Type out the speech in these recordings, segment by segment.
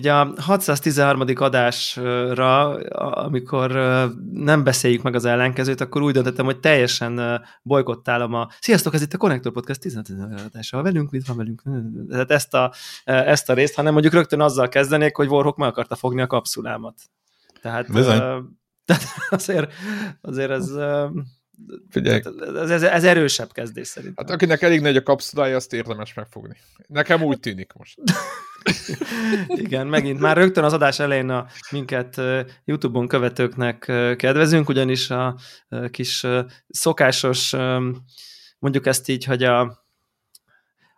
Így a 613. adásra, amikor nem beszéljük meg az ellenkezőt, akkor úgy döntöttem, hogy teljesen bolykottálom a Sziasztok, ez itt a Connector Podcast 15. adása. Velünk, mit van velünk? Tehát ezt a, ezt a részt, hanem mondjuk rögtön azzal kezdenék, hogy Warhawk meg akarta fogni a kapszulámat. Tehát, Bizony. tehát azért, azért ez Figyelj. Ez, ez, ez erősebb kezdés szerintem. Hát akinek elég nagy a kapszulája, azt érdemes megfogni. Nekem úgy tűnik most. Igen, megint már rögtön az adás elején a minket YouTube-on követőknek kedvezünk, ugyanis a kis szokásos, mondjuk ezt így, hogy a,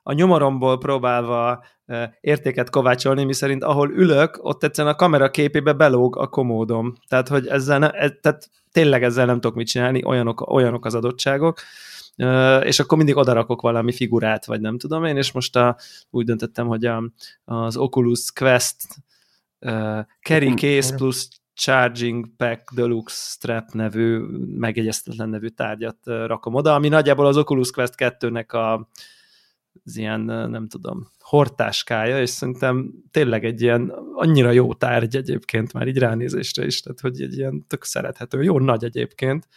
a nyomoromból próbálva értéket kovácsolni, mi szerint ahol ülök, ott egyszerűen a kamera képébe belóg a komódom. Tehát, hogy ezzel ne, ez, tehát tényleg ezzel nem tudok mit csinálni, olyanok, olyanok az adottságok és akkor mindig odarakok valami figurát, vagy nem tudom én, és most a, úgy döntöttem, hogy a, az Oculus Quest uh, Carry Case plus Charging Pack Deluxe Strap nevű, megjegyeztetlen nevű tárgyat rakom oda, ami nagyjából az Oculus Quest 2-nek a, az ilyen, nem tudom, hortáskája, és szerintem tényleg egy ilyen annyira jó tárgy egyébként már így ránézésre is, tehát hogy egy ilyen tök szerethető, jó nagy egyébként,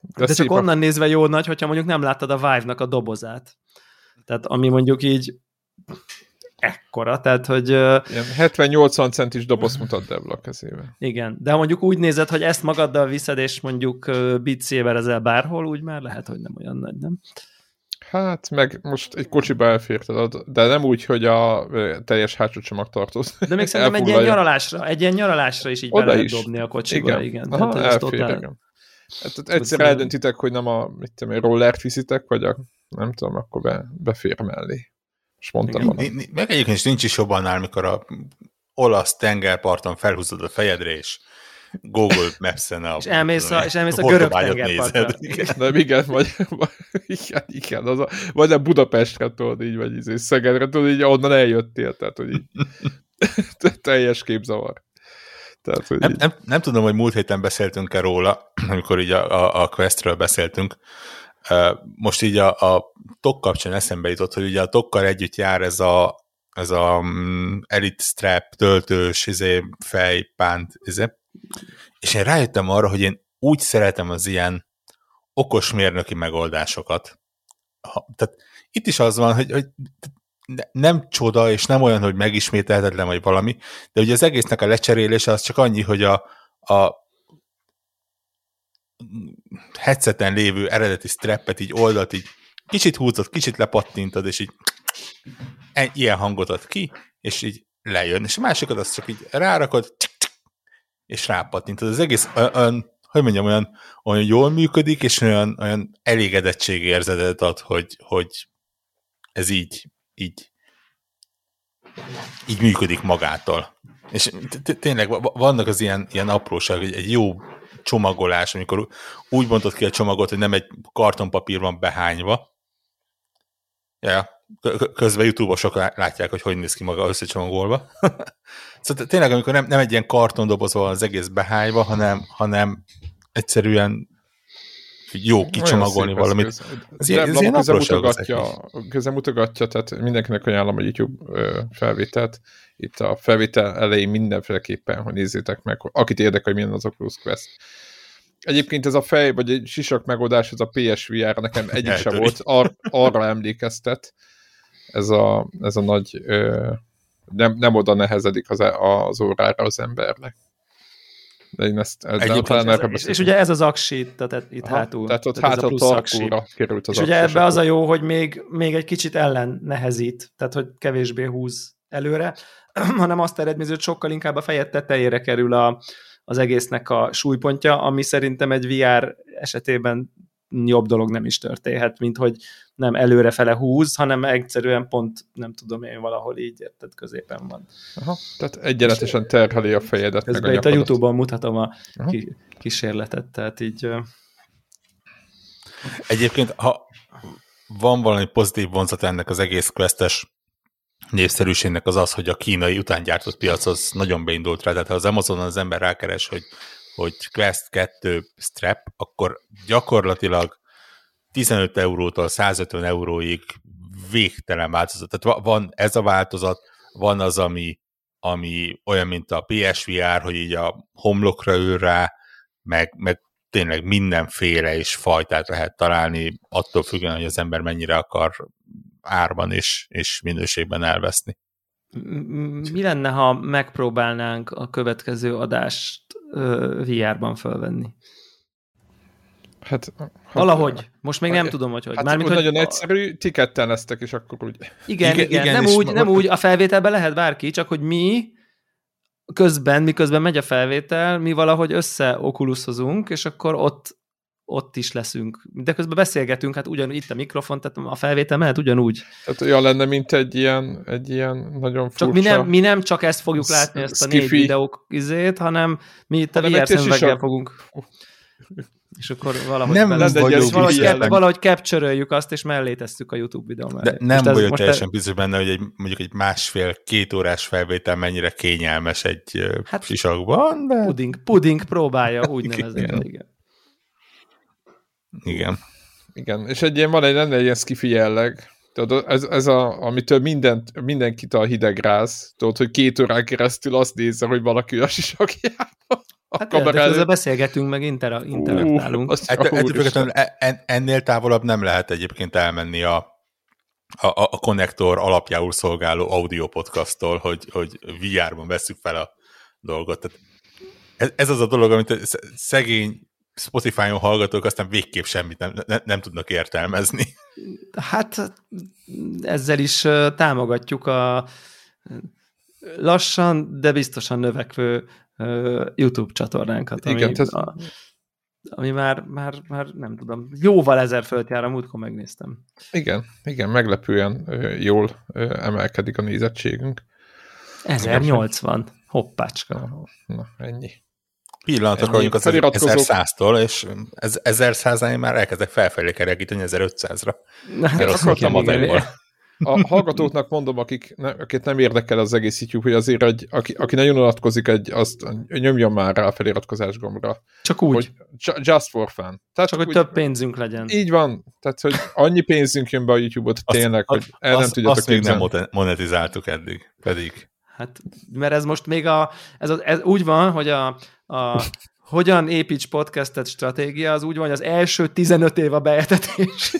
de, De csak onnan nézve jó nagy, hogyha mondjuk nem láttad a Vive-nak a dobozát. Tehát ami mondjuk így ekkora, tehát hogy... Ilyen 70-80 centis doboz mutat Devla a kezével. Igen, de mondjuk úgy nézed, hogy ezt magaddal viszed, és mondjuk bicével ezzel bárhol, úgy már lehet, hogy nem olyan nagy, nem? Hát, meg most egy kocsiba elférted, de nem úgy, hogy a teljes hátsó csomag tartoz. De még szerintem egy ilyen nyaralásra, egy ilyen nyaralásra is így Oda bele is. dobni a kocsiba, igen. igen. Aha, Tehát elfér, totál... igen. Hát, egyszer eldöntitek, hogy nem a, mit tudom, egy rollert viszitek, vagy a, nem tudom, akkor be, befér mellé. És mondtam volna. Meg egyébként is nincs is jobb annál, mikor a olasz tengerparton felhúzod a fejedre, és Google Maps-en a... és elmész a, és elmész a görög tengerpartra. Nem, igen, vagy, vagy, igen, igen, az a, vagy a Budapestre tudod így, vagy így, Szegedre tudod, így onnan eljöttél, tehát hogy így teljes képzavar. Tehát, hogy nem, így... nem, nem tudom, hogy múlt héten beszéltünk-e róla, amikor így a, a, a Questről beszéltünk. Most így a, a TOK kapcsán eszembe jutott, hogy ugye a tokkal együtt jár ez a, ez a um, Elite Strap töltős izé, fejpánt, izé. és én rájöttem arra, hogy én úgy szeretem az ilyen okos mérnöki megoldásokat. Ha, tehát itt is az van, hogy, hogy nem csoda, és nem olyan, hogy megismételhetetlen, vagy valami, de ugye az egésznek a lecserélése az csak annyi, hogy a, a headseten lévő eredeti strappet így oldalt így kicsit húzott, kicsit lepattintod, és így ilyen hangot ad ki, és így lejön. És a másikat azt csak így rárakod, és rápattintod. Az egész olyan, hogy mondjam, olyan, olyan jól működik, és olyan, olyan érzetet ad, hogy, hogy ez így így, így működik magától. És tényleg vannak az ilyen, ilyen apróság, egy jó csomagolás, amikor úgy bontod ki a csomagot, hogy nem egy kartonpapír van behányva. Ja, közben YouTube-osok látják, hogy hogy néz ki maga összecsomagolva. szóval tényleg, amikor nem, nem egy ilyen kartondoboz van az egész behányva, hanem, hanem egyszerűen jó kicsomagolni valamit. Ez, ez, ez, ez ilyen mutogatja, mutogatja, tehát mindenkinek ajánlom a YouTube felvételt. Itt a felvétel elején mindenféleképpen, hogy nézzétek meg, akit érdekel, hogy milyen az Oculus Quest. Egyébként ez a fej, vagy egy sisak megoldás, ez a PSVR nekem egyik sem volt, ar, arra emlékeztet. Ez a, ez a nagy, ö, nem, nem oda nehezedik az, az órára az embernek. De én ezt Egyébként ez, és, és, ugye ez az aksi, tehát itt Aha, hátul. Tehát ott tehát hátul tarkóra került az És ugye ebbe az a jó, hogy még, még egy kicsit ellen nehezít, tehát hogy kevésbé húz előre, hanem azt eredményező, hogy sokkal inkább a fejed tetejére kerül a, az egésznek a súlypontja, ami szerintem egy VR esetében jobb dolog nem is történhet, mint hogy nem előrefele húz, hanem egyszerűen pont, nem tudom én, valahol így érted, középen van. Aha, tehát egyenletesen terheli a fejedet, meg a itt a Youtube-on mutatom a Aha. kísérletet, tehát így... Egyébként, ha van valami pozitív vonzat ennek az egész questes népszerűségnek az az, hogy a kínai után gyártott piac az nagyon beindult rá, tehát ha az Amazonon az ember rákeres, hogy hogy Quest 2 strap, akkor gyakorlatilag 15 eurótól 150 euróig végtelen változat. Tehát van ez a változat, van az, ami ami olyan, mint a PSVR, hogy így a homlokra ül rá, meg, meg tényleg mindenféle és fajtát lehet találni, attól függően, hogy az ember mennyire akar árban és, és minőségben elveszni. Mi lenne, ha megpróbálnánk a következő adást VR-ban felvenni? Hát, hát, Valahogy. Most még nem hát, tudom, hogy hogy. Hát Mármint, hogy nagyon a... egyszerű, tiketteleztek, és akkor úgy. Igen, igen, igen, igen nem, úgy, nem úgy, a felvételben lehet bárki, csak hogy mi közben, miközben megy a felvétel, mi valahogy összeokuluszozunk, és akkor ott ott is leszünk. De közben beszélgetünk, hát ugyanúgy itt a mikrofon, tehát a felvétel mehet ugyanúgy. Tehát olyan lenne, mint egy ilyen, egy ilyen nagyon furcsa... Csak mi nem, mi nem csak ezt fogjuk látni, ezt a négy videók izét, hanem mi itt a VR szemüveggel fogunk és akkor valahogy, nem bele, vagyok valahogy, cap, valahogy capture azt, és mellé tesszük a YouTube videó mellé. De nem most vagyok teljesen te... biztos benne, hogy egy, mondjuk egy másfél-két órás felvétel mennyire kényelmes egy hát, sisakban, de... Puding, puding próbálja, úgy nevezni. Igen. igen. Igen. Igen, és egy ilyen, van egy, lenne egy ilyen skifi jelleg, Tudod, ez, ez a, amitől mindent, mindenkit a hidegráz, tudod, hogy két órán keresztül azt nézze, hogy valaki a sisakjában. Hát kamera előtt. beszélgetünk, meg intera, interaktálunk. Uh, hát, e- ennél távolabb nem lehet egyébként elmenni a, a, a konnektor alapjául szolgáló audio podcasttól, hogy, hogy VR-ban veszük fel a dolgot. Tehát ez, ez az a dolog, amit szegény Spotify-on hallgatók aztán végképp semmit nem, nem, nem tudnak értelmezni. Hát ezzel is támogatjuk a lassan, de biztosan növekvő YouTube csatornánkat, ami, Igen, tehát... a, ami már, már, már nem tudom, jóval ezer fölött jár, a múltkor megnéztem. Igen, igen, meglepően jól emelkedik a nézettségünk. 1080, hoppácska. Na, na ennyi. Pillanatok vagyunk az 1100-tól, és 1100 már elkezdek felfelé kerekíteni 1500-ra. Hát, akartam a a hallgatóknak mondom, akik ne, akit nem érdekel az egész YouTube, hogy azért, egy, aki, aki nagyon unatkozik, egy, azt nyomjon már rá a feliratkozás gombra. Csak úgy. Hogy just for fun. Tehát Csak, hogy úgy, több pénzünk legyen. Így van. Tehát, hogy annyi pénzünk jön be a YouTube-ot tényleg, azt, hogy el azt, nem tudjátok Azt még nem monetizáltuk eddig, pedig. Hát, mert ez most még a, ez, az, ez úgy van, hogy a, a hogyan építs podcastet stratégia, az úgy van, hogy az első 15 év a bejetetés.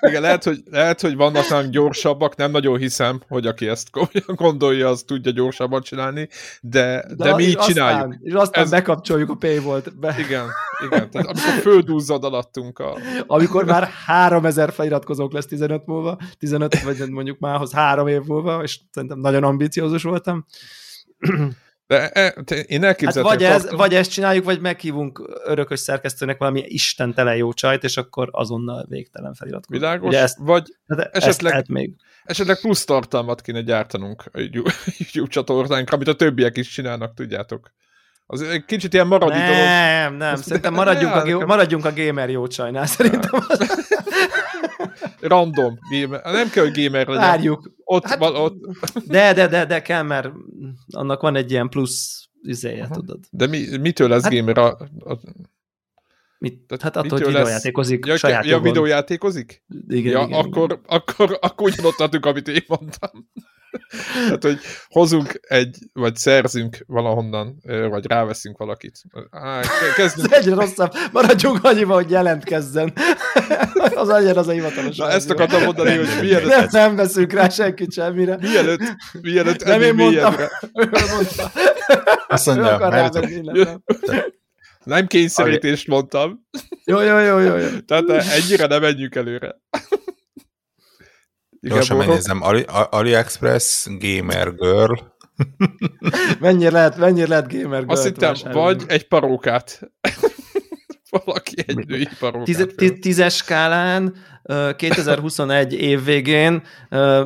Igen, lehet hogy, lehet, hogy vannak nem gyorsabbak, nem nagyon hiszem, hogy aki ezt gondolja, az tudja gyorsabban csinálni, de, de, de mi így csináljuk. Aztán, és aztán Ez... bekapcsoljuk a paywall-t. Be. Igen, igen. Tehát amikor földúzzad alattunk a... Amikor már 3000 feliratkozók lesz 15 múlva, 15 vagy mondjuk mához három év múlva, és szerintem nagyon ambiciózus voltam. De e, én elképzeltem... Hát vagy, ez, vagy ezt csináljuk, vagy meghívunk örökös szerkesztőnek valami istentelen jó csajt, és akkor azonnal végtelen feliratkozunk. Világos, Ugye ezt, vagy esetleg, még. esetleg plusz tartalmat kéne gyártanunk a YouTube csatornánkra, amit a többiek is csinálnak, tudjátok. Az egy kicsit ilyen maradi nem. Nem, szerintem maradjunk, a, maradjunk a gamer jó csajnál, szerintem. Random gamer. Nem kell, hogy gamer legyen. Várjuk. Ott, hát, van, ott. De, de, de, de kell, mert annak van egy ilyen plusz üzéje, tudod. De mi, mitől lesz hát, gamer? A, a... Mit? Hát attól, hogy videójátékozik ja, saját Ja, videójátékozik? Igen, ja, igen, akkor, igen. akkor, akkor ugyanott adjuk, amit én mondtam. Tehát, hogy hozunk egy, vagy szerzünk valahonnan, vagy ráveszünk valakit. Á, kezdünk. Ez egyre rosszabb. Maradjunk annyiba, hogy jelentkezzen. az annyira az a hivatalos. Na, ezt akartam mondani, hogy mielőtt... Nem, nem veszünk rá senkit semmire. Mielőtt, mielőtt nem én mondtam. Ő mondta. Azt mondja, mert... Nem kényszerítést mondtam. Jó, jó, jó, jó. jó. Tehát ennyire nem menjünk előre. Gyorsan megnézem, Ali, AliExpress Gamer Girl. mennyire lehet, mennyire lehet Gamer Girl? Azt hittem, vagy egy parókát. Valaki egy női parókát. Tíz, tíz, tízes skálán 2021 év végén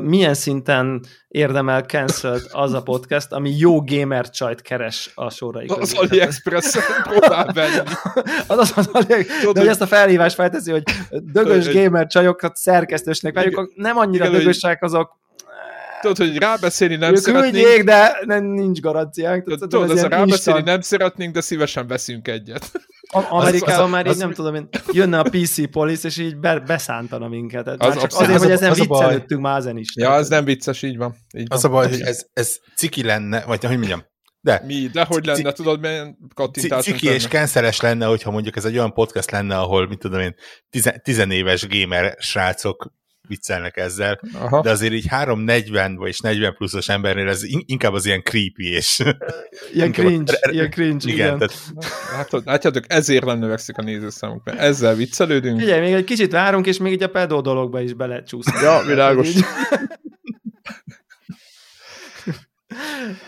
milyen szinten érdemel cancelled az a podcast, ami jó gamer csajt keres a sorai. Az AliExpress próbál venni. az, az, az Ali... De hogy ezt a felhívást felteszi, hogy dögös gamer csajokat szerkesztősnek várjuk, nem annyira igen, dögösek azok, tudod, hogy rábeszélni nem ők szeretnénk. Küldjék, de nem, nincs garanciánk. Tudod, tudod ez a rábeszélni nem szeretnénk, de szívesen veszünk egyet. Amerikában az, már az, így nem tudom, én, jönne a PC Police, és így be, beszántana minket. Az, már csak azért, az hogy ezen viccelődtünk már ezen is. Ja, ez nem vicces, így van. Így az van. a baj, hogy ez, ez ciki lenne, vagy hogy mondjam, de. Mi? De hogy lenne, tudod, milyen kattintásunk Ciki és kenszeres lenne, hogyha mondjuk ez egy olyan podcast lenne, ahol, mit tudom én, tizen, tizenéves gamer srácok viccelnek ezzel, Aha. de azért így 3-40 vagy 40 pluszos embernél ez inkább az ilyen creepy és... Ilyen cringe, a, ilyen cringe, igen. igen. Tehát... Hát, látjátok, ezért nem növekszik a nézőszámunk, mert ezzel viccelődünk. Ugye, még egy kicsit várunk, és még így a pedó dologba is belecsúszunk. Ja, világos.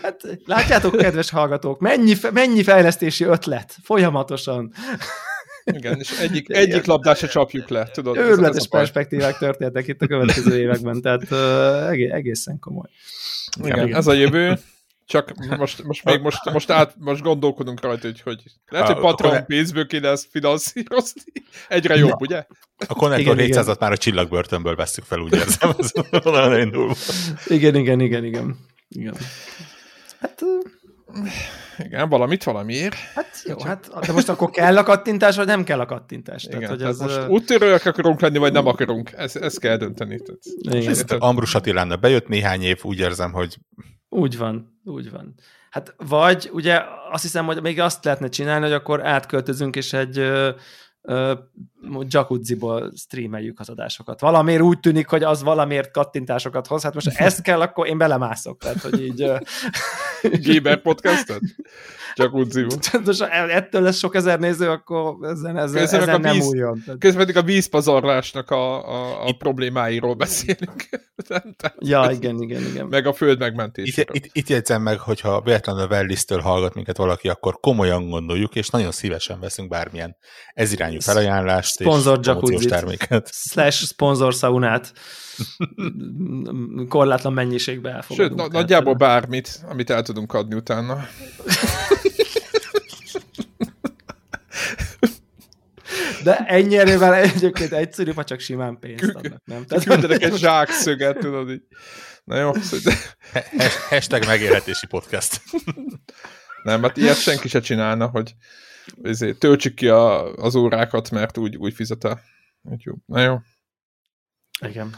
Hát látjátok, kedves hallgatók, mennyi, mennyi fejlesztési ötlet folyamatosan. Igen, és egyik, egyik labdát csapjuk le, tudod. Őrületes perspektívák történtek itt a következő években, tehát uh, egészen komoly. Igen, Igen, ez a jövő. Csak most, most még most, most, át, most gondolkodunk rajta, hogy, hogy lehet, hogy Patreon pénzből kéne ezt finanszírozni. Egyre jobb, Na. ugye? A Connector 700-at már a csillagbörtönből veszük fel, úgy érzem. Az igen, igen, igen, igen. igen. Hát, igen, valamit valamiért. Hát jó, hát, de most akkor kell a kattintás, vagy nem kell a kattintás? Igen, tehát, hogy ez, most úttörőek akarunk lenni, vagy nem akarunk. Ez, ezt kell dönteni. Tehát. Igen. Ez Ambrus Attilának bejött néhány év, úgy érzem, hogy... Úgy van, úgy van. Hát vagy ugye azt hiszem, hogy még azt lehetne csinálni, hogy akkor átköltözünk, és egy jacuzziból streameljük az adásokat. Valamiért úgy tűnik, hogy az valamiért kattintásokat hoz. Hát most ezt kell, akkor én belemászok. Tehát, hogy így... Gamer podcastot? Jacuzzi. Most ettől lesz sok ezer néző, akkor ezen, ezen, közben ezen nem víz, újjon. Közben pedig a vízpazarlásnak a, a, a problémáiról beszélünk. ja, igen, igen, igen. Meg a föld megmentéséről. Itt, itt, itt jegyzem meg, hogyha véletlenül a Wellis-től hallgat minket valaki, akkor komolyan gondoljuk, és nagyon szívesen veszünk bármilyen ezirányú felajánlást Sponsor és terméket. Slash sponsor saunát korlátlan mennyiségbe elfogadunk. Sőt, na, nagyjából bármit, amit el tudunk adni utána. De ennyi erővel egyébként egyszerű, ha csak simán pénzt adnak, nem? Tehát Küldenek egy zsákszöget, tudod így. Na jó. Hashtag megélhetési podcast. Nem, hát ilyet senki se csinálna, hogy ezért töltsük ki a, az órákat, mert úgy, úgy fizet a YouTube. Na jó. Igen.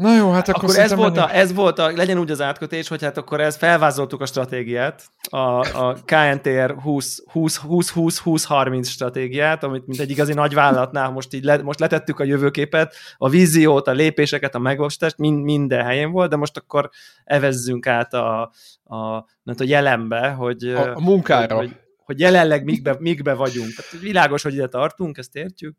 Na jó, hát akkor, akkor ez, volt a, ez volt a, legyen úgy az átkötés, hogy hát akkor ez felvázoltuk a stratégiát, a, a KNTR 20-20-20-20-30 stratégiát, amit mint egy igazi nagy vállalatnál most így le, most letettük a jövőképet, a víziót, a lépéseket, a megvalósítást, mind, minden helyén volt, de most akkor evezzünk át a, a, a jelenbe, hogy a, a munkára. Hogy, hogy, jelenleg mikbe, mikbe vagyunk. Tehát világos, hogy ide tartunk, ezt értjük,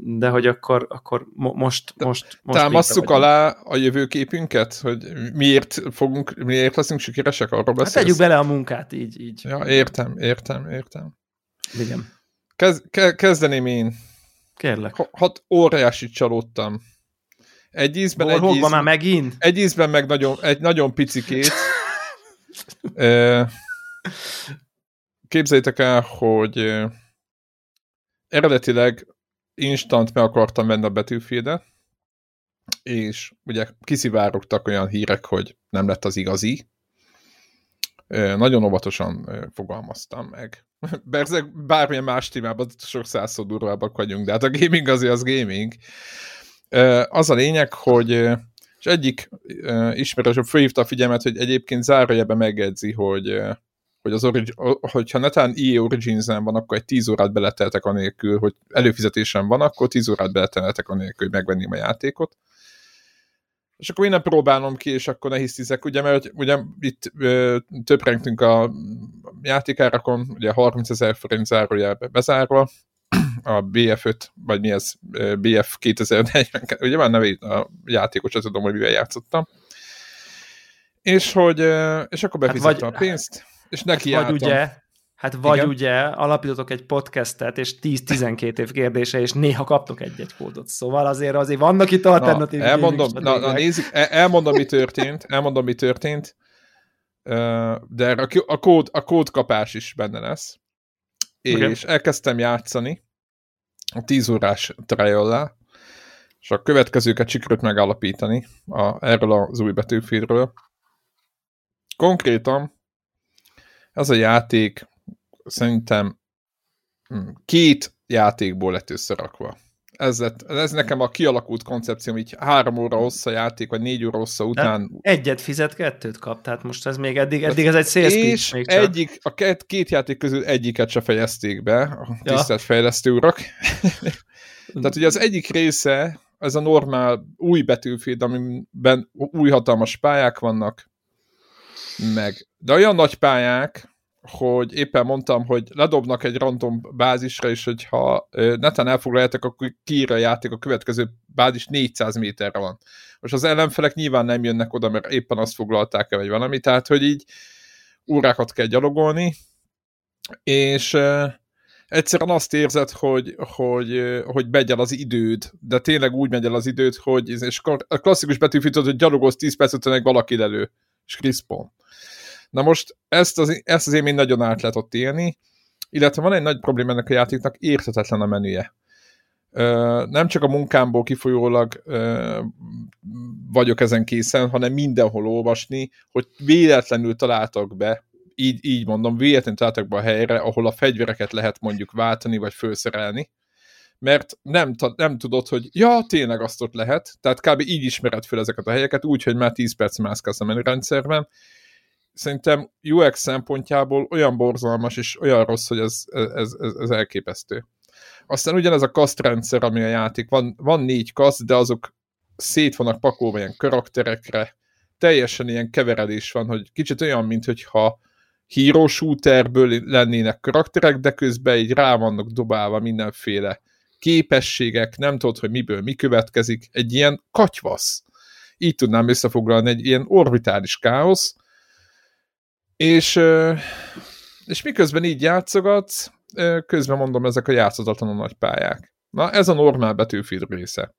de hogy akkor, akkor most, most, most Támasszuk alá a jövőképünket, hogy miért fogunk, miért leszünk sikeresek, arról beszélsz? Hát tegyük bele a munkát, így, így. Ja, értem, értem, értem. Igen. Kez, ke, kezdeném én. Kérlek. Hat óriásit csalódtam. Egy ízben, Hol, egy ízben, már megint? Egy ízben meg nagyon, egy nagyon picikét. Képzeljétek el, hogy eredetileg instant meg akartam venni a Battlefield-et, és ugye kiszivárogtak olyan hírek, hogy nem lett az igazi. Nagyon óvatosan fogalmaztam meg. Berzeg bármilyen más témában sok százszor durvábbak vagyunk, de hát a gaming azért az gaming. Az a lényeg, hogy és egyik ismerősöm fölhívta a figyelmet, hogy egyébként zárójelben megjegyzi, hogy hogy az origi- hogyha netán EA origins van, akkor egy 10 órát beleteltek anélkül, hogy előfizetésem van, akkor 10 órát beleteltek anélkül, hogy megvenném a játékot. És akkor én nem próbálom ki, és akkor nehéz tízek, ugye, mert ugye itt ö, töprengtünk a játékárakon, ugye 30 ezer forint zárójelbe bezárva, a BF5, vagy mi ez, BF 2040, ugye már nevét a játékos, azt tudom, hogy mivel játszottam. És hogy, és akkor befizettem hát vagy, a pénzt és neki hát vagy ugye, Hát vagy Igen? ugye alapítotok egy podcastet, és 10-12 év kérdése, és néha kaptok egy-egy kódot. Szóval azért azért vannak itt alternatív na, elmondom, na, na, nézzük, elmondom, mi történt, elmondom, mi történt, de a, a, kód, a kódkapás is benne lesz. És okay. elkezdtem játszani a 10 órás trial és a következőket sikerült megállapítani a, erről az új betűfilről. Konkrétan ez a játék szerintem hm, két játékból lett összerakva. Ez, lett, ez nekem a kialakult koncepcióm, így három óra hossza játék, vagy négy óra hossza után. De egyet fizet, kettőt kap, tehát most ez még eddig, eddig ez egy sales És még csak. egyik, a két, két játék közül egyiket se fejezték be, a tisztelt ja. fejlesztő urak. tehát ugye az egyik része, ez a normál új betűféd, amiben új hatalmas pályák vannak, meg, de olyan nagy pályák, hogy éppen mondtam, hogy ledobnak egy random bázisra, és hogyha neten elfoglaljátok, akkor kiír a játék, a következő bázis 400 méterre van. Most az ellenfelek nyilván nem jönnek oda, mert éppen azt foglalták el, vagy valami, tehát hogy így órákat kell gyalogolni, és egyszerűen azt érzed, hogy, hogy, hogy megy el az időd, de tényleg úgy megy el az időd, hogy és a klasszikus betűfűtött, hogy gyalogolsz 10 perc után valaki elő, és respawn. Na most ezt az, ezt az élmény nagyon át lehet élni, illetve van egy nagy probléma ennek a játéknak, érthetetlen a menüje. Nem csak a munkámból kifolyólag vagyok ezen készen, hanem mindenhol olvasni, hogy véletlenül találtak be, így, így mondom, véletlenül találtak be a helyre, ahol a fegyvereket lehet mondjuk váltani, vagy felszerelni, mert nem, nem tudod, hogy ja, tényleg azt ott lehet, tehát kb. így ismered fel ezeket a helyeket, úgy, hogy már 10 perc mászkálsz a menürendszerben, szerintem UX szempontjából olyan borzalmas és olyan rossz, hogy ez, ez, ez, ez elképesztő. Aztán ugyanez a kasztrendszer, ami a játék, van, van négy kaszt, de azok szét vannak pakolva ilyen karakterekre, teljesen ilyen keveredés van, hogy kicsit olyan, mint hogyha hero shooterből lennének karakterek, de közben így rá vannak dobálva mindenféle képességek, nem tudod, hogy miből mi következik, egy ilyen katyvasz. Így tudnám összefoglalni, egy ilyen orbitális káosz, és, és miközben így játszogatsz, közben mondom, ezek a játszatlanul nagy pályák. Na, ez a normál Battlefield része.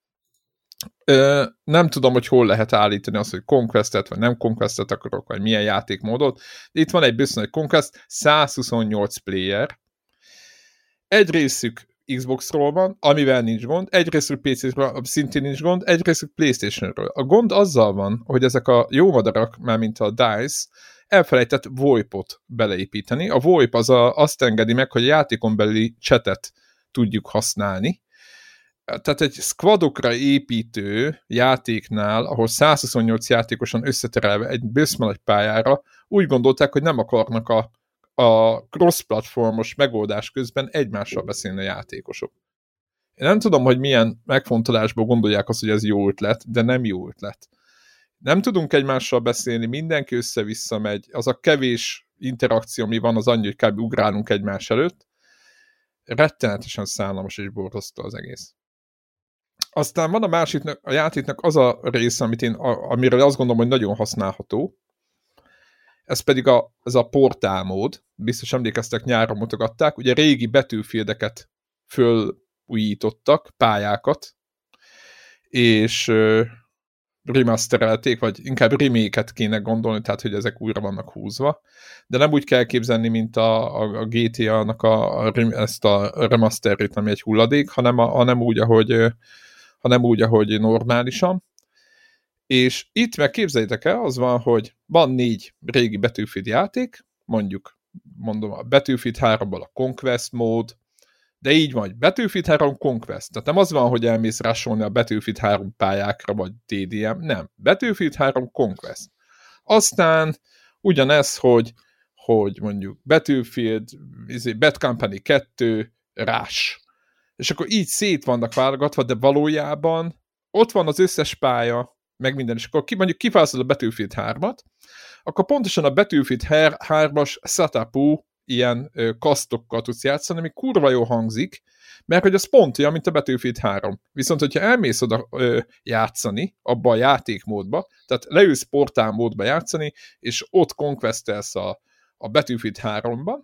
Nem tudom, hogy hol lehet állítani azt, hogy Conquestet, vagy nem Conquestet akarok, vagy milyen játékmódot. Itt van egy bizony Conquest, 128 player. Egy részük Xbox-ról van, amivel nincs gond, egy részük PC-ről szintén nincs gond, egy részük Playstation-ről. A gond azzal van, hogy ezek a jó madarak, már mint a DICE, elfelejtett VoIP-ot beleépíteni. A VoIP az a, azt engedi meg, hogy a játékon belüli csetet tudjuk használni. Tehát egy squadokra építő játéknál, ahol 128 játékosan összeterelve egy egy pályára, úgy gondolták, hogy nem akarnak a, a cross-platformos megoldás közben egymással beszélni a játékosok. Én nem tudom, hogy milyen megfontolásból gondolják azt, hogy ez jó ötlet, de nem jó ötlet nem tudunk egymással beszélni, mindenki össze-vissza megy, az a kevés interakció, ami van, az annyi, hogy kb. ugrálunk egymás előtt. Rettenetesen szállamos és borzasztó az egész. Aztán van a másik, a játéknak az a része, amit én, amiről azt gondolom, hogy nagyon használható, ez pedig a, ez a portálmód, biztos emlékeztek, nyáron mutogatták, ugye régi betűfildeket fölújítottak, pályákat, és remasterelték, vagy inkább remake kéne gondolni, tehát hogy ezek újra vannak húzva. De nem úgy kell képzelni, mint a, a, a GTA-nak a, a, ezt a remasterét, ami egy hulladék, hanem, a, hanem, úgy, ahogy, hanem úgy, ahogy normálisan. És itt meg képzeljétek el, az van, hogy van négy régi Battlefield játék, mondjuk mondom a Battlefield 3-ból a Conquest mód, de így van, Battlefield 3 Conquest. Tehát nem az van, hogy elmész rásolni a Battlefield 3 pályákra, vagy TDM, nem. Battlefield 3 Conquest. Aztán ugyanez, hogy, hogy mondjuk Battlefield, izé, Bad Company 2, Rush. És akkor így szét vannak válogatva, de valójában ott van az összes pálya, meg minden, és akkor ki, mondjuk kiválasztod a Battlefield 3-at, akkor pontosan a Battlefield 3-as setupú ilyen kasztokkal tudsz játszani, ami kurva jó hangzik, mert hogy az pont olyan, mint a Battlefield 3. Viszont, hogyha elmész oda ö, játszani, abba a játékmódba, tehát leülsz portál módba játszani, és ott conquestelsz a, a Battlefield 3-ban,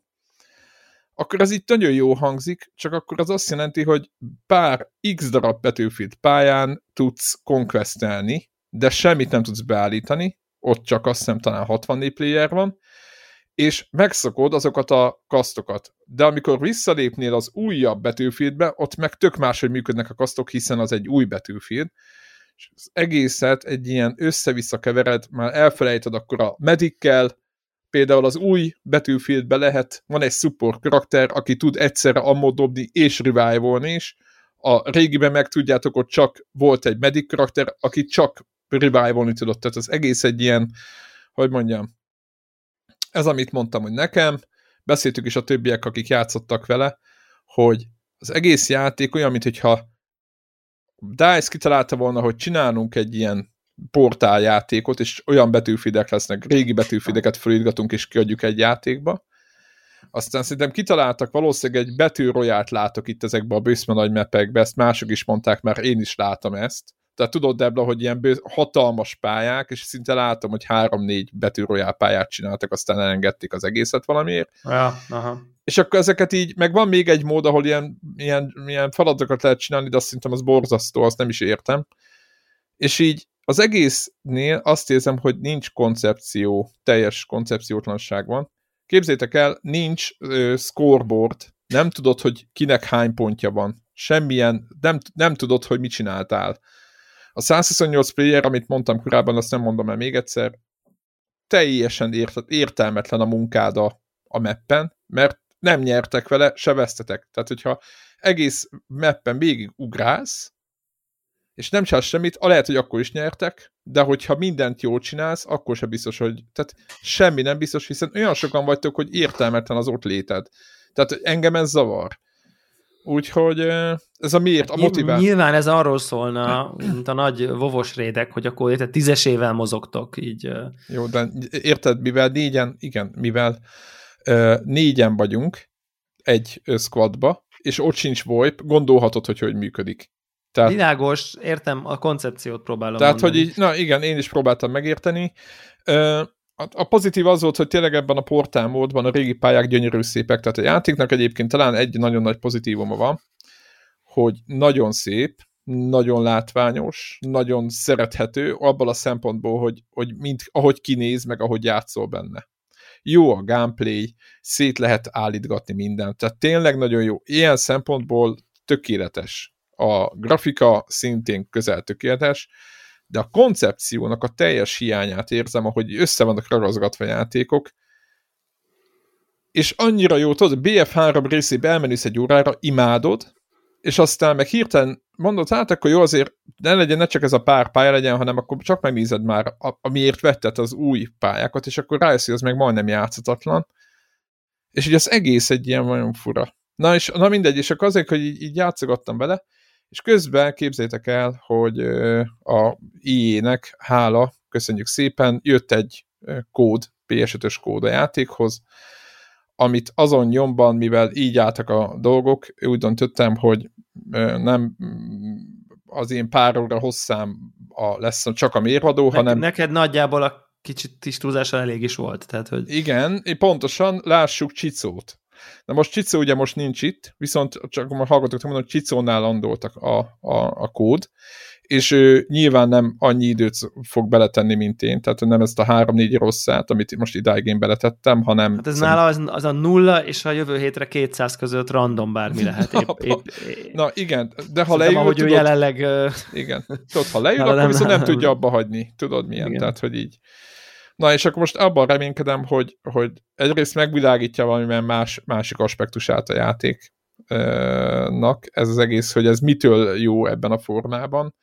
akkor ez itt nagyon jó hangzik, csak akkor az azt jelenti, hogy pár x darab Battlefield pályán tudsz conquestelni, de semmit nem tudsz beállítani, ott csak azt hiszem talán 64 player van, és megszokod azokat a kasztokat. De amikor visszalépnél az újabb betűfieldbe, ott meg tök máshogy működnek a kasztok, hiszen az egy új betűfield, és az egészet egy ilyen össze-vissza kevered, már elfelejted akkor a medikkel, például az új betűfieldbe lehet, van egy support karakter, aki tud egyszerre ammód dobni és revive is, a régiben meg tudjátok, ott csak volt egy medic karakter, aki csak revive tudott, tehát az egész egy ilyen, hogy mondjam, ez amit mondtam, hogy nekem, beszéltük is a többiek, akik játszottak vele, hogy az egész játék olyan, mintha DICE kitalálta volna, hogy csinálunk egy ilyen portáljátékot, és olyan betűfidek lesznek, régi betűfideket felírgatunk, és kiadjuk egy játékba. Aztán szerintem kitaláltak valószínűleg egy betűroját látok itt ezekbe a bőszme nagy mepekbe, ezt mások is mondták, mert én is látom ezt. Tehát tudod, Debla, hogy ilyen bő, hatalmas pályák, és szinte látom, hogy három-négy betűrojál pályát csináltak, aztán elengedték az egészet valamiért. Ja, aha. És akkor ezeket így, meg van még egy mód, ahol ilyen, ilyen, ilyen feladatokat lehet csinálni, de azt szerintem az borzasztó, azt nem is értem. És így az egésznél azt érzem, hogy nincs koncepció, teljes koncepciótlanság van. Képzétek el, nincs ö, scoreboard, nem tudod, hogy kinek hány pontja van. Semmilyen, nem, nem tudod, hogy mit csináltál. A 128 player, amit mondtam korábban, azt nem mondom el még egyszer, teljesen ért, értelmetlen a munkád a, a mappen, mert nem nyertek vele, se vesztetek. Tehát, hogyha egész mappen végig ugrálsz, és nem csinálsz semmit, a lehet, hogy akkor is nyertek, de hogyha mindent jól csinálsz, akkor sem biztos, hogy... Tehát semmi nem biztos, hiszen olyan sokan vagytok, hogy értelmetlen az ott léted. Tehát engem ez zavar. Úgyhogy ez a miért, a motivál. Nyilván ez arról szólna, mint a nagy vovos rédek, hogy akkor érted, tízesével mozogtok így. Jó, de érted, mivel négyen, igen, mivel négyen vagyunk egy squadba, és ott sincs VoIP, gondolhatod, hogy hogy működik. Tehát, Világos, értem, a koncepciót próbálom Tehát, mondani. hogy így, na igen, én is próbáltam megérteni. A pozitív az volt, hogy tényleg ebben a portál módban a régi pályák gyönyörű szépek, tehát a játéknak egyébként talán egy nagyon nagy pozitívuma van, hogy nagyon szép, nagyon látványos, nagyon szerethető, abban a szempontból, hogy, hogy mind, ahogy kinéz, meg ahogy játszol benne. Jó a gameplay, szét lehet állítgatni mindent, tehát tényleg nagyon jó. Ilyen szempontból tökéletes. A grafika szintén közel tökéletes, de a koncepciónak a teljes hiányát érzem, ahogy össze vannak ragazgatva játékok, és annyira jó, tudod, BF3 részébe elmenősz egy órára, imádod, és aztán meg hirtelen mondod, hát akkor jó, azért ne legyen, ne csak ez a pár pálya legyen, hanem akkor csak megnézed már, amiért vetted az új pályákat, és akkor rájössz, hogy az meg majdnem játszatatlan. És ugye az egész egy ilyen nagyon fura. Na és na mindegy, és akkor azért, hogy így, így játszogattam bele, és közben képzétek el, hogy a IE-nek, hála, köszönjük szépen, jött egy kód, PS5-ös kód a játékhoz, amit azon nyomban, mivel így álltak a dolgok, úgy döntöttem, hogy nem az én pár óra hosszám a, lesz csak a mérvadó, ne, hanem... Neked nagyjából a kicsit tisztúzása elég is volt, tehát hogy... Igen, pontosan, lássuk Csicót. Na most Csicó ugye most nincs itt, viszont csak a hallgatók mondom, hogy Csicónál landoltak a, a, a kód, és ő nyilván nem annyi időt fog beletenni, mint én, tehát nem ezt a három-négy rosszát, amit most idáig én beletettem, hanem... Hát ez szerint... nála az, az a nulla, és a jövő hétre 200 között random bármi lehet. Épp, épp, épp, Na igen, de ha leül, ahogy tudod, ő jelenleg... Igen, tudod, ha leül, akkor nem, viszont nem, nem tudja abba hagyni, tudod milyen, igen. tehát hogy így... Na, és akkor most abban reménykedem, hogy, hogy egyrészt megvilágítja valamilyen más, másik aspektusát a játéknak, ez az egész, hogy ez mitől jó ebben a formában,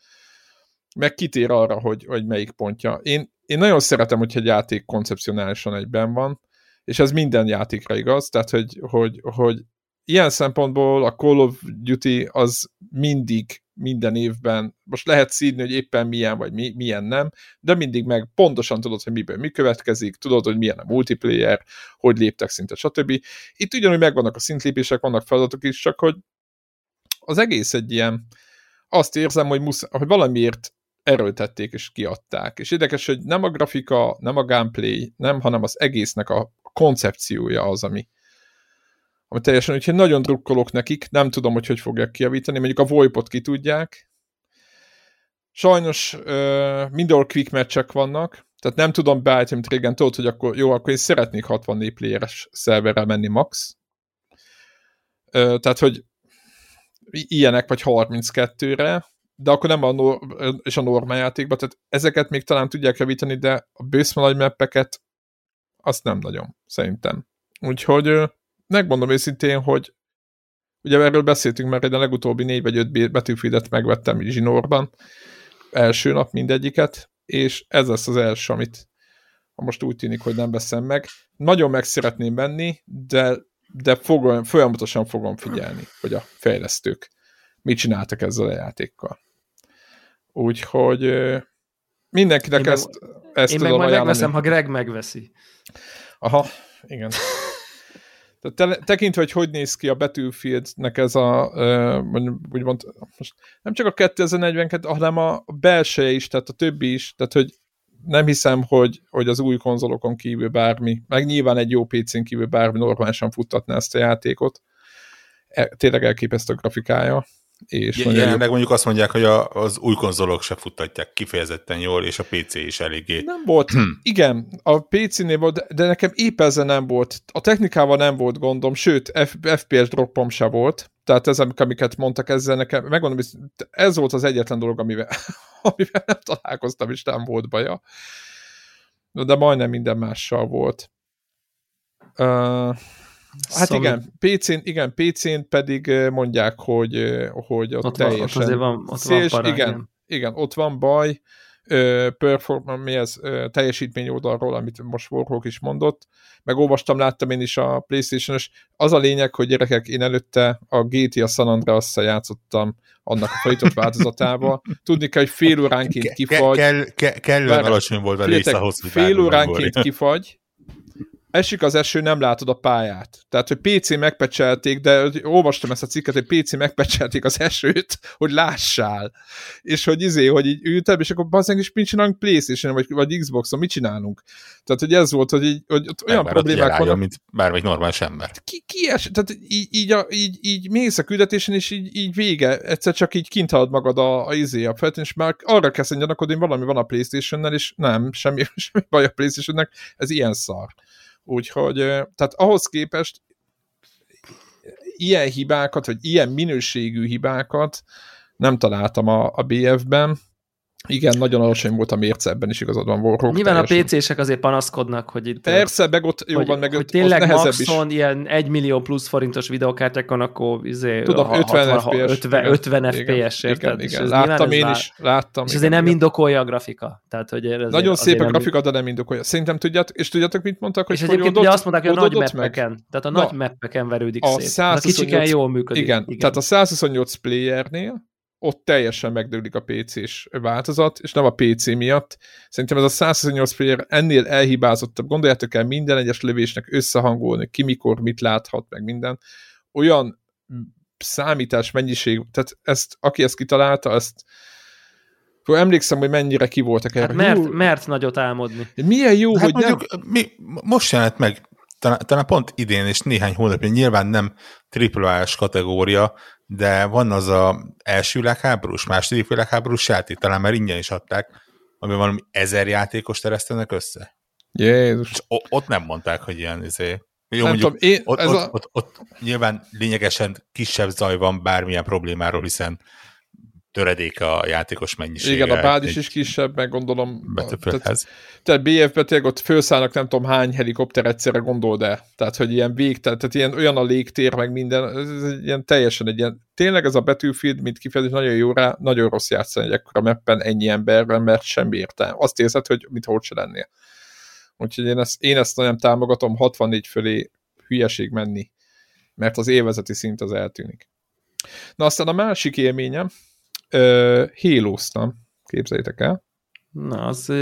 meg kitér arra, hogy, hogy melyik pontja. Én, én nagyon szeretem, hogy egy játék koncepcionálisan egyben van, és ez minden játékra igaz, tehát hogy, hogy, hogy ilyen szempontból a Call of Duty az mindig minden évben, most lehet szídni, hogy éppen milyen vagy mi, milyen nem, de mindig meg pontosan tudod, hogy miből mi következik, tudod, hogy milyen a multiplayer, hogy léptek szinte, stb. Itt ugyanúgy megvannak a szintlépések, vannak feladatok is, csak hogy az egész egy ilyen, azt érzem, hogy, musz, hogy valamiért erőltették és kiadták. És érdekes, hogy nem a grafika, nem a gameplay, nem, hanem az egésznek a koncepciója az, ami, ami teljesen, úgyhogy nagyon drukkolok nekik, nem tudom, hogy hogy fogják kiavítani, mondjuk a VoIP-ot ki tudják. Sajnos uh, mindenhol quick matchek vannak, Tehát nem tudom beállítani, mint régen tudod, hogy akkor jó, akkor én szeretnék 64 playeres szerverrel menni max. Ö, tehát, hogy ilyenek vagy 32-re, de akkor nem a, nor- és a normál játékban, tehát ezeket még talán tudják javítani, de a bőszme nagy mappeket azt nem nagyon, szerintem. Úgyhogy megmondom őszintén, hogy ugye erről beszéltünk már, a legutóbbi négy vagy öt betűfidet megvettem zsinórban, első nap mindegyiket, és ez lesz az első, amit most úgy tűnik, hogy nem veszem meg. Nagyon meg szeretném venni, de, de fogom, folyamatosan fogom figyelni, hogy a fejlesztők mit csináltak ezzel a játékkal. Úgyhogy mindenkinek én ezt, meg, ezt én tudom meg majd megveszem, ha Greg megveszi. Aha, igen. Tehát tekintve, hogy hogy néz ki a Battlefieldnek ez a, úgymond, most nem csak a 2042, hanem a belseje is, tehát a többi is, tehát hogy nem hiszem, hogy, hogy az új konzolokon kívül bármi, meg nyilván egy jó PC-n kívül bármi normálisan futtatná ezt a játékot. E, tényleg elképesztő a grafikája. És ja, jelenleg mondjuk azt mondják, hogy a, az új konzolok se futtatják kifejezetten jól, és a PC is eléggé. Nem volt, igen, a PC-nél volt, de nekem épp ezzel nem volt. A technikával nem volt gondom, sőt, F, FPS droppom se volt. Tehát ez, amiket mondtak ezzel nekem, megmondom, ez volt az egyetlen dolog, amivel, amivel nem találkoztam, és nem volt baja. De majdnem minden mással volt. Uh, Hát szóval... igen, PC-n, igen, PC-n pedig mondják, hogy, hogy ott, ott teljesen... Van, ott van, ott széls, van pará, igen, igen, igen, ott van baj, perform, mi ez, teljesítmény oldalról, amit most Warhawk is mondott, meg olvastam, láttam én is a Playstation-os. Az a lényeg, hogy gyerekek, én előtte a GTA San andreas játszottam annak a folytott változatával. Tudni kell, hogy fél óránként kifagy. Kell, kell, kellően alacsony volt a rész ahhoz, hogy Fél óránként kifagy, esik az eső, nem látod a pályát. Tehát, hogy PC megpecselték, de olvastam ezt a cikket, hogy PC megpecselték az esőt, hogy lássál. És hogy izé, hogy így ültem, és akkor bazdmeg is mit csinálunk Playstation vagy, vagy Xboxon, mit csinálunk? Tehát, hogy ez volt, hogy, így, hogy ott olyan problémák vannak. mint bármelyik normális ember. Ki, ki es, tehát így, így, a, így, így mész a küldetésen, és így, így vége. Egyszer csak így kint magad a, a izé, a feltén, és már arra kezd hogy valami van a Playstation-nel, és nem, semmi, semmi baj a Playstation-nek, ez ilyen szar. Úgyhogy, tehát ahhoz képest ilyen hibákat, vagy ilyen minőségű hibákat nem találtam a, a BF-ben, igen, nagyon alacsony volt a mérce, ebben is igazad van Warhawk. Nyilván teljesen. a PC-sek azért panaszkodnak, hogy itt... Persze, meg ott jó van, meg hogy tényleg maxon is. ilyen 1 millió plusz forintos videókártyákon, akkor izé, Tudom, 50 60, FPS. 50, 50 FPS, érted? Igen, igen. láttam én is, láttam. És azért nem indokolja a grafika. Tehát, hogy azért, nagyon szép a grafika, de nem indokolja. Szerintem tudjátok, és tudjátok, mit mondtak, hogy És egyébként ugye azt mondták, hogy a nagy meppeken, tehát a nagy meppeken verődik szét. A kicsiken jól működik. Igen, tehát a 128 playernél ott teljesen megdőlik a PC-s változat, és nem a PC miatt. Szerintem ez a 128 player ennél elhibázottabb. Gondoljátok el minden egyes lövésnek összehangolni, ki mikor mit láthat, meg minden. Olyan számítás mennyiség, tehát ezt, aki ezt kitalálta, ezt akkor emlékszem, hogy mennyire ki voltak erre. Hát mert, mert nagyot álmodni. Milyen jó, hát hogy mondjuk, nem... Mi, most jelent meg, talán, talán pont idén és néhány hónapja, nyilván nem AAA-s kategória, de van az a első világháborús, második világháborús játék, talán már ingyen is adták, ami valami ezer játékos teresztenek össze. Jézus. És ott nem mondták, hogy ilyen izé. Jó, nem mondjuk, tudom, én, ott, ott, a... ott, ott, nyilván lényegesen kisebb zaj van bármilyen problémáról, hiszen töredéke a játékos mennyisége. Igen, a bázis is kisebb, meg gondolom. Tehát, tehát BF-be tényleg ott felszállnak nem tudom hány helikopter egyszerre gondol, de tehát, hogy ilyen vég, tehát, tehát ilyen, olyan a légtér, meg minden, ez, ez ilyen teljesen egy ilyen, tényleg ez a Battlefield, mint kifejezés, nagyon jó rá, nagyon rossz játszani egy ekkora meppen ennyi emberben, mert semmi értelme. Azt érzed, hogy mit hogy se lennél. Úgyhogy én ezt, én ezt nagyon támogatom, 64 fölé hülyeség menni, mert az évezeti szint az eltűnik. Na aztán a másik élményem, hélóztam, képzeljétek el. Na, az,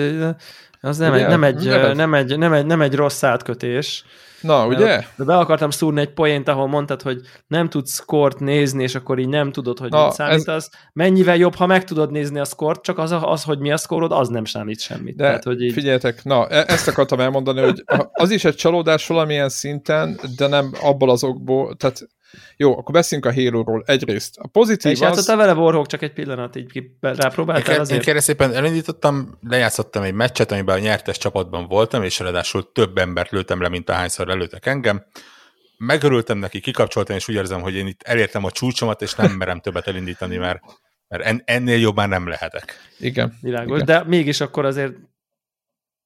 az nem, egy, nem, egy, nem, egy, nem, egy, nem, egy, nem egy rossz átkötés. Na, ugye? De be akartam szúrni egy poént, ahol mondtad, hogy nem tudsz skort nézni, és akkor így nem tudod, hogy Na, mit számítasz. Ez... Mennyivel jobb, ha meg tudod nézni a skort, csak az, az hogy mi a szkorod, az nem számít semmit. De Tehát, hogy így... figyeljetek, na, e- ezt akartam elmondani, hogy az is egy csalódás valamilyen szinten, de nem abból az okból, tehát Jó, akkor beszéljünk a Halo-ról. Egyrészt a pozitív Te is az... vele Warhawk csak egy pillanat, így rápróbáltál azért? Én kérlek szépen elindítottam, lejátszottam egy meccset, amiben a nyertes csapatban voltam, és ráadásul több embert lőttem le, mint ahányszor lelőttek engem. Megörültem neki, kikapcsoltam, és úgy érzem, hogy én itt elértem a csúcsomat, és nem merem többet elindítani, mert, mert ennél jobb már nem lehetek. Igen. Világos, Igen. de mégis akkor azért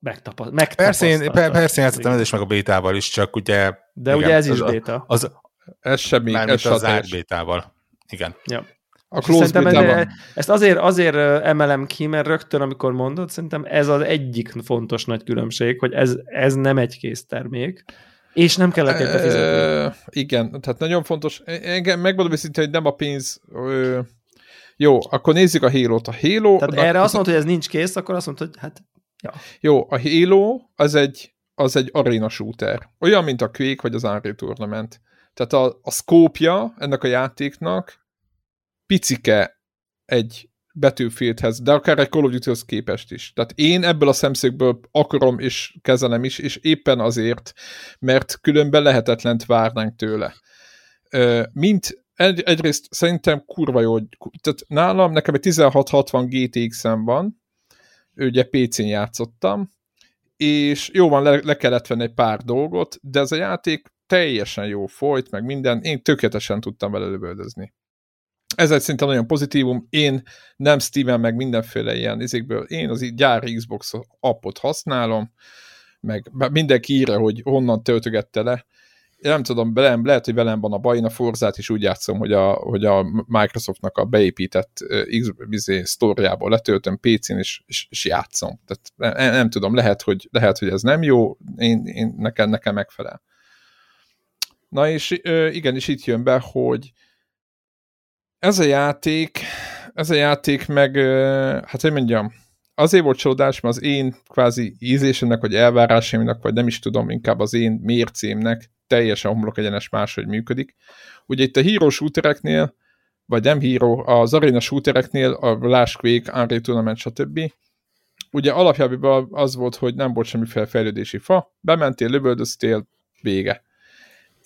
megtapaszt, persze, én, persze én játszottam ez is meg a bétával is, csak ugye... De igen, ugye ez is béta. Az, az, ez semmi, ez az zárt bétával. Igen. Ja. A close ez, ezt azért, azért emelem ki, mert rögtön, amikor mondod, szerintem ez az egyik fontos nagy különbség, hogy ez, ez nem egy kész termék, és nem kellett érte fizetni. igen, tehát nagyon fontos. Engem megmondom őszintén, hogy nem a pénz... Ö, jó, akkor nézzük a Halo-t. A Halo... Tehát erre azt mondta, hogy ez nincs kész, akkor azt mondta, hogy hát Ja. Jó, a Halo az egy, az egy arena shooter. Olyan, mint a Quake vagy az Unreal Tournament. Tehát a, a szkópja ennek a játéknak picike egy Battlefieldhez, de akár egy Call of Duty-hoz képest is. Tehát én ebből a szemszögből akarom és kezelem is, és éppen azért, mert különben lehetetlent várnánk tőle. Mint egy, egyrészt szerintem kurva jó, tehát nálam nekem egy 1660 GTX-em van, ugye PC-n játszottam, és jó van, le, le kellett venni egy pár dolgot, de ez a játék teljesen jó folyt, meg minden, én tökéletesen tudtam vele lövöldözni. Ez egy szinte nagyon pozitívum, én nem Steven meg mindenféle ilyen izékből, én az gyári Xbox appot használom, meg mindenki írja, hogy honnan töltögette le, nem tudom, velem, lehet, hogy velem van a baj, én a Forzát is úgy játszom, hogy a, hogy a Microsoftnak a beépített izé, sztoriából letöltöm PC-n, és, és, és játszom. Tehát nem, nem tudom, lehet hogy, lehet, hogy ez nem jó, én, én, nekem, nekem megfelel. Na és igen, és itt jön be, hogy ez a játék, ez a játék meg, hát hogy mondjam, azért volt csodás, mert az én kvázi ízésemnek, vagy elvárásaimnak, vagy nem is tudom, inkább az én mércémnek teljesen homlok egyenes máshogy működik. Ugye itt a híró shootereknél, vagy nem híró, az arena shootereknél, a Last Quake, Unreal Tournament, stb. Ugye alapjában az volt, hogy nem volt semmiféle fejlődési fa, bementél, lövöldöztél, vége.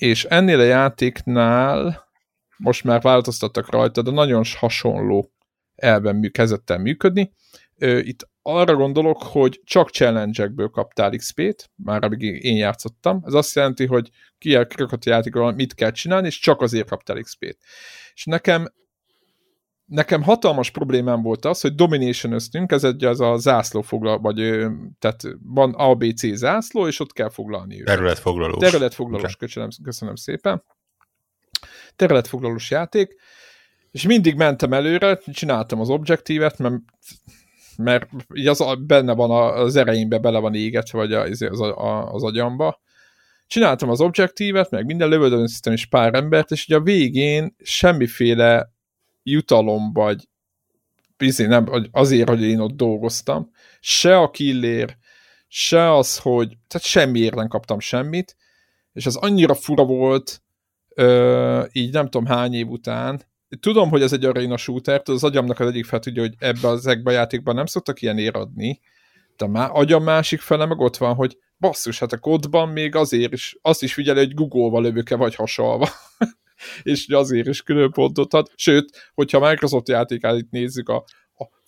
És ennél a játéknál most már változtattak rajta, de nagyon hasonló elben kezdett el működni. Itt arra gondolok, hogy csak challenge-ekből kaptál XP-t, már amíg én játszottam. Ez azt jelenti, hogy ki a játékról mit kell csinálni, és csak azért kaptál XP-t. És nekem nekem hatalmas problémám volt az, hogy dominationöztünk, ez egy az a zászló foglal, vagy tehát van ABC zászló, és ott kell foglalni őket. Területfoglalós. Területfoglalós, köszönöm, köszönöm szépen. Területfoglalós játék, és mindig mentem előre, csináltam az objektívet, mert mert az, benne van az ereimbe, bele van égetve, vagy az, az, az agyamba. Csináltam az objektívet, meg minden lövöldöztem is pár embert, és ugye a végén semmiféle jutalom, vagy bizony, nem, azért, hogy én ott dolgoztam, se a killér, se az, hogy, tehát semmiért nem kaptam semmit, és az annyira fura volt, ö, így nem tudom hány év után, tudom, hogy ez egy arena shooter, az agyamnak az egyik fel tudja, hogy ebbe az a játékban nem szoktak ilyen éradni, de már agyam másik fele meg ott van, hogy basszus, hát a kódban még azért is, azt is figyeli, hogy Google-val lövök-e vagy hasalva. és azért is külön pontot ad. Sőt, hogyha Microsoft játékát itt nézzük, a,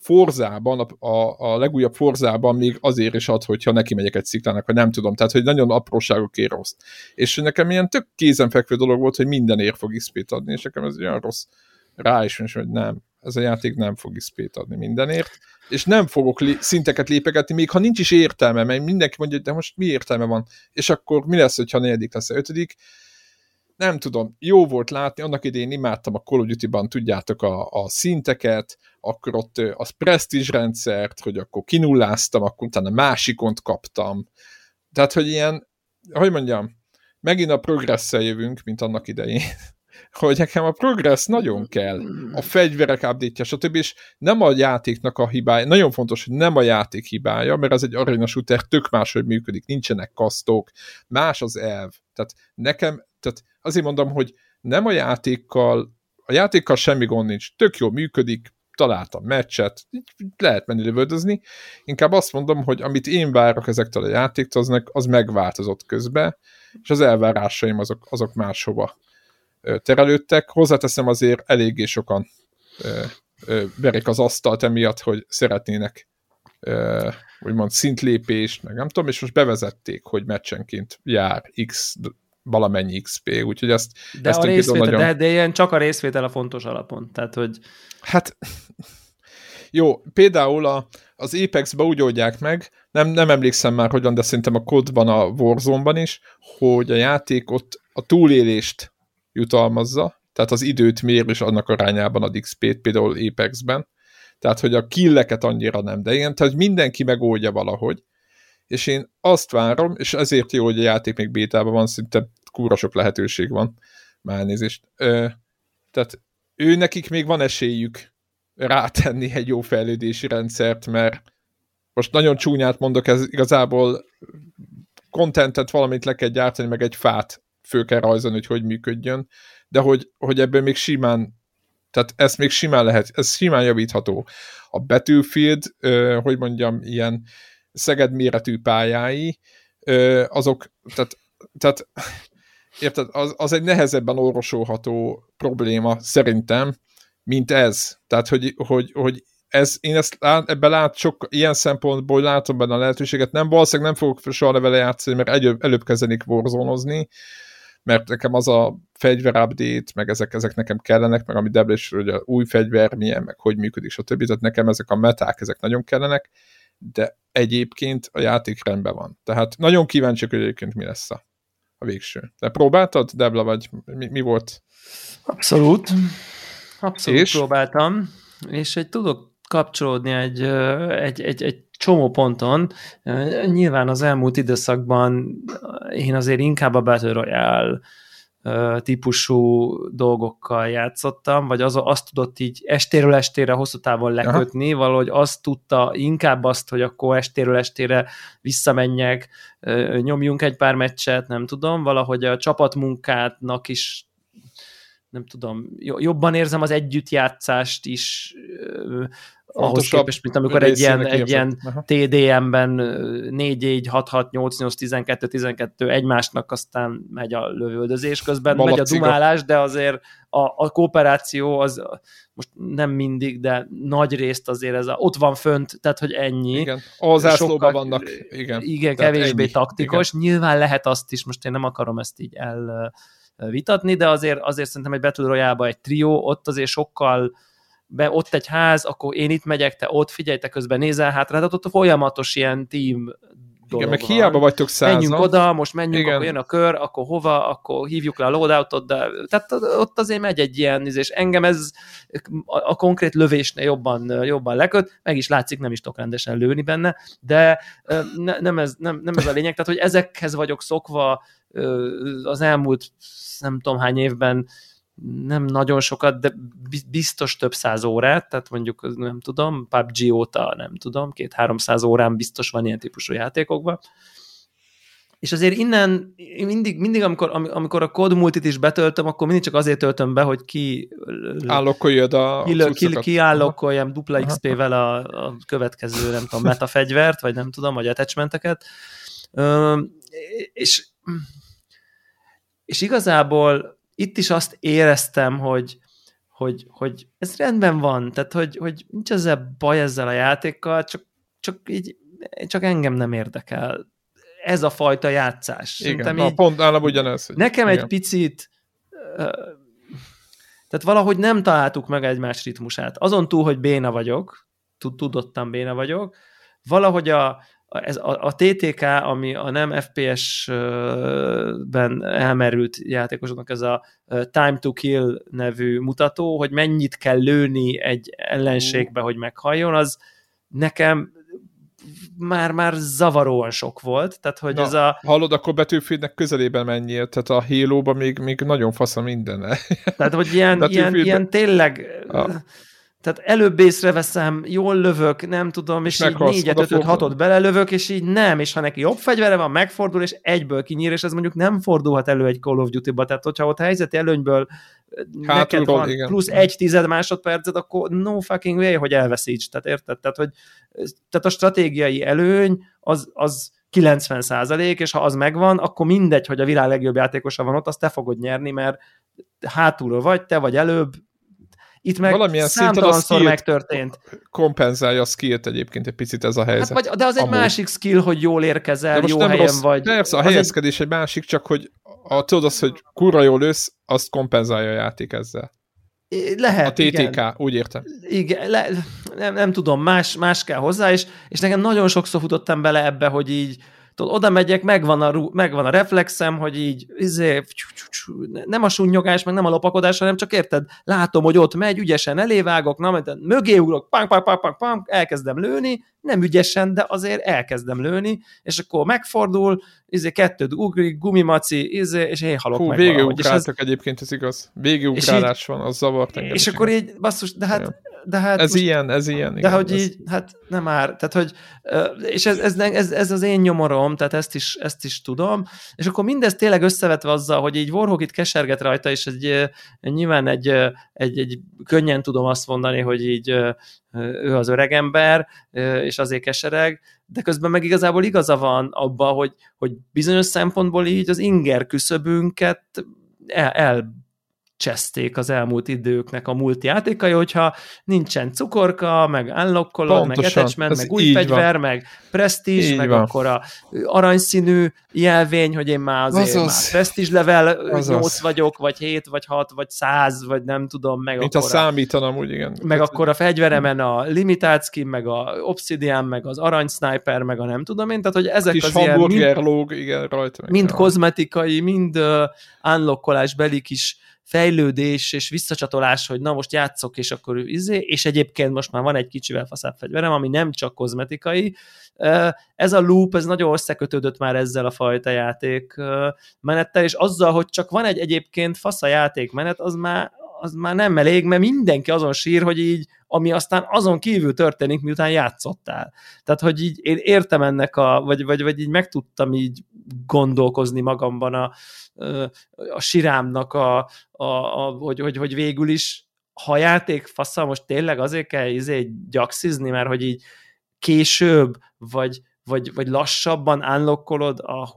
Forzában, a, a, a legújabb Forzában még azért is ad, hogyha neki megyek egy sziklának, vagy nem tudom, tehát hogy nagyon apróságokért rossz. És nekem ilyen tök kézenfekvő dolog volt, hogy mindenért fog xp adni, és nekem ez olyan rossz rá is hogy nem, ez a játék nem fog XP-t adni mindenért, és nem fogok lé- szinteket lépegetni, még ha nincs is értelme, mert mindenki mondja, hogy de most mi értelme van, és akkor mi lesz, hogyha negyedik lesz a ötödik, nem tudom, jó volt látni, annak idején imádtam a Call of Duty-ban, tudjátok, a, a szinteket, akkor ott a Prestige rendszert, hogy akkor kinulláztam, akkor utána másikont kaptam. Tehát, hogy ilyen, hogy mondjam, megint a progresszel jövünk, mint annak idején hogy nekem a progress nagyon kell, a fegyverek update stb. és nem a játéknak a hibája, nagyon fontos, hogy nem a játék hibája, mert az egy arena shooter tök máshogy működik, nincsenek kasztok, más az elv. Tehát nekem, tehát azért mondom, hogy nem a játékkal, a játékkal semmi gond nincs, tök jól működik, találtam meccset, lehet menni lövöldözni, inkább azt mondom, hogy amit én várok ezektől a játéktól, az, megváltozott közben, és az elvárásaim azok, azok máshova terelődtek. Hozzáteszem azért eléggé sokan verik az asztalt emiatt, hogy szeretnének úgymond szintlépést, meg nem tudom, és most bevezették, hogy meccsenként jár X valamennyi XP, úgyhogy ezt... De, ezt a részvétel, nagyon... de, de ilyen csak a részvétel a fontos alapon, tehát hogy... Hát, jó, például a, az Apex-be úgy oldják meg, nem, nem emlékszem már hogyan, de szerintem a kodban, a Warzone-ban is, hogy a játék ott a túlélést jutalmazza, tehát az időt mér, és annak arányában ad XP-t, például Apex-ben. Tehát, hogy a killeket annyira nem, de ilyen, tehát mindenki megoldja valahogy. És én azt várom, és ezért jó, hogy a játék még bétában van, szinte kúra sok lehetőség van. Már nézést. Ö, tehát ő nekik még van esélyük rátenni egy jó fejlődési rendszert, mert most nagyon csúnyát mondok, ez igazából kontentet valamit le kell gyártani, meg egy fát fő kell rajzolni, hogy hogy működjön, de hogy, hogy ebből még simán, tehát ezt még simán lehet, ez simán javítható. A Battlefield, hogy mondjam, ilyen Szeged méretű pályái, azok, tehát, tehát érted, az, az egy nehezebben orvosolható probléma szerintem, mint ez. Tehát, hogy, hogy, hogy ez, én ezt lát, ebben lát sok ilyen szempontból látom benne a lehetőséget. Nem, valószínűleg nem fogok soha vele játszani, mert előbb, előbb kezdenik warzone mert nekem az a fegyver update, meg ezek, ezek nekem kellenek, meg ami Debla is, hogy a új fegyver milyen, meg hogy működik, stb. Tehát nekem ezek a meták, ezek nagyon kellenek, de egyébként a játék rendben van. Tehát nagyon kíváncsiak, hogy egyébként mi lesz a, a végső. De próbáltad, Debla, vagy mi, mi volt? Abszolút. Abszolút és? próbáltam, és egy tudok kapcsolódni egy, egy, egy, egy csomó ponton. Nyilván az elmúlt időszakban én azért inkább a Battle Royale típusú dolgokkal játszottam, vagy az, azt tudott így estéről estére hosszú távon lekötni, Aha. valahogy azt tudta, inkább azt, hogy akkor estéről estére visszamenjek, nyomjunk egy pár meccset, nem tudom, valahogy a csapatmunkátnak is nem tudom, jobban érzem az együttjátszást is ahhoz képest, mint amikor egy ilyen, egy ilyen TDM-ben 4 4 6 6 8 8 12 12 egymásnak aztán megy a lövöldözés közben, Malaciga. megy a dumálás, de azért a, a kooperáció az most nem mindig, de nagy részt azért ez a, ott van fönt, tehát hogy ennyi. Igen, az sokkal, vannak, igen. Igen, kevésbé ennyi. taktikos. Igen. Nyilván lehet azt is, most én nem akarom ezt így el vitatni, de azért, azért szerintem egy Battle royale egy trió, ott azért sokkal be, ott egy ház, akkor én itt megyek, te ott, figyelj, te közben nézel hátra, tehát ott folyamatos ilyen team igen, meg van. hiába vagytok százan. Menjünk oda, most menjünk, Igen. akkor jön a kör, akkor hova, akkor hívjuk le a loadoutot, de tehát ott azért megy egy ilyen, és engem ez a, a konkrét lövésnél jobban, jobban leköt, meg is látszik, nem is tudok rendesen lőni benne, de ne, nem, ez, nem, nem ez a lényeg, tehát hogy ezekhez vagyok szokva az elmúlt nem tudom hány évben nem nagyon sokat, de biztos több száz órát, tehát mondjuk nem tudom, PUBG óta nem tudom, két-háromszáz órán biztos van ilyen típusú játékokban. És azért innen mindig, mindig amikor, amikor a kód multit is betöltöm, akkor mindig csak azért töltöm be, hogy ki állokkoljad a ki, ki, ki állokkoljam dupla XP-vel a, a következő, nem tudom, metafegyvert, vagy nem tudom, vagy attachmenteket. Ö, és, és igazából itt is azt éreztem, hogy, hogy, hogy ez rendben van, tehát hogy, hogy nincs ezzel baj ezzel a játékkal, csak, csak így csak engem nem érdekel. Ez a fajta játszás. Igen, na, így, pont nálam ugyanez. Hogy nekem igen. egy picit tehát valahogy nem találtuk meg egymás ritmusát. Azon túl, hogy béna vagyok, tudottan béna vagyok, valahogy a, ez a, a TTK, ami a nem FPS-ben elmerült játékosoknak ez a Time to Kill nevű mutató, hogy mennyit kell lőni egy ellenségbe, hogy meghalljon, az nekem már-már zavaróan sok volt, tehát hogy Na, ez a... Hallod, akkor Betűfédnek közelében menjél, tehát a halo még, még nagyon fasz a mindene. Tehát, hogy ilyen, ilyen, ilyen tényleg... Ah tehát előbb észreveszem, jól lövök, nem tudom, és, és így négyet, ötöt, hatot belelövök, és így nem, és ha neki jobb fegyvere van, megfordul, és egyből kinyír, és ez mondjuk nem fordulhat elő egy Call of Duty-ba, tehát hogyha ott helyzeti előnyből Hátulról, neked van igen. plusz egy tized másodpercet, akkor no fucking way, hogy elveszíts, tehát érted? Tehát, hogy, tehát a stratégiai előny az, az 90 százalék, és ha az megvan, akkor mindegy, hogy a világ legjobb játékosa van ott, azt te fogod nyerni, mert hátulról vagy, te vagy előbb, itt meg Valamilyen számtalanszor megtörtént. Kompenzálja a skillt egyébként egy picit ez a helyzet. Hát vagy, de az egy Amúgy. másik skill, hogy jól érkezel, jó helyen rossz, vagy. Persze, a helyezkedés egy... egy másik, csak hogy a, tudod azt, hogy kurva jól ősz, azt kompenzálja a játék ezzel. Lehet, A TTK, igen. úgy értem. Igen, le, nem, nem tudom, más, más kell hozzá, és, és nekem nagyon sokszor futottam bele ebbe, hogy így tudod, oda megyek, megvan a, megvan a reflexem, hogy így izé, nem a sunnyogás, meg nem a lopakodás, hanem csak érted, látom, hogy ott megy, ügyesen elévágok, na, mögé ugrok, pang, pang, pang, pang, pang, elkezdem lőni, nem ügyesen, de azért elkezdem lőni, és akkor megfordul, izé kettőt ugrik, gumimaci, izé, és én halok Hú, meg végigugráltak ez... egyébként, ez igaz. Végigugrálás van, az zavart engem. És akkor így, basszus, de hát de hát ez most, ilyen, ez ilyen. De igen, hogy ez... így, hát nem már, tehát hogy, és ez, ez, ez, ez az én nyomorom, tehát ezt is, ezt is tudom, és akkor mindez tényleg összevetve azzal, hogy így Warhawk itt keserget rajta, és egy, nyilván egy, egy, egy könnyen tudom azt mondani, hogy így ő az öregember, és azért kesereg, de közben meg igazából igaza van abba, hogy, hogy bizonyos szempontból így az inger küszöbünket el, el cseszték az elmúlt időknek a multijátékai, hogyha nincsen cukorka, meg unlockolod, meg attachment, meg új fegyver, van. meg prestige, meg van. akkor a aranyszínű jelvény, hogy én már azért Azaz. már prestige level Azaz. 8 vagyok, vagy 7, vagy 6, vagy 100, vagy nem tudom, meg Mint akkor a számítanam, úgy igen. Meg hát, akkor a fegyveremen a limitált skin, meg a obsidian, meg az arany sniper, meg a nem tudom én, tehát hogy ezek az ilyen mind, lóg, igen, rajta. Mind kozmetikai, mind uh, unlockolás beli kis fejlődés és visszacsatolás, hogy na most játszok, és akkor izé, és egyébként most már van egy kicsivel faszább fegyverem, ami nem csak kozmetikai. Ez a loop, ez nagyon összekötődött már ezzel a fajta játék menettel, és azzal, hogy csak van egy egyébként fasz a játékmenet, az már, az már nem elég, mert mindenki azon sír, hogy így, ami aztán azon kívül történik, miután játszottál. Tehát, hogy így én értem ennek a, vagy, vagy, vagy így meg tudtam így gondolkozni magamban a, a sirámnak, a, a, a, hogy, hogy, hogy végül is ha játék faszal, most tényleg azért kell izé gyaxizni, mert hogy így később, vagy, vagy, vagy lassabban unlockolod a.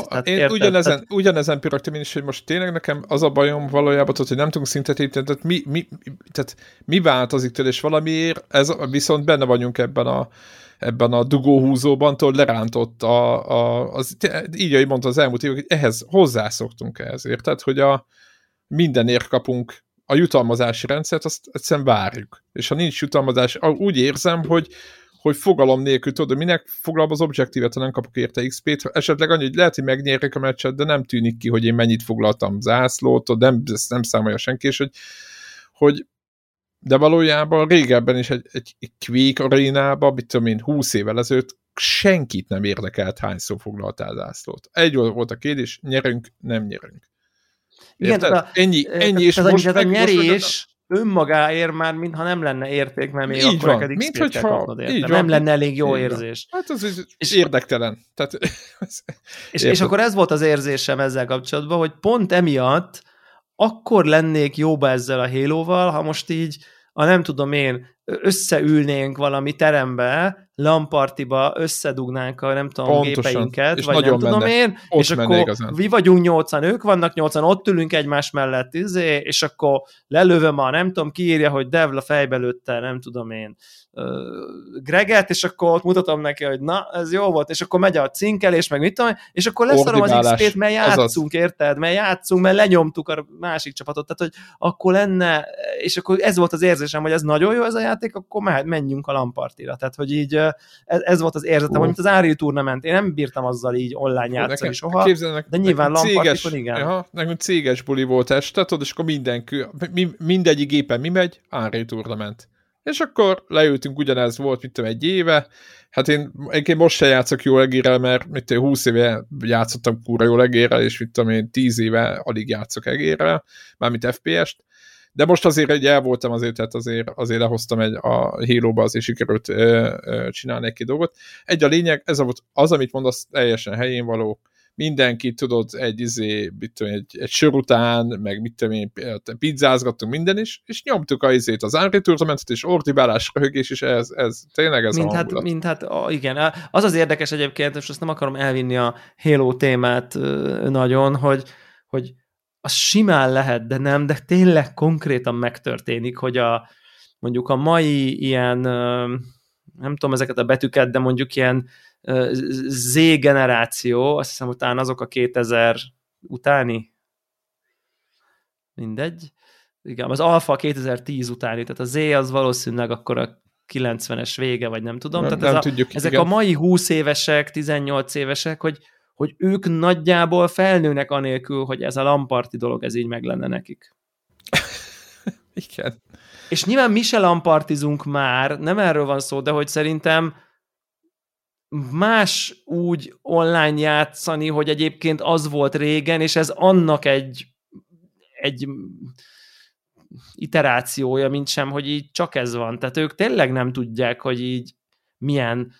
Na, Tehát én érted? ugyanezen, tehát... ugyanezen piraktam én is, hogy most tényleg nekem az a bajom valójában, hogy nem tudunk szintet építeni, tehát mi, mi, tehát mi változik tőle, és valamiért, ez, viszont benne vagyunk ebben a, ebben a dugóhúzóban, tudod, lerántott a, a, az, így, ahogy mondta az elmúlt évek, hogy ehhez hozzászoktunk ehhez, érted? Hogy a mindenért kapunk a jutalmazási rendszert, azt egyszerűen várjuk. És ha nincs jutalmazás, úgy érzem, hogy, hogy fogalom nélkül, tudod, minek foglalom az objektívet, ha nem kapok érte XP-t, esetleg annyi, hogy lehet, hogy megnyerik a meccset, de nem tűnik ki, hogy én mennyit foglaltam zászlót, nem, ezt nem számolja senki, és hogy, hogy de valójában régebben is egy, egy, egy Quake arénában, mit tudom én, 20 évvel ezelőtt senkit nem érdekelt, hányszor foglaltál zászlót. Egy volt a kérdés, nyerünk, nem nyerünk. Igen, a, ennyi, ennyi, és ez most, a, meg, nyerés most önmagáért már, mintha nem lenne érték, mert még így akkor van. neked Mint hogyha, kapnod érte. Így van. Nem lenne elég jó így érzés. Van. Hát az és, érdektelen. Tehát, és, és akkor ez volt az érzésem ezzel kapcsolatban, hogy pont emiatt akkor lennék jóba ezzel a halo ha most így a nem tudom én, összeülnénk valami terembe, lampartiba összedugnánk a nem tudom, Pontosan. gépeinket, és vagy nem tudom menne. én, ott és akkor igazán. mi vagyunk nyolcan, ők vannak nyolcan, ott ülünk egymás mellett, izé, és akkor lelövöm a nem tudom, kiírja, hogy Devla fejbe lőtte, nem tudom én, Greget, és akkor ott mutatom neki, hogy na, ez jó volt, és akkor megy a cinkelés, meg mit tudom, és akkor leszarom az XP-t, mert játszunk, Azaz. érted? Mert játszunk, mert lenyomtuk a másik csapatot, tehát hogy akkor lenne, és akkor ez volt az érzésem, hogy ez nagyon jó ez a játék, akkor menjünk a lampartira. Tehát, hogy így ez, ez volt az érzetem, uh. mint az Ári Tournament, én nem bírtam azzal így online játszani nekem, soha, de nyilván lampartikon igen. Aha, nekünk céges buli volt este, tudod, és akkor mindenki, mi, mindegyik gépen mi megy? Ári Tournament és akkor leültünk, ugyanez volt, mint tudom, egy éve. Hát én, én most se játszok jó egérrel, mert mit tudom, 20 éve játszottam kúra jó egérrel, és mit tudom én, 10 éve alig játszok egérrel, mármint FPS-t. De most azért egy el voltam azért, tehát azért, azért lehoztam egy a Halo-ba, azért sikerült ö, ö, csinálni egy-két dolgot. Egy a lényeg, ez volt az, amit mondasz, teljesen helyén való, mindenki, tudod, egy, izé, mit tudom, egy, egy sör után, meg mit tudom én, pizzázgattunk minden is, és nyomtuk a izét, az Unreal Tournamentet, és ordibálás, röhögés, és ez, ez tényleg ez mint a hát, mint hát, igen. Az az érdekes egyébként, és azt nem akarom elvinni a Halo témát nagyon, hogy, hogy az simán lehet, de nem, de tényleg konkrétan megtörténik, hogy a, mondjuk a mai ilyen, nem tudom ezeket a betűket, de mondjuk ilyen Z generáció, azt hiszem, talán azok a 2000 utáni, mindegy, igen, az alfa 2010 utáni, tehát a Z az valószínűleg akkor a 90-es vége, vagy nem tudom. Nem, tehát nem ez tudjuk, a, ezek igen. a mai 20 évesek, 18 évesek, hogy, hogy ők nagyjából felnőnek anélkül, hogy ez a lamparti dolog, ez így meg lenne nekik. igen. És nyilván mi se lampartizunk már, nem erről van szó, de hogy szerintem más úgy online játszani, hogy egyébként az volt régen, és ez annak egy, egy iterációja, mint sem, hogy így csak ez van. Tehát ők tényleg nem tudják, hogy így milyen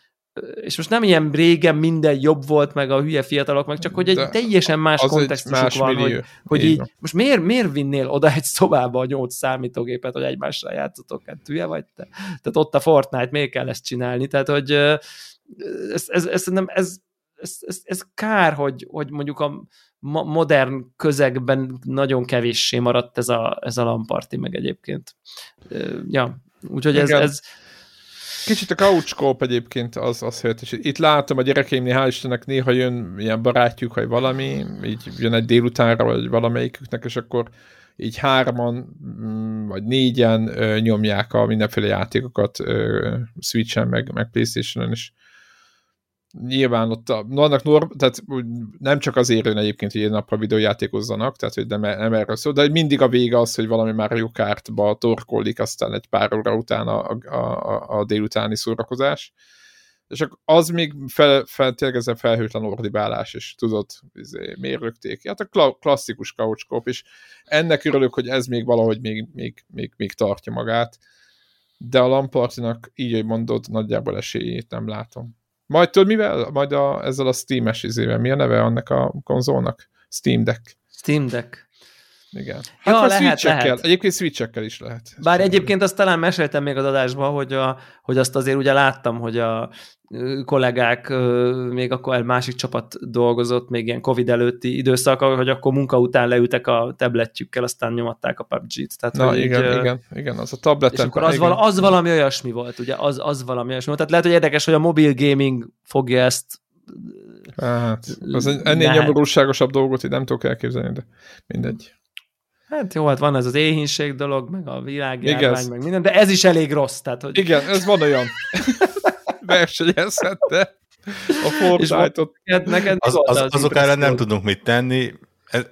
és most nem ilyen régen minden jobb volt, meg a hülye fiatalok, meg csak hogy egy De teljesen más kontextusuk más van, millió. hogy, hogy így, most miért, miért vinnél oda egy szobába a nyolc számítógépet, hogy egymással játszotok, hát hülye vagy te? Tehát ott a Fortnite, miért kell ezt csinálni? Tehát, hogy ez, ez, ez, nem, ez, ez, ez, ez kár, hogy, hogy mondjuk a modern közegben nagyon kevéssé maradt ez a, ez a lamparti meg egyébként. Ja, úgyhogy ez, ez, Kicsit a couch egyébként az, az helyett, és itt látom a gyerekeimnél, hál' Istennek néha jön ilyen barátjuk, vagy valami, így jön egy délutánra, vagy valamelyiküknek, és akkor így hárman, mm, vagy négyen nyomják a mindenféle játékokat Switch-en, meg, meg Playstation-en, és nyilván ott a, vannak norm, tehát nem csak az érőn egyébként, hogy egy napra videójátékozzanak, tehát hogy nem, nem erről szól, de mindig a vége az, hogy valami Mario Kartba torkollik, aztán egy pár óra után a, a, a, a délutáni szórakozás. És az még fel, fel, tényleg ez a felhőtlen ordibálás, és tudod, izé, miért rögték. Hát a klasszikus couchkop, és ennek örülök, hogy ez még valahogy még, még, még, még tartja magát, de a Lampartinak így, hogy mondod, nagyjából esélyét nem látom. Majd tudod mivel? Majd a, ezzel a Steam-es izével. Mi a neve annak a konzolnak? Steam Deck. Steam Deck. Igen. Hát ja, lehet, lehet. Egyébként switch is lehet. Bár egyébként azt talán meséltem még az adásban, hogy, a, hogy azt azért ugye láttam, hogy a kollégák még akkor egy másik csapat dolgozott, még ilyen Covid előtti időszak, hogy akkor munka után leültek a tabletjükkel, aztán nyomatták a PUBG-t. Tehát, Na igen, így, igen, igen, az a tableten. És akkor az, vala, az valami olyasmi volt, ugye, az, az valami olyasmi volt. Tehát lehet, hogy érdekes, hogy a mobil gaming fogja ezt Hát, az ennél nyomorúságosabb dolgot így nem tudok elképzelni, de mindegy. Hát jó, hát van ez az éhínség dolog, meg a világjárvány, meg minden, de ez is elég rossz. Tehát, hogy... Igen, ez van olyan. versenyezhette a Fortnite-ot. Neked az, az, az azok ellen nem tudunk mit tenni, ez,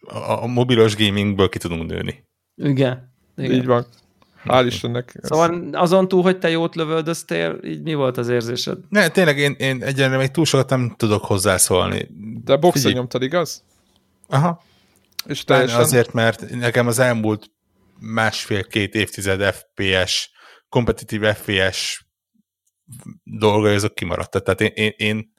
a, a mobilos gamingből ki tudunk nőni. Igen. Igen. Így van. Hál' Istennek. Szóval azon túl, hogy te jót lövöldöztél, így mi volt az érzésed? Ne, tényleg én, én egyenlően még túl sokat nem tudok hozzászólni. De boxon nyomtad, igaz? Aha. És teljesen... Azért, mert nekem az elmúlt másfél-két évtized FPS, kompetitív FPS dolgai azok kimaradtak. Tehát én, én, én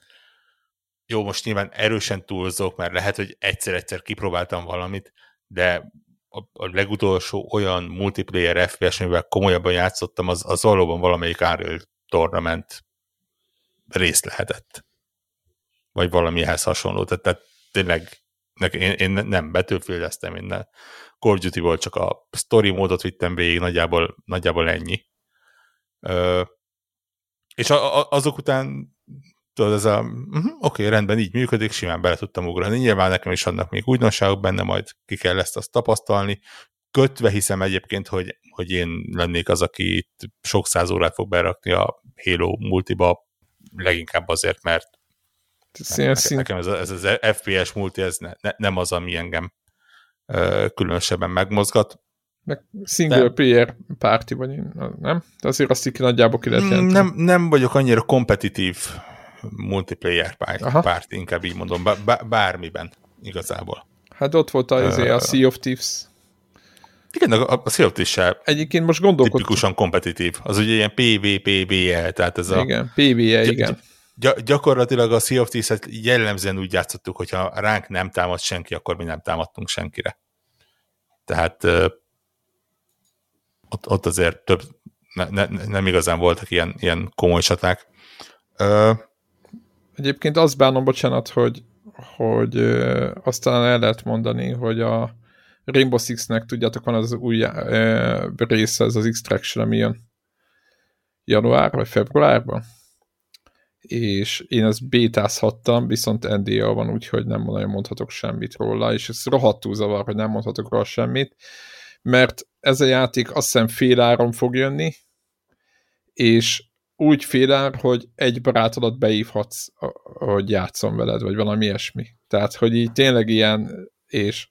jó, most nyilván erősen túlzok, mert lehet, hogy egyszer-egyszer kipróbáltam valamit, de a, a legutolsó olyan multiplayer FPS, amivel komolyabban játszottam, az, az valóban valamelyik Unreal Tournament részt lehetett. Vagy valamihez hasonló. Tehát, tehát tényleg én, én nem Battlefield-eztem, én ne. Call Duty volt, csak a story módot vittem végig, nagyjából, nagyjából ennyi. Ö, és a, a, azok után tudod, ez a uh-huh, oké, okay, rendben, így működik, simán bele tudtam ugrani. Nyilván nekem is vannak még újdonságok benne, majd ki kell ezt azt tapasztalni. Kötve hiszem egyébként, hogy, hogy én lennék az, aki itt sok száz órát fog berakni a Halo multiba, leginkább azért, mert nekem, nekem ez, ez az FPS multi, ez ne, ne, nem az, ami engem különösebben megmozgat. Meg single de... player párti vagy, nem? De azért azt így nagyjából ki lehet mm, jelenteni. Nem, nem vagyok annyira kompetitív multiplayer párt, inkább így mondom, bármiben igazából. Hát ott volt a, uh, a Sea of Thieves. Igen, a, a Sea of Thieves sem Egyébként most gondolkodtam. Tipikusan kompetitív. Az ugye ilyen PvPBE, tehát ez a... Igen, PvE, igen. Gy- gyakorlatilag a Sea of Thieves-et jellemzően úgy játszottuk, hogyha ránk nem támad senki, akkor mi nem támadtunk senkire. Tehát ott, ott azért több, ne, ne, nem igazán voltak ilyen, ilyen komoly csaták. Ö... Egyébként azt bánom, bocsánat, hogy, hogy aztán el lehet mondani, hogy a Rainbow Six-nek, tudjátok, van az új ö, része, ez az Extraction, ami jön január vagy februárban, és én ezt bétázhattam, viszont NDA van, úgyhogy nem nagyon mondhatok semmit róla, és ez rohadtul zavar, hogy nem mondhatok róla semmit, mert ez a játék azt hiszem fél áron fog jönni, és úgy félár, hogy egy barátodat beívhatsz, hogy játszom veled, vagy valami ilyesmi. Tehát, hogy így tényleg ilyen, és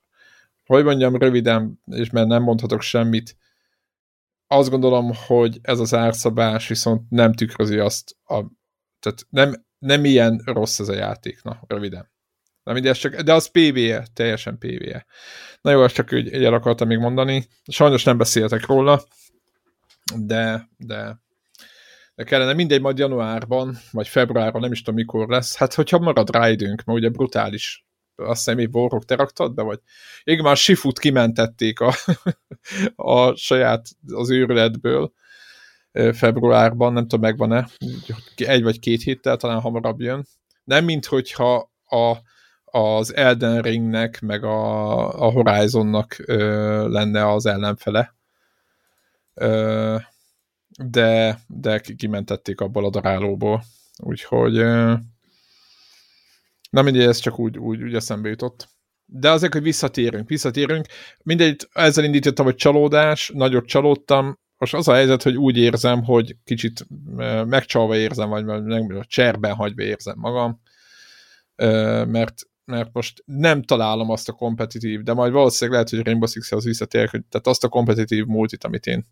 hogy mondjam röviden, és mert nem mondhatok semmit, azt gondolom, hogy ez az árszabás viszont nem tükrözi azt, a, tehát nem, nem ilyen rossz ez a játék, na, röviden. Nem, de, csak, de az PvE, teljesen PvE. Na jó, ezt csak úgy, el akartam még mondani. Sajnos nem beszéltek róla, de, de, de kellene mindegy, majd januárban, vagy februárban, nem is tudom mikor lesz. Hát, hogyha marad rá időnk, mert ugye brutális azt hiszem, hogy Borok te raktad be, vagy igen, már Sifut kimentették a, a saját az őrületből februárban, nem tudom, megvan-e, egy vagy két héttel talán hamarabb jön. Nem, mint hogyha a, az Elden Ringnek, meg a, a Horizonnak ö, lenne az ellenfele. Ö, de, de kimentették abból a darálóból. Úgyhogy Na mindegy, ez csak úgy, úgy, úgy eszembe jutott. De azért, hogy visszatérünk, visszatérünk. Mindegy, ezzel indítottam, hogy csalódás, nagyot csalódtam. Most az a helyzet, hogy úgy érzem, hogy kicsit megcsalva érzem, vagy a cserben hagyva érzem magam, mert, mert most nem találom azt a kompetitív, de majd valószínűleg lehet, hogy Rainbow Six-hez visszatérek, tehát azt a kompetitív multit, amit én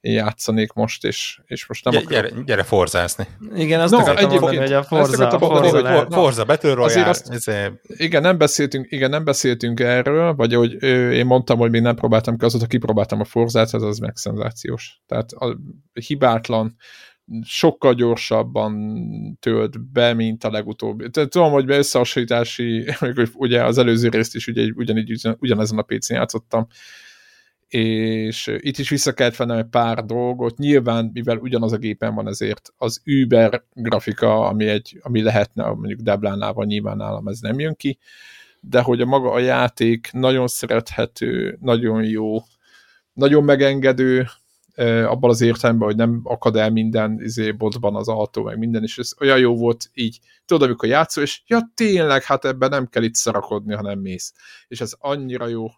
játszanék most, és, és most nem akarok. Gyere, gyere forzázni. Igen, azt no, akartam mondani, hogy a Forza, a Forza, Forza, hogy Forza Battle Royale. Azt, ezért... igen, nem beszéltünk, igen, nem beszéltünk erről, vagy hogy ő, én mondtam, hogy még nem próbáltam ki, azóta kipróbáltam a Forzát, ez az meg szenzációs. Tehát a hibátlan, sokkal gyorsabban tölt be, mint a legutóbbi. Tehát tudom, hogy összehasonlítási, ugye az előző részt is ugye, ugyanígy ugyanezen a PC-n játszottam, és itt is vissza kellett vennem egy pár dolgot. Nyilván, mivel ugyanaz a gépen van, ezért az Uber grafika, ami, egy, ami lehetne mondjuk Deblánál vagy nyilván nálam ez nem jön ki, de hogy a maga a játék nagyon szerethető, nagyon jó, nagyon megengedő, abban az értelemben, hogy nem akad el minden izé, botban az autó, meg minden, és ez olyan jó volt így, tudod, amikor játszol, és ja, tényleg, hát ebben nem kell itt szarakodni, hanem mész. És ez annyira jó.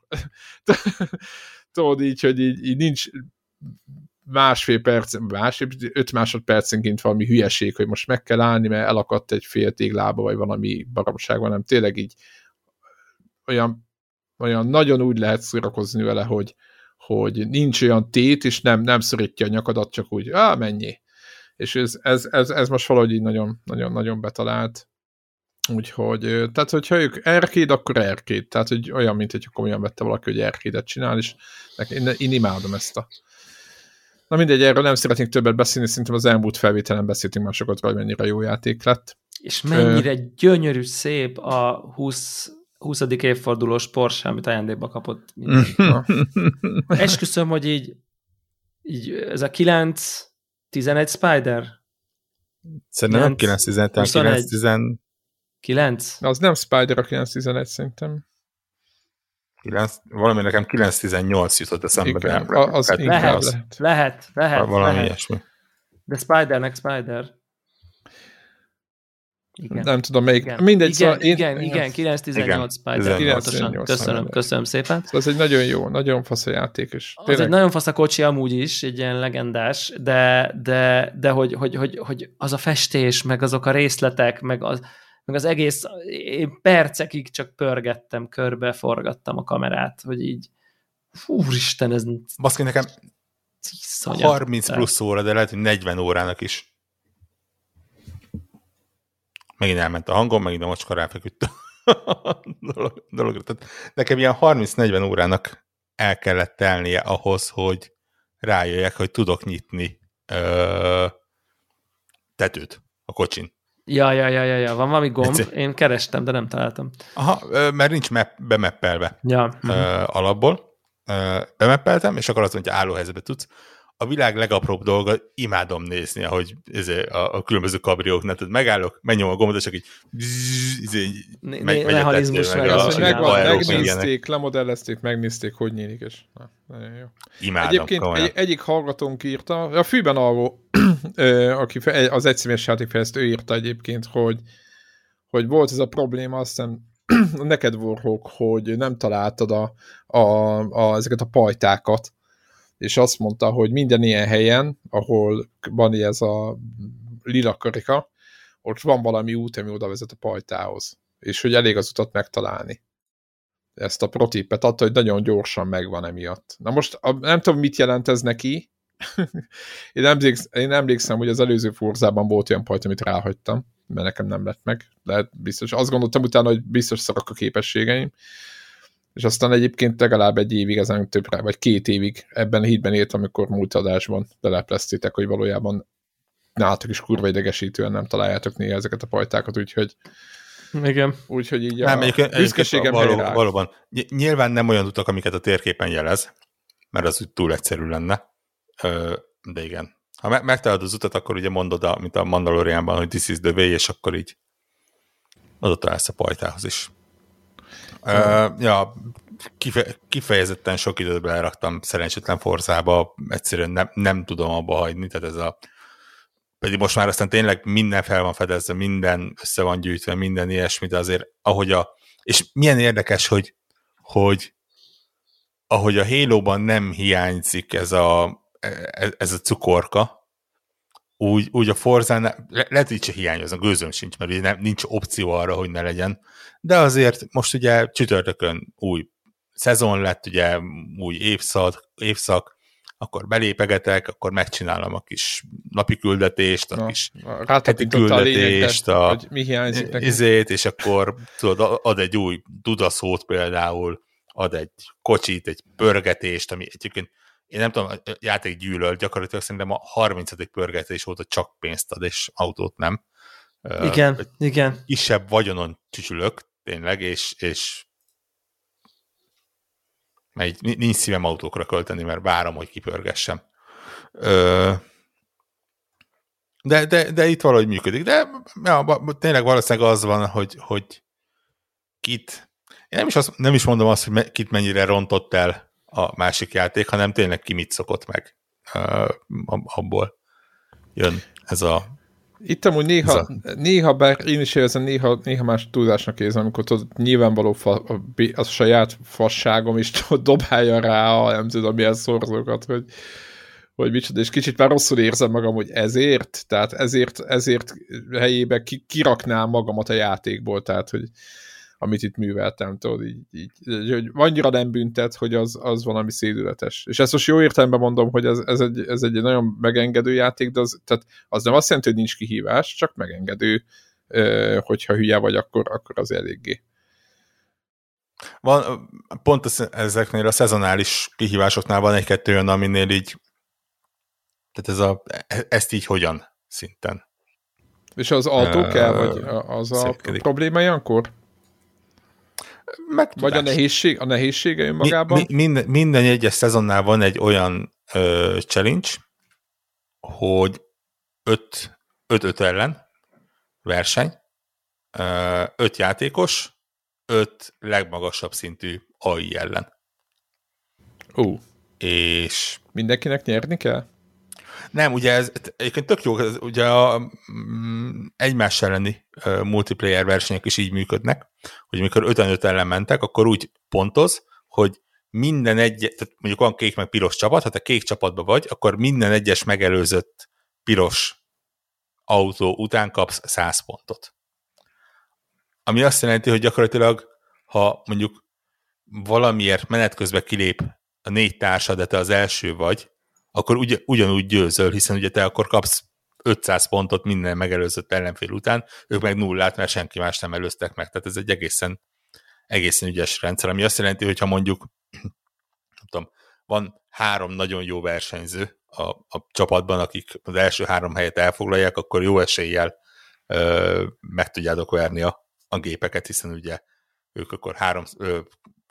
tudod így, hogy így, így nincs másfél perc, másfél, öt másodpercenként valami hülyeség, hogy most meg kell állni, mert elakadt egy fél téglába, vagy valami baromság van, nem tényleg így olyan, olyan nagyon úgy lehet szórakozni vele, hogy, hogy nincs olyan tét, és nem, nem szorítja a nyakadat, csak úgy, á, mennyi. És ez, ez, ez, ez most valahogy így nagyon, nagyon, nagyon betalált. Úgyhogy, tehát hogyha ők erkéd, akkor erkéd. Tehát, hogy olyan, mint hogy komolyan vette valaki, hogy erkédet csinál, és én, én imádom ezt a... Na mindegy, erről nem szeretnék többet beszélni, szerintem az elmúlt felvételen beszéltünk már sokat hogy mennyire jó játék lett. És mennyire Ö... gyönyörű, szép a 20 20. évfordulós Porsche, amit ajándékba kapott. Esküszöm, hogy így, így ez a 9 11 Spider? Szerintem nem 9 11 9 10 9? Az nem Spider a 911 szerintem. 9, valami nekem 918 jutott eszembe. Igen, de az lehet, lehet, lehet, lehet, lehet. Valami lehet. ilyesmi. De Spidernek Spider. Igen. Nem tudom melyik. Igen, Mindegy, igen, szóval én, igen, igen, 918 Spider. 918 köszönöm, köszönöm szépen. Szóval ez egy nagyon jó, nagyon fasz a játék. És tényleg... Az egy nagyon fasz a kocsi amúgy is, egy ilyen legendás, de, de, de hogy, hogy, hogy, hogy az a festés, meg azok a részletek, meg az, meg az egész, én percekig csak pörgettem, körbe forgattam a kamerát, hogy így, úristen, ez... Baszki, nekem 30 plusz óra, de lehet, hogy 40 órának is. Megint elment a hangom, megint a macska ráfeküdt a dolog, dologra. Tehát nekem ilyen 30-40 órának el kellett telnie ahhoz, hogy rájöjjek, hogy tudok nyitni ö, tetőt a kocsin. Ja, ja, ja, ja, ja, van valami gomb, Egyszer. én kerestem, de nem találtam. Aha, mert nincs map, bemeppelve ja. uh, alapból. Uh, bemeppeltem, és akkor azt mondja, állóhelyzetbe tudsz a világ legapróbb dolga, imádom nézni, ahogy izé, a, a különböző kabrióknál, tehát megállok, megnyom a gombot, és csak így, izé, megy, megy a meg, a, megvan, megnézték, lemodellezték, megnézték, hogy nyílik, és na, nagyon jó. Imádom, Egyébként egy, egyik hallgatónk írta, a fűben arról, aki az egyszínes játékfejlesztő írta egyébként, hogy, hogy volt ez a probléma, aztán neked Warhawk, hogy nem találtad a, a, a, ezeket a pajtákat, és azt mondta, hogy minden ilyen helyen, ahol van ez a lila karika, ott van valami út, ami oda vezet a pajtához, és hogy elég az utat megtalálni. Ezt a protipet adta, hogy nagyon gyorsan megvan emiatt. Na most nem tudom, mit jelent ez neki. én, emlékszem, én emlékszem, hogy az előző forzában volt olyan pajta, amit ráhagytam, mert nekem nem lett meg. Lehet biztos. Azt gondoltam utána, hogy biztos szarak a képességeim és aztán egyébként legalább egy évig, ezen többre, vagy két évig ebben a hídben élt, amikor múlt adásban lelepleztétek, hogy valójában nálatok is kurva idegesítően nem találjátok néha ezeket a pajtákat, úgyhogy igen. Úgyhogy így nem, a büszkeségem való, Valóban. Nyilván nem olyan utak, amiket a térképen jelez, mert az úgy túl egyszerű lenne. De igen. Ha me- megtalálod az utat, akkor ugye mondod, a, mint a Mandalorianban, hogy this is the way, és akkor így oda találsz a pajtához is. Uh, ja, kife, kifejezetten sok időt beleraktam szerencsétlen forzába, egyszerűen nem, nem tudom abba hagyni, tehát ez a pedig most már aztán tényleg minden fel van fedezve, minden össze van gyűjtve, minden ilyesmi, de azért ahogy a, és milyen érdekes, hogy, hogy ahogy a Halo-ban nem hiányzik ez a, ez a cukorka, úgy, úgy a Forzán le, lehet, hogy se hiányozna, gőzöm sincs, mert nem, nincs opció arra, hogy ne legyen, de azért most ugye csütörtökön új szezon lett, ugye új évszak, évszak akkor belépegetek, akkor megcsinálom a kis napi küldetést, a Na, kis heti küldetést, a, a mi hiányzik izét, és akkor tudod, ad egy új dudaszót például, ad egy kocsit, egy pörgetést, ami egyébként én nem tudom, a játék gyűlöl, gyakorlatilag szerintem a 30. pörgetés óta csak pénzt ad, és autót nem. Igen, uh, igen. Kisebb vagyonon csücsülök, tényleg, és, és mert nincs szívem autókra költeni, mert várom, hogy kipörgessem. Uh, de, de, de itt valahogy működik. De ja, tényleg valószínűleg az van, hogy, hogy kit, én nem is, azt, nem is mondom azt, hogy kit mennyire rontott el a másik játék, hanem tényleg ki mit szokott meg abból jön ez a itt amúgy néha, a... néha bár én is érzem, néha, néha más túlzásnak érzem, amikor tudod, nyilvánvaló fa, a, a saját fasságom is dobálja rá a nem tudom milyen szorzókat, hogy, hogy micsoda, és kicsit már rosszul érzem magam, hogy ezért, tehát ezért, ezért helyébe kiraknám magamat a játékból, tehát hogy amit itt műveltem, tudod, így, így, hogy annyira nem büntet, hogy az, az valami szédületes. És ezt most jó értelemben mondom, hogy ez, ez, egy, ez egy nagyon megengedő játék, de az, tehát az nem azt jelenti, hogy nincs kihívás, csak megengedő, hogyha hülye vagy, akkor, akkor az eléggé. Van, pont ezeknél a szezonális kihívásoknál van egy-kettő olyan, aminél így tehát ez a, ezt így hogyan szinten. És az autó kell, vagy az a probléma ilyenkor? Megtudás. Vagy a nehézség, a nehézsége önmagában? Mi, mi, minden, minden egyes szezonnál van egy olyan ö, challenge, hogy 5-5 ellen verseny, 5 játékos, 5 legmagasabb szintű AI ellen. Ó. Uh. És... Mindenkinek nyerni kell? Nem, ugye ez egyébként tök jó, ez, ugye a mm, egymás elleni uh, multiplayer versenyek is így működnek, hogy amikor 5 ellen mentek, akkor úgy pontoz, hogy minden egy, tehát mondjuk van kék meg piros csapat, ha te kék csapatban vagy, akkor minden egyes megelőzött piros autó után kapsz 100 pontot. Ami azt jelenti, hogy gyakorlatilag, ha mondjuk valamiért menet közben kilép a négy társad, de te az első vagy, akkor ugy, ugyanúgy győzöl, hiszen ugye te akkor kapsz 500 pontot minden megelőzött ellenfél után, ők meg nullát, mert senki más nem előztek meg. Tehát ez egy egészen, egészen ügyes rendszer, ami azt jelenti, hogy ha mondjuk nem tudom, van három nagyon jó versenyző a, a csapatban, akik az első három helyet elfoglalják, akkor jó eséllyel ö, meg tudjátok verni a, a gépeket, hiszen ugye ők akkor három, ö,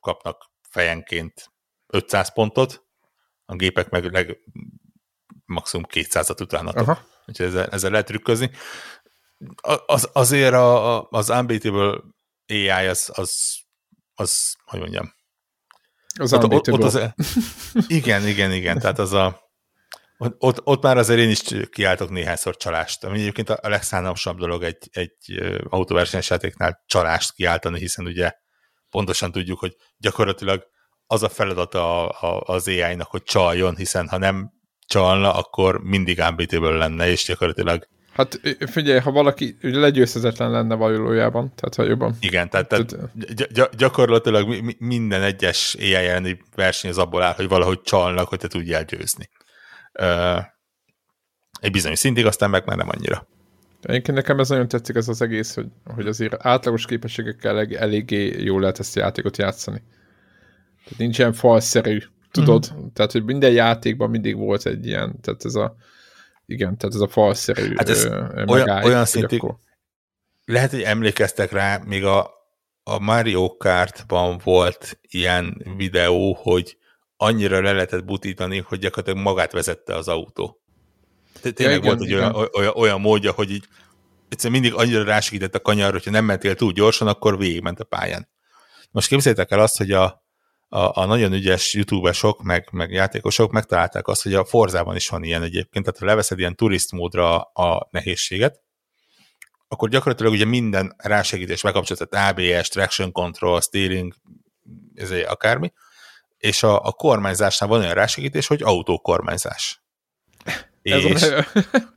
kapnak fejenként 500 pontot, a gépek meg leg, maximum 200-at utána. Úgyhogy ezzel, ezzel lehet trükközni. Az, azért a, az Unbeatable AI az, az, az, hogy mondjam, az ott, ott, ott az, igen, igen, igen, tehát az a ott, ott már azért én is kiáltok néhányszor csalást. Ami egyébként a legszánalmasabb dolog egy, egy autóversenyes játéknál csalást kiáltani, hiszen ugye pontosan tudjuk, hogy gyakorlatilag az a feladata a, a, az AI-nak, hogy csaljon, hiszen ha nem csalna, akkor mindig unbeatable lenne, és gyakorlatilag Hát figyelj, ha valaki legyőzhetetlen lenne valójában, tehát ha jobban. Igen, tehát, tehát gy- gyakorlatilag minden egyes AI elleni verseny az abból áll, hogy valahogy csalnak, hogy te tudjál győzni. Uh, egy bizonyos szintig, aztán meg már nem annyira. Egyébként nekem ez nagyon tetszik ez az egész, hogy, hogy azért átlagos képességekkel elég, eléggé jól lehet ezt a játékot játszani. Tehát nincsen falszerű, tudod? Mm. Tehát, hogy minden játékban mindig volt egy ilyen, tehát ez a igen, tehát ez a falszerű hát ez ö, olyan, olyan szintig, akkor... lehet, hogy emlékeztek rá, még a, a Mario Kartban volt ilyen videó, hogy annyira le lehetett butítani, hogy gyakorlatilag magát vezette az autó. Tényleg ja, igen, volt egy olyan, olyan, olyan módja, hogy így egyszerűen mindig annyira rásegített a kanyar, hogyha nem mentél túl gyorsan, akkor végigment a pályán. Most képzeljétek el azt, hogy a, a, a nagyon ügyes youtube-esok, meg, meg játékosok megtalálták azt, hogy a Forzában is van ilyen egyébként, tehát ha leveszed ilyen turist módra a nehézséget, akkor gyakorlatilag ugye minden rásegítés megkapcsoltat ABS, traction control, steering, ez egy akármi, és a, a kormányzásnál van olyan rásegítés, hogy autókormányzás. Ez és a...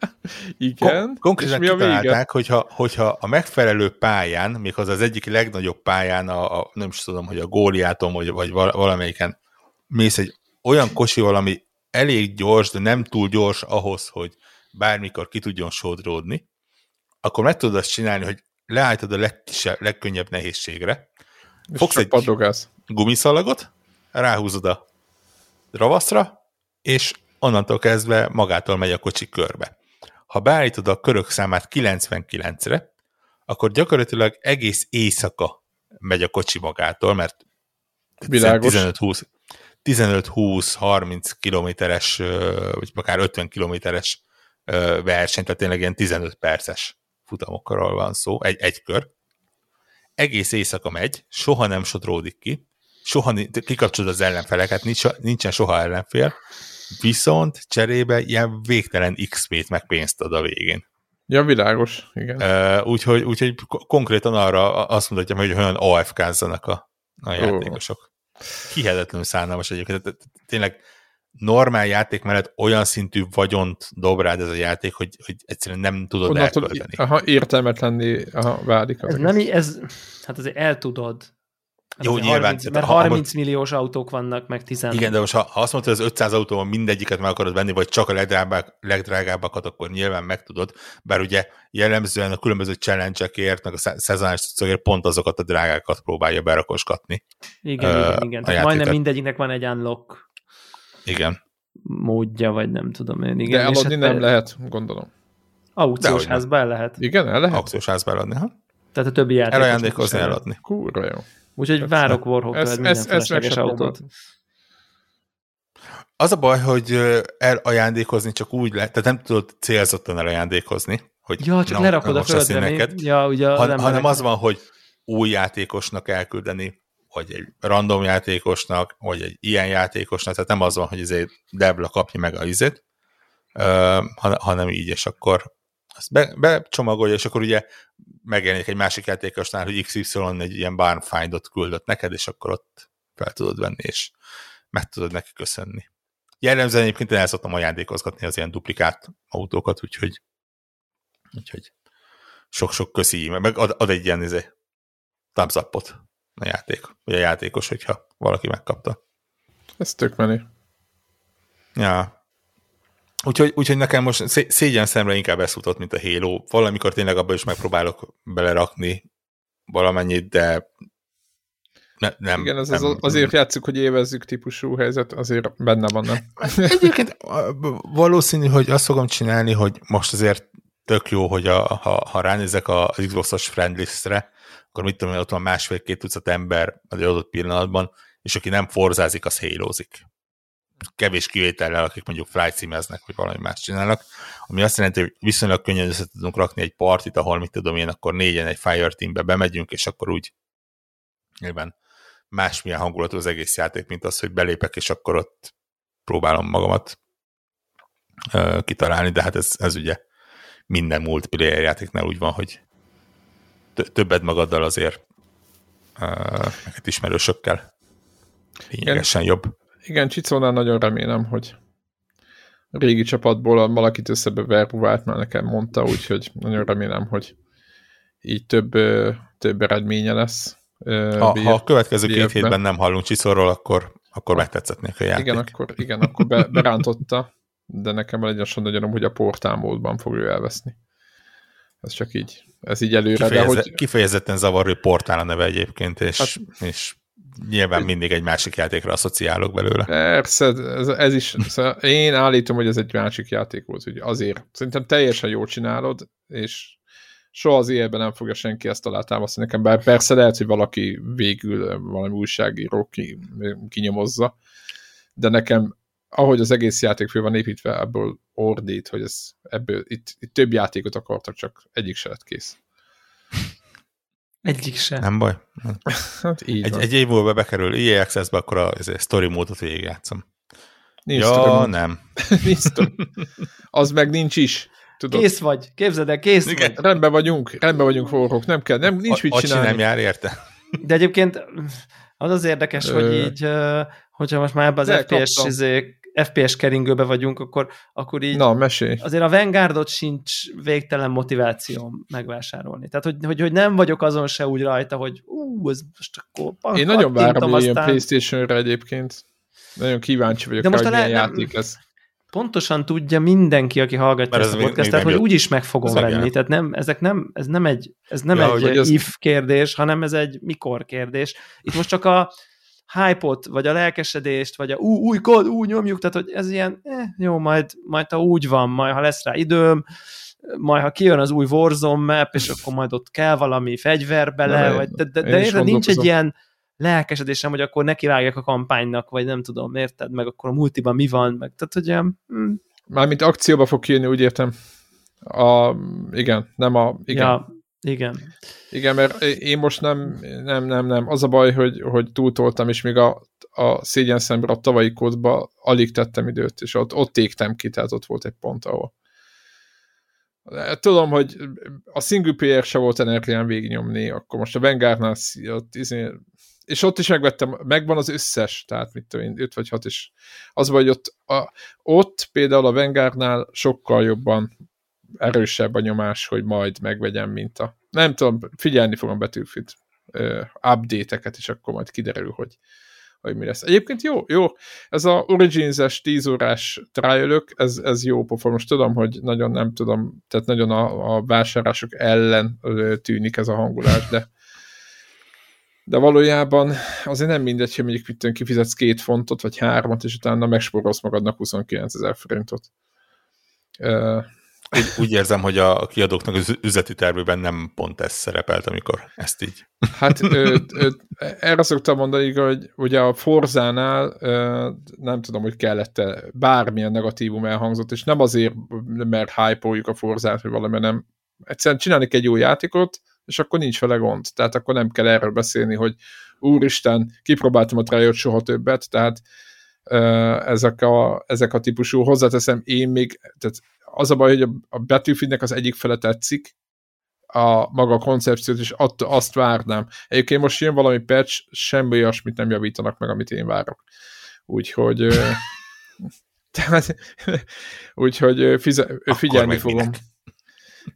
Igen. Kon- konkrétan és mi kitalálták, hogyha, hogyha a megfelelő pályán, még az az egyik legnagyobb pályán, a, a, nem is tudom, hogy a góliáton, vagy, vagy valamelyiken mész egy olyan kocsival, ami elég gyors, de nem túl gyors ahhoz, hogy bármikor ki tudjon sodródni, akkor meg tudod azt csinálni, hogy leállítod a legkisebb, legkönnyebb nehézségre, és fogsz egy padogász. gumiszalagot, ráhúzod a ravaszra, és onnantól kezdve magától megy a kocsi körbe. Ha beállítod a körök számát 99-re, akkor gyakorlatilag egész éjszaka megy a kocsi magától, mert 15-20 15-20-30 kilométeres, vagy akár 50 kilométeres verseny, tehát tényleg ilyen 15 perces futamokkal van szó, egy, egy kör. Egész éjszaka megy, soha nem sodródik ki, soha kikapcsolod az ellenfeleket, nincs, nincsen soha ellenfél, viszont cserébe ilyen végtelen XP-t meg pénzt ad a végén. Ja, világos, igen. Uh, úgyhogy, úgyhogy konkrétan arra azt mondhatjam, hogy olyan AFK-zzanak a, a játékosok. Oh. Hihetetlenül szánalmas egyébként. Tényleg normál játék mellett olyan szintű vagyont dob rád ez a játék, hogy, hogy egyszerűen nem tudod Onnantól, elkölteni. Aha, értelmetlenné aha, válik. Ez nem, ez, hát azért el tudod, Jó, nyilván. 30, mert 30 ha, milliós autók vannak, meg 10. Igen, de most ha, ha azt mondod, hogy az 500 autóban mindegyiket meg akarod venni, vagy csak a legdrágábbak, legdrágábbakat, akkor nyilván meg tudod. Bár ugye jellemzően a különböző challenge-ekért, meg a szezonális cuccokért pont azokat a drágákat próbálja berakosgatni. Igen, uh, igen, igen. Tehát majdnem mindegyiknek van egy unlock igen. módja, vagy nem tudom én. Igen. De eladni hát nem lehet, gondolom. Aukciós házba el lehet. Igen, el lehet? Aukciós házba eladni, ha? Tehát a többi játékos. Elajándékozni, eladni. Kurva jó. Úgyhogy várok warhawk ez, minden ez, felesleges autót. Az a baj, hogy elajándékozni csak úgy lehet, tehát nem tudod célzottan elajándékozni, hogy ja, csak na, lerakod a földre, neked, ja, ugye han, hanem az van, hogy új játékosnak elküldeni, vagy egy random játékosnak, vagy egy ilyen játékosnak, tehát nem az van, hogy ezért Debla kapja meg a izét, uh, hanem így, és akkor azt be, becsomagolja, és akkor ugye megjelenik egy másik játékosnál, hogy XY egy ilyen barnfind-ot küldött neked, és akkor ott fel tudod venni, és meg tudod neki köszönni. Jellemzően egyébként én el szoktam ajándékozgatni az ilyen duplikát autókat, úgyhogy, úgyhogy sok-sok köszi, meg ad, ad egy ilyen izé, thumbs up-ot a játék, vagy a játékos, hogyha valaki megkapta. Ez tök menő. Ja, Úgyhogy, úgyhogy nekem most szégyen szemre inkább ezt futott, mint a Halo. Valamikor tényleg abban is megpróbálok belerakni valamennyit, de ne, nem. Igen, ez nem, az, azért játszik, hogy évezzük típusú helyzet, azért benne van, nem? Egyébként valószínű, hogy azt fogom csinálni, hogy most azért tök jó, hogy a, ha, ha ránézek az Xbox-os friendlistre, akkor mit tudom, ott van másfél-két tucat ember az adott pillanatban, és aki nem forzázik, az hélozik. Kevés kivétellel, akik mondjuk flight címeznek, vagy valami más csinálnak, ami azt jelenti, hogy viszonylag könnyen össze tudunk rakni egy partit, ahol mit tudom én, akkor négyen egy Fireteambe bemegyünk, és akkor úgy nyilván másmilyen hangulatú az egész játék, mint az, hogy belépek, és akkor ott próbálom magamat uh, kitalálni, de hát ez, ez ugye minden multiplayer játéknál úgy van, hogy többet magaddal azért uh, ismerősökkel lényegesen jobb. Igen, Csicónál nagyon remélem, hogy a régi csapatból valakit összebe verbuvált, mert nekem mondta, úgyhogy nagyon remélem, hogy így több, több eredménye lesz. Ha, ha a következő két hétben nem hallunk Csiszorról, akkor, akkor megtetszetnék a játék. Igen, akkor, igen, akkor be, berántotta, de nekem legyen nagyon hogy a portálmódban fogja elveszni. Ez csak így, ez így előre. Kifejeze, de hogy... Kifejezetten zavaró portál a neve egyébként, és, hát, és nyilván mindig egy másik játékra asszociálok belőle. Persze, ez, ez is, szóval én állítom, hogy ez egy másik játék volt, hogy azért. Szerintem teljesen jól csinálod, és soha az életben nem fogja senki ezt alátámasztani nekem, bár persze lehet, hogy valaki végül valami újságíró ki, kinyomozza, de nekem ahogy az egész játék föl van építve, ebből ordít, hogy ez, ebből itt, itt több játékot akartak, csak egyik se lett kész. Egyik se. Nem baj. hát így egy, egy év múlva bekerül EA Access-be, akkor a, a story módot végigjátszom. Nincs ja, story nem. nincs story. Az meg nincs is. Tudod. Kész vagy, képzeld el, kész Igen. vagy. Rendben vagyunk, rendben vagyunk forrók, nem kell, nem, nincs a, mit csinálni. nem jár érte. De egyébként az az érdekes, hogy így, hogyha most már ebben az FPS izé, FPS keringőbe vagyunk, akkor, akkor így Na, mesélj. azért a Vanguardot sincs végtelen motivációm megvásárolni. Tehát, hogy, hogy, hogy nem vagyok azon se úgy rajta, hogy ú, ez most akkor Én nagyon várom, hogy aztán... Playstation-re egyébként. Nagyon kíváncsi vagyok, De most rá, hogy milyen játék ez pontosan tudja mindenki, aki hallgatja ezt a podcastet, hogy úgyis meg fogom venni. Tehát nem, ezek nem, ez nem egy, ez nem ja, egy az... if kérdés, hanem ez egy mikor kérdés. Itt most csak a hype-ot, vagy a lelkesedést, vagy a ú, új kód, ú, nyomjuk, tehát hogy ez ilyen, eh, jó, majd, majd ha úgy van, majd ha lesz rá időm, majd ha kijön az új Warzone map, és akkor majd ott kell valami fegyver bele, de, vagy, de, de, de érted, nincs egy ilyen lelkesedésem, hogy akkor nekivágjak a kampánynak, vagy nem tudom, érted, meg akkor a multiban mi van, meg tehát, hogy ilyen... Mm. Mármint akcióba fog kijönni, úgy értem. A, igen, nem a... Igen. Ja, igen. Igen, mert én most nem, nem, nem, nem. Az a baj, hogy, hogy túltoltam, és még a, a szégyen szemben a tavalyi kódba alig tettem időt, és ott, ott égtem ki, tehát ott volt egy pont, ahol Tudom, hogy a single player se volt energián végignyomni, akkor most a Vanguardnál ott, izé, és ott is megvettem, megvan az összes, tehát mit tudom én, 5 vagy 6 is. Az vagy ott, a, ott például a Vanguardnál sokkal jobban erősebb a nyomás, hogy majd megvegyem, mint a... Nem tudom, figyelni fogom Battlefield update-eket, és akkor majd kiderül, hogy, hogy mi lesz. Egyébként jó, jó, ez a Origins-es 10 órás trial ez, ez jó pofa. Most tudom, hogy nagyon nem tudom, tehát nagyon a, a vásárlások ellen tűnik ez a hangulás, de de valójában azért nem mindegy, hogy mondjuk mit kifizetsz két fontot, vagy hármat, és utána megspórolsz magadnak 29 ezer forintot. Úgy, úgy érzem, hogy a kiadóknak az üzleti tervében nem pont ez szerepelt, amikor ezt így... Hát ö, ö, erre szoktam mondani, hogy ugye a Forzánál ö, nem tudom, hogy kellett -e bármilyen negatívum elhangzott, és nem azért, mert hype a Forzát, hogy valami nem. Egyszerűen csinálni egy jó játékot, és akkor nincs vele gond. Tehát akkor nem kell erről beszélni, hogy úristen, kipróbáltam a trial soha többet, tehát ezek a, ezek a típusú, hozzáteszem, én még, tehát az a baj, hogy a Battlefieldnek az egyik fele tetszik, a maga a koncepciót, és att, azt várnám. Egyébként most jön valami patch, semmi olyasmit nem javítanak meg, amit én várok. Úgyhogy tehát, úgyhogy fize, figyelni fogom. Minek?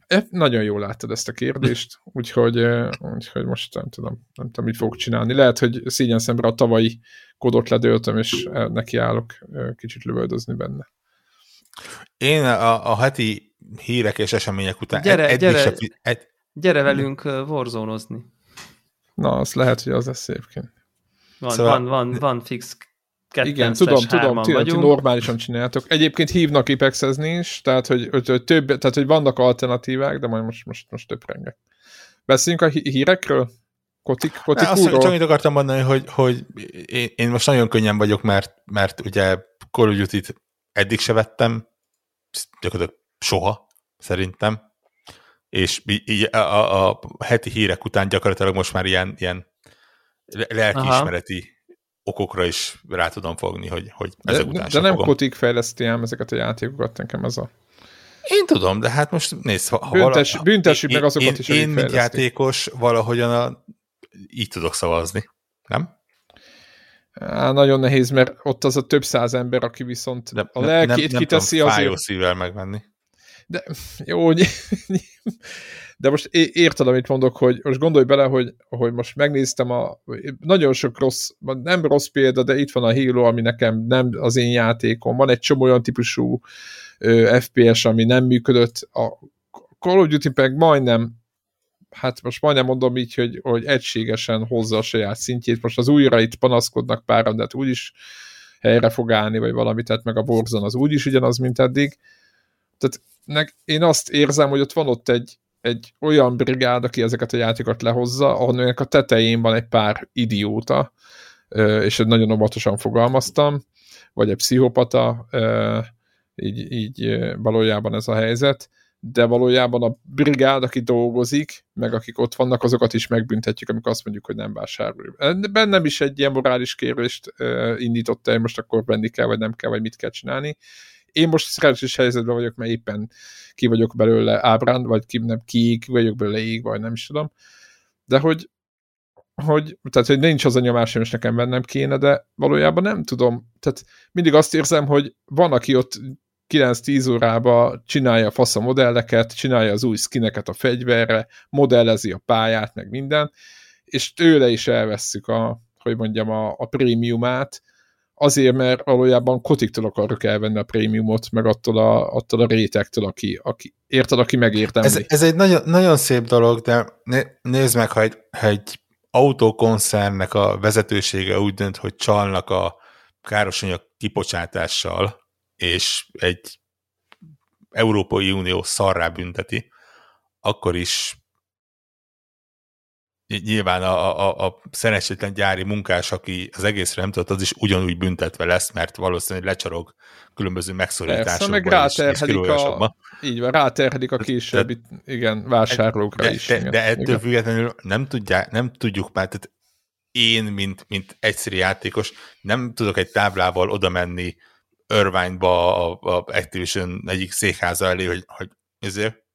E, nagyon jól láttad ezt a kérdést, úgyhogy, úgyhogy most nem tudom, nem tudom, mit fogok csinálni. Lehet, hogy szégyen szemre a tavalyi kodot ledöltöm, és nekiállok kicsit lövöldözni benne. Én a, a heti hírek és események után gyere, ed, gyere, se, ed, gyere velünk warzone Na, az lehet, hogy az lesz egyébként. Van, szóval... van, van, van fix igen, tudom, tudom, ti, ti normálisan csináltok. Egyébként hívnak ipexezni is, tehát hogy, hogy, több, tehát, hogy vannak alternatívák, de majd most, most, most több renge. Beszéljünk a hírekről? Kotik, kotik Azt csak annyit akartam mondani, hogy, hogy én, én most nagyon könnyen vagyok, mert, mert ugye Call of Duty-t eddig se vettem, gyakorlatilag soha, szerintem, és így a, a, a heti hírek után gyakorlatilag most már ilyen, ilyen lelkiismereti Aha. Okokra is rá tudom fogni, hogy, hogy ezek de, után De nem fogom. Kotik fejleszti ám ezeket a játékokat, nekem ez a... Én tudom, de hát most nézd, ha, Büntes, vala, büntessük meg azokat én, is, Én, mint játékos valahogyan a, így tudok szavazni, nem? Á, nagyon nehéz, mert ott az a több száz ember, aki viszont de a lelkét nem, nem kiteszi tudom azért... szívvel megvenni. De jó, de most érted, amit mondok, hogy most gondolj bele, hogy, hogy most megnéztem a nagyon sok rossz, nem rossz példa, de itt van a Halo, ami nekem nem az én játékom. Van egy csomó olyan típusú ö, FPS, ami nem működött. A Call of Duty meg majdnem hát most majdnem mondom így, hogy, hogy egységesen hozza a saját szintjét. Most az újra itt panaszkodnak páran, de hát úgyis helyre fog állni, vagy valamit, tehát meg a Warzone az úgyis ugyanaz, mint eddig. Tehát nek, én azt érzem, hogy ott van ott egy, egy olyan brigád, aki ezeket a játékokat lehozza, ahol a tetején van egy pár idióta, és nagyon óvatosan fogalmaztam, vagy egy pszichopata, így, így valójában ez a helyzet, de valójában a brigád, aki dolgozik, meg akik ott vannak, azokat is megbüntetjük, amikor azt mondjuk, hogy nem vásároljuk. Bennem is egy ilyen morális kérést indította, hogy most akkor venni kell, vagy nem kell, vagy mit kell csinálni. Én most szerencsés helyzetben vagyok, mert éppen ki vagyok belőle ábrán, vagy ki, nem ki vagyok belőle ég, vagy nem is tudom. De hogy, hogy, tehát, hogy nincs az a nyomás, most nekem vennem kéne, de valójában nem tudom. Tehát mindig azt érzem, hogy van, aki ott 9-10 órába csinálja a a modelleket, csinálja az új skineket a fegyverre, modellezi a pályát, meg minden, és tőle is elvesszük a, hogy mondjam, a, a prémiumát, azért, mert valójában kotiktól akarok elvenni a prémiumot, meg attól a, attól a rétektől, aki, aki érted, aki megértemli. Ez, ez egy nagyon, nagyon szép dolog, de né, nézd meg, ha egy, ha egy autókoncernnek a vezetősége úgy dönt, hogy csalnak a károsanyag kipocsátással, és egy Európai Unió szarrá bünteti, akkor is nyilván a, a, a szerencsétlen gyári munkás, aki az egészre nem tudott, az is ugyanúgy büntetve lesz, mert valószínűleg lecsarog különböző megszorításokba meg ráterhelik a, így van, ráterhelik a későbbi, de, igen, vásárlókra de, is. De, igen, de ettől igen. függetlenül nem, tudják, nem tudjuk már, tehát én, mint, mint egyszerű játékos, nem tudok egy táblával oda menni Irvine-ba a, a Activision egyik székháza elé, hogy, hogy ezért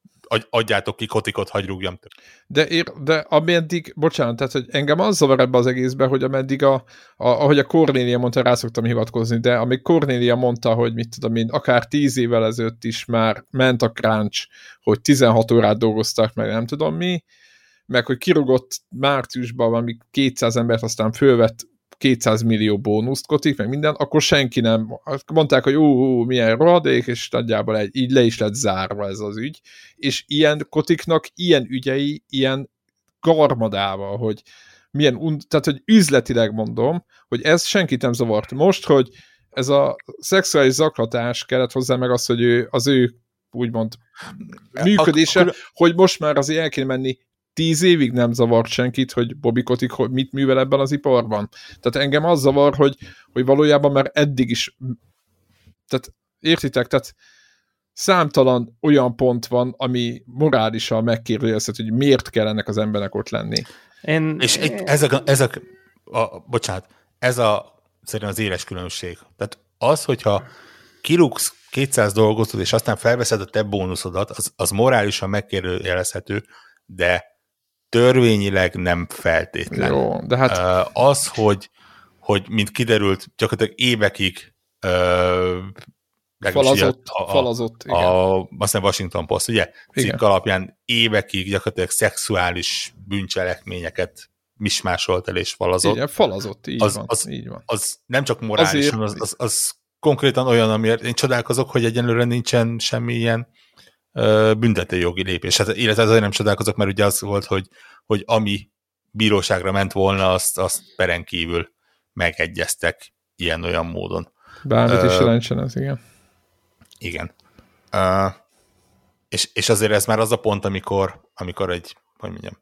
adjátok ki kotikot, hagy rúgjam. De, ér, de ameddig, bocsánat, tehát hogy engem az zavar ebbe az egészbe, hogy ameddig a, a ahogy a Cornélia mondta, rá szoktam hivatkozni, de amíg Cornélia mondta, hogy mit tudom én, akár tíz évvel ezelőtt is már ment a crunch, hogy 16 órát dolgoztak meg, nem tudom mi, meg hogy kirugott márciusban valami 200 embert, aztán fölvett 200 millió bónuszt kotik, meg minden, akkor senki nem, mondták, hogy ú, ú milyen rohadék, és nagyjából egy, így le is lett zárva ez az ügy, és ilyen kotiknak ilyen ügyei, ilyen garmadával, hogy milyen, tehát hogy üzletileg mondom, hogy ez senkit nem zavart. Most, hogy ez a szexuális zaklatás kellett hozzá meg az, hogy ő, az ő úgymond működése, akkor... hogy most már azért el kéne menni tíz évig nem zavart senkit, hogy Bobby Kotick hogy mit művel ebben az iparban. Tehát engem az zavar, hogy, hogy valójában már eddig is tehát értitek, tehát számtalan olyan pont van, ami morálisan megkérdőjelezhet, hogy miért kell ennek az embernek ott lenni. Én... És itt ezek, a, ezek a, bocsánat, ez a szerintem az éles különbség. Tehát az, hogyha kirúgsz 200 dolgozót, és aztán felveszed a te bónuszodat, az, az morálisan megkérdőjelezhető, de törvényileg nem feltétlen. Jó, de hát... Az, hogy, hogy mint kiderült, gyakorlatilag évekig falazott, a, falazott, igen. A, aztán Washington Post, ugye? Cikk igen. alapján évekig gyakorlatilag szexuális bűncselekményeket mismásolt el és falazott. Igen, falazott, így az, van. Az, így van. az nem csak morálisan, az, az, az konkrétan olyan, amiért én csodálkozok, hogy egyenlőre nincsen semmi ilyen büntető jogi lépés. Hát, illetve azért nem csodálkozok, mert ugye az volt, hogy, hogy ami bíróságra ment volna, azt, azt peren kívül megegyeztek ilyen-olyan módon. Bármit is jelentsen ez, igen. Igen. Uh, és, és azért ez már az a pont, amikor, amikor egy, hogy mondjam,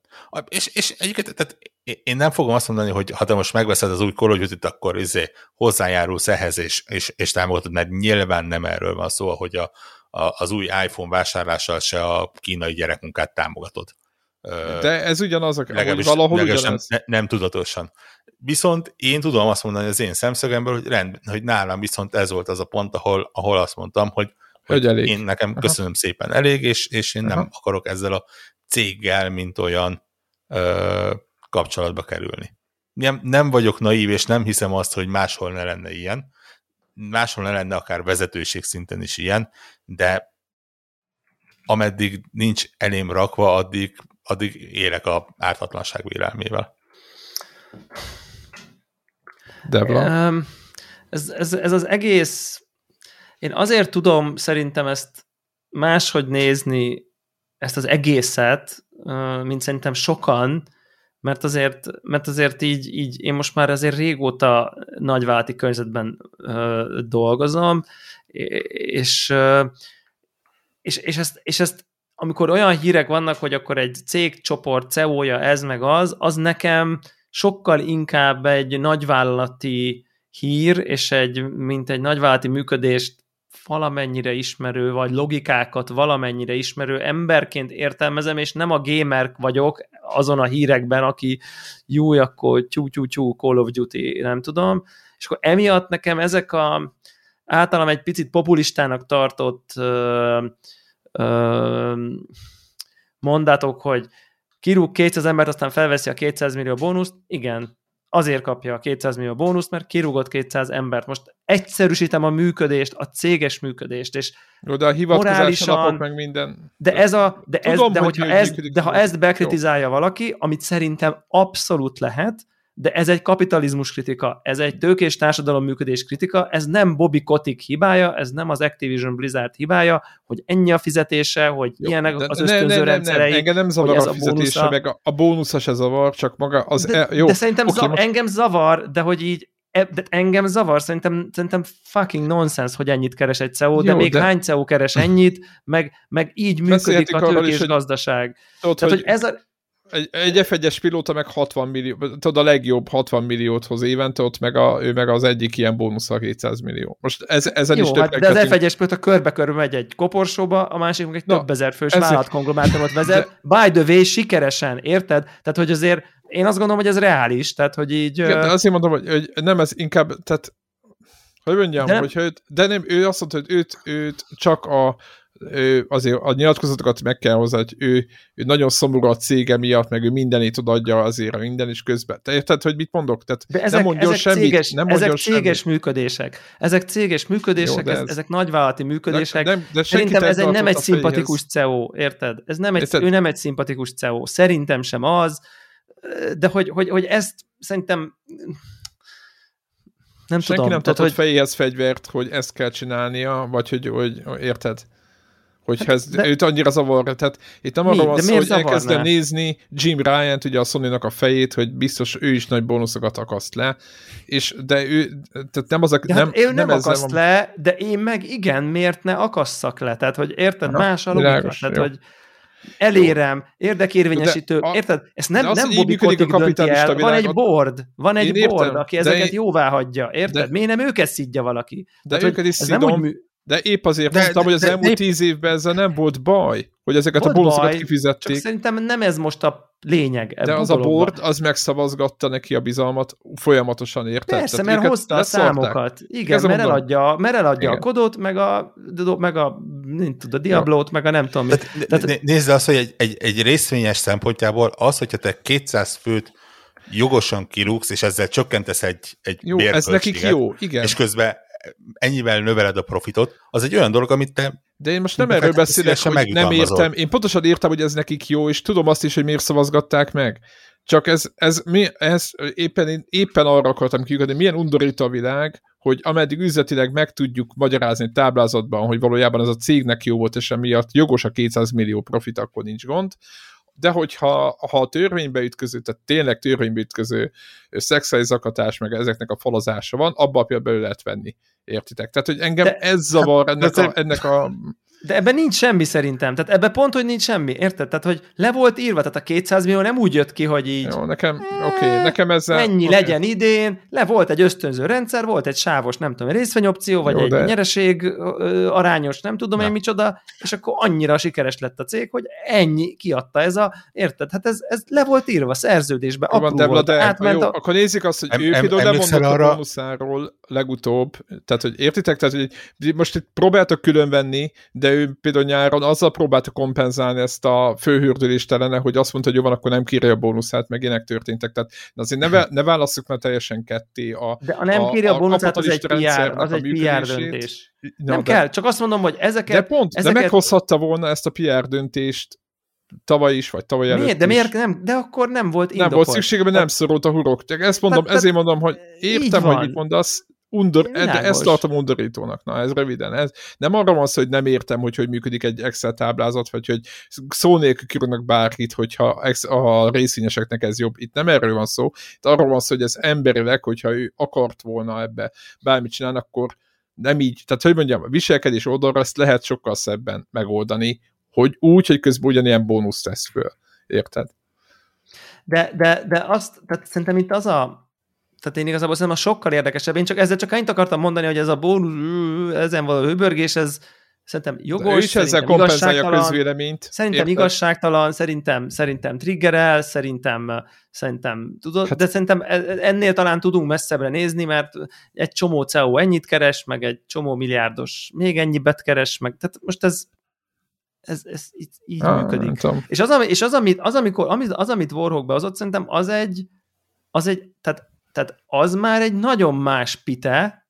és, és egyébként tehát én nem fogom azt mondani, hogy ha te most megveszed az új Duty-t, akkor izé hozzájárulsz ehhez, és, és, és támogatod, mert nyilván nem erről van szó, hogy a, a, az új iPhone vásárlással se a kínai gyerekmunkát támogatod. De ez ugyanaz, hogy valahol ugyanaz. Nem, ne, nem tudatosan. Viszont én tudom azt mondani az én szemszögemből, hogy, rend, hogy nálam viszont ez volt az a pont, ahol, ahol azt mondtam, hogy, hogy, elég. én nekem Aha. köszönöm szépen elég, és, és én Aha. nem akarok ezzel a céggel, mint olyan ö, kapcsolatba kerülni. Nem, nem vagyok naív, és nem hiszem azt, hogy máshol ne lenne ilyen. Máshol ne lenne akár vezetőség szinten is ilyen, de ameddig nincs elém rakva, addig, addig élek a ártatlanság vélelmével. Debla? Um, ez, ez, ez az egész, én azért tudom szerintem ezt máshogy nézni, ezt az egészet, mint szerintem sokan, mert azért, mert azért így, így én most már azért régóta nagyválti környezetben ö, dolgozom, és, és, és, ezt, és ezt amikor olyan hírek vannak, hogy akkor egy cégcsoport CEO-ja ez meg az, az nekem sokkal inkább egy nagyvállalati hír, és egy, mint egy nagyvállalati működést valamennyire ismerő, vagy logikákat valamennyire ismerő emberként értelmezem, és nem a gamer vagyok azon a hírekben, aki jó, akkor tyú-tyú-tyú Call of Duty, nem tudom, és akkor emiatt nekem ezek a általam egy picit populistának tartott ö, ö, mondatok, hogy kirúg 200 embert, aztán felveszi a 200 millió bónuszt, igen, azért kapja a 200 millió bónuszt, mert kirúgott 200 embert. Most egyszerűsítem a működést, a céges működést, és Jó, de a hivatkozási napok meg minden. De ez a, de, ez, Tudom, de, hogyha ez, de ha ezt bekritizálja jó. valaki, amit szerintem abszolút lehet, de ez egy kapitalizmus kritika, ez egy tőkés társadalom működés kritika, ez nem Bobby Kotick hibája, ez nem az Activision Blizzard hibája, hogy ennyi a fizetése, hogy Jó, ilyenek az ösztönző ne, ne, rendszerei. Nem, engem nem zavar a, a fizetése, a meg a, a bónusza se zavar, csak maga az... De, e, jó, de szerintem okay, zav, most... engem zavar, de hogy így e, de engem zavar, szerintem, szerintem fucking nonsense, hogy ennyit keres egy CEO, Jó, de még de... hány CEO keres ennyit, meg, meg így működik a tőkés gazdaság. Tudod, Tehát, hogy, hogy ez a, egy, egy F1-es pilóta meg 60 millió, tudod, a legjobb 60 milliót hoz évente, ott meg a, ő meg az egyik ilyen bónusz a 200 millió. Most ez, ezen Jó, is hát, de az F1-es pilóta körbe-körbe megy egy koporsóba, a másik meg egy Na, több ezer fős vállalatkonglomátumot vezet, de... by the way, sikeresen, érted? Tehát, hogy azért én azt gondolom, hogy ez reális, tehát, hogy így... Igen, de azért mondom, hogy, hogy nem ez inkább, tehát hogy mondjam, de... hogyha őt, de nem, ő azt mondta, hogy őt, őt csak a ő azért a nyilatkozatokat meg kell hozzá, hogy ő, ő nagyon szomorú a cége miatt, meg ő mindenét adja azért minden is közben. Te érted, hogy mit mondok? Tehát de ezek, nem mondjon ezek semmit. Céges, nem ezek céges semmit. működések. Ezek céges működések, Jó, ez, ezek nagyvállalati működések. De, nem, de Szerintem ez egy, nem egy szimpatikus CEO, érted? Ez nem egy, érted? Ő nem egy szimpatikus CEO. Szerintem sem az, de hogy, hogy, hogy ezt szerintem nem Senki tudom. nem tehát, hogy fejéhez fegyvert, hogy ezt kell csinálnia, vagy hogy, hogy érted? Hogyha ez, de, őt annyira zavarja. Tehát itt nem arról van szó, hogy elkezdem nézni Jim Ryan-t, ugye a sony a fejét, hogy biztos ő is nagy bónuszokat akaszt le, és de ő, tehát nem az a... De nem, hát ő nem, nem akaszt van... le, de én meg igen, miért ne akasszak le? Tehát, hogy érted, Na, más a logika. Tehát, jó. hogy elérem, érdekérvényesítő, a, érted? Ezt nem, nem Bobby Kotick dönti el, van egy board, van egy Én board, értem, aki ezeket én, jóvá hagyja, érted? De, Miért nem őket szidja valaki? De Tehát, őket is szidom, nem úgy, de épp azért de, mondtam, de, hogy az de, elmúlt de, tíz évben ezzel nem volt baj, hogy ezeket volt a bónuszokat kifizették. Csak szerintem nem ez most a lényeg. De az a board, az megszavazgatta neki a bizalmat folyamatosan, érted? Persze, Tehát mert hozta a számokat. Igen, mert eladja, mert eladja Igen. a kodot, meg a, meg a, nem tud, a Diablót, ja. meg a nem tudom. Tehát, Tehát, nézd azt, hogy egy, egy, egy részvényes szempontjából az, hogyha te 200 főt jogosan kirúgsz, és ezzel csökkentesz egy, egy jó, ez nekik jó, igen. És közben ennyivel növeled a profitot, az egy olyan dolog, amit te de én most nem erről beszélek, hogy nem értem. Én pontosan értem, hogy ez nekik jó, és tudom azt is, hogy miért szavazgatták meg. Csak ez, ez, mi, ez éppen, én éppen arra akartam kiugodni, milyen undorító a világ, hogy ameddig üzletileg meg tudjuk magyarázni táblázatban, hogy valójában ez a cégnek jó volt, és emiatt jogos a 200 millió profit, akkor nincs gond, de hogyha ha a törvénybe ütköző, tehát tényleg törvénybe ütköző szexuális zakatás, meg ezeknek a falazása van, abba a belül lehet venni. Értitek? Tehát, hogy engem de, ez zavar ennek, a, ennek a de ebben nincs semmi szerintem. Tehát ebben pont, hogy nincs semmi. Érted? Tehát, hogy le volt írva, tehát a 200 millió nem úgy jött ki, hogy így... Jó, nekem, oké, okay, nekem ezzel... Ennyi okay. legyen idén, le volt egy ösztönző rendszer, volt egy sávos, nem tudom, részvényopció, vagy Jó, egy de... nyereség arányos, nem tudom én micsoda, és akkor annyira sikeres lett a cég, hogy ennyi kiadta ez a... Érted? Hát ez, ez le volt írva szerződésbe, apró van, de, volt, de, átment jó, a... akkor nézzük azt, hogy em, ő például nem mondott arra... a bónuszáról legutóbb, tehát, hogy értitek? Tehát, hogy most itt próbáltak különvenni, de ő például nyár nyáron azzal próbálta kompenzálni ezt a főhűrdülést ellene, hogy azt mondta, hogy jó van, akkor nem kírja a bónuszát, meg ének történtek. Tehát azért ne, ne válasszuk már teljesen ketté a De a nem kírja a, a bónuszát, az egy PR, az egy PR döntés. No, nem de, kell, csak azt mondom, hogy ezeket... De pont, ezeket... de meghozhatta volna ezt a PR döntést tavaly is, vagy tavaly előtt miért? De miért nem? De akkor nem volt indokolt. Nem volt szüksége, mert nem szorult a hurok. Ezt mondom, tehát, ezért mondom, hogy értem, hogy mit mondasz, Undor, de ezt tartom undorítónak. Na, ez röviden. Ez, nem arra van szó, hogy nem értem, hogy hogy működik egy Excel táblázat, vagy hogy szó nélkül kirúgnak bárkit, hogyha a részvényeseknek ez jobb. Itt nem erről van szó. Itt arról van szó, hogy ez emberileg, hogyha ő akart volna ebbe bármit csinálni, akkor nem így, tehát hogy mondjam, a viselkedés oldalra ezt lehet sokkal szebben megoldani, hogy úgy, hogy közben ugyanilyen bónuszt tesz föl. Érted? De, de, de azt, tehát szerintem itt az a, tehát én igazából szerintem a sokkal érdekesebb. Én csak ezzel csak annyit akartam mondani, hogy ez a bónusz, ezen való hőbörgés, ez szerintem jogos, ő is ezzel kompenzálja a közvéleményt. Szerintem Érted? igazságtalan, szerintem, szerintem triggerel, szerintem, szerintem tudod, hát, de szerintem e, ennél talán tudunk messzebbre nézni, mert egy csomó CEO ennyit keres, meg egy csomó milliárdos még ennyi keres, meg tehát most ez ez, ez így, így ah, működik. És az, és az, amit, az, amikor, az, amit Warhawk behozott, szerintem az egy, az egy, tehát tehát az már egy nagyon más pite,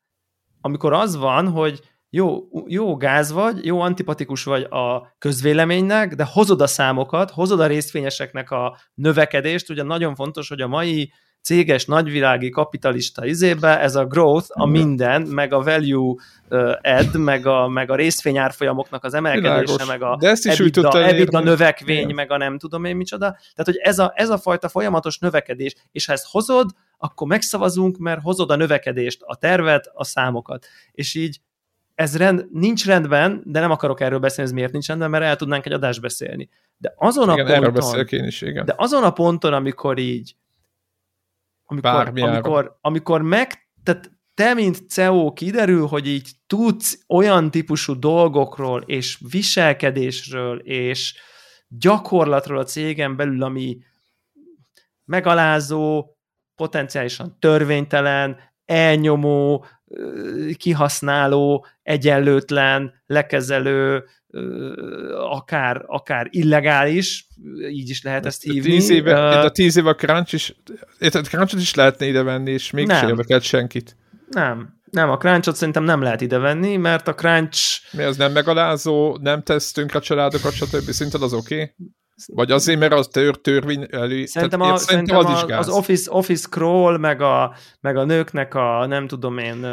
amikor az van, hogy jó, jó gáz vagy, jó antipatikus vagy a közvéleménynek, de hozod a számokat, hozod a részvényeseknek a növekedést, ugye nagyon fontos, hogy a mai céges, nagyvilági, kapitalista izébe ez a growth, a minden, meg a value add, meg a, meg a részvényárfolyamoknak az emelkedése, Világos. meg a De ezt is EBITDA, EBITDA növekvény, Igen. meg a nem tudom én micsoda. Tehát, hogy ez a, ez a fajta folyamatos növekedés, és ha ezt hozod, akkor megszavazunk, mert hozod a növekedést, a tervet, a számokat. És így ez rend, nincs rendben, de nem akarok erről beszélni, ez miért nincs rendben, mert el tudnánk egy adást beszélni. De azon igen, a ponton, én is, igen. de azon a ponton, amikor így amikor, amikor, amikor meg, tehát te, mint CEO kiderül, hogy így tudsz olyan típusú dolgokról, és viselkedésről, és gyakorlatról a cégen belül, ami megalázó, potenciálisan törvénytelen, elnyomó, kihasználó, egyenlőtlen, lekezelő, akár, akár illegális, így is lehet ezt hívni. Tíz éve, uh, a tíz éve a crunch is, érted, crunchot is lehetne ide venni, és még sem érdekelt senkit. Nem, nem, a crunchot szerintem nem lehet ide venni, mert a crunch... Mi az nem megalázó, nem tesz tönkre a családokat, stb. Szerinted az oké? Okay? Vagy azért, mert az tör, törvény elő... Szerintem, a, szerintem az, is gáz. az office, office scroll, meg a, meg a nőknek a nem tudom én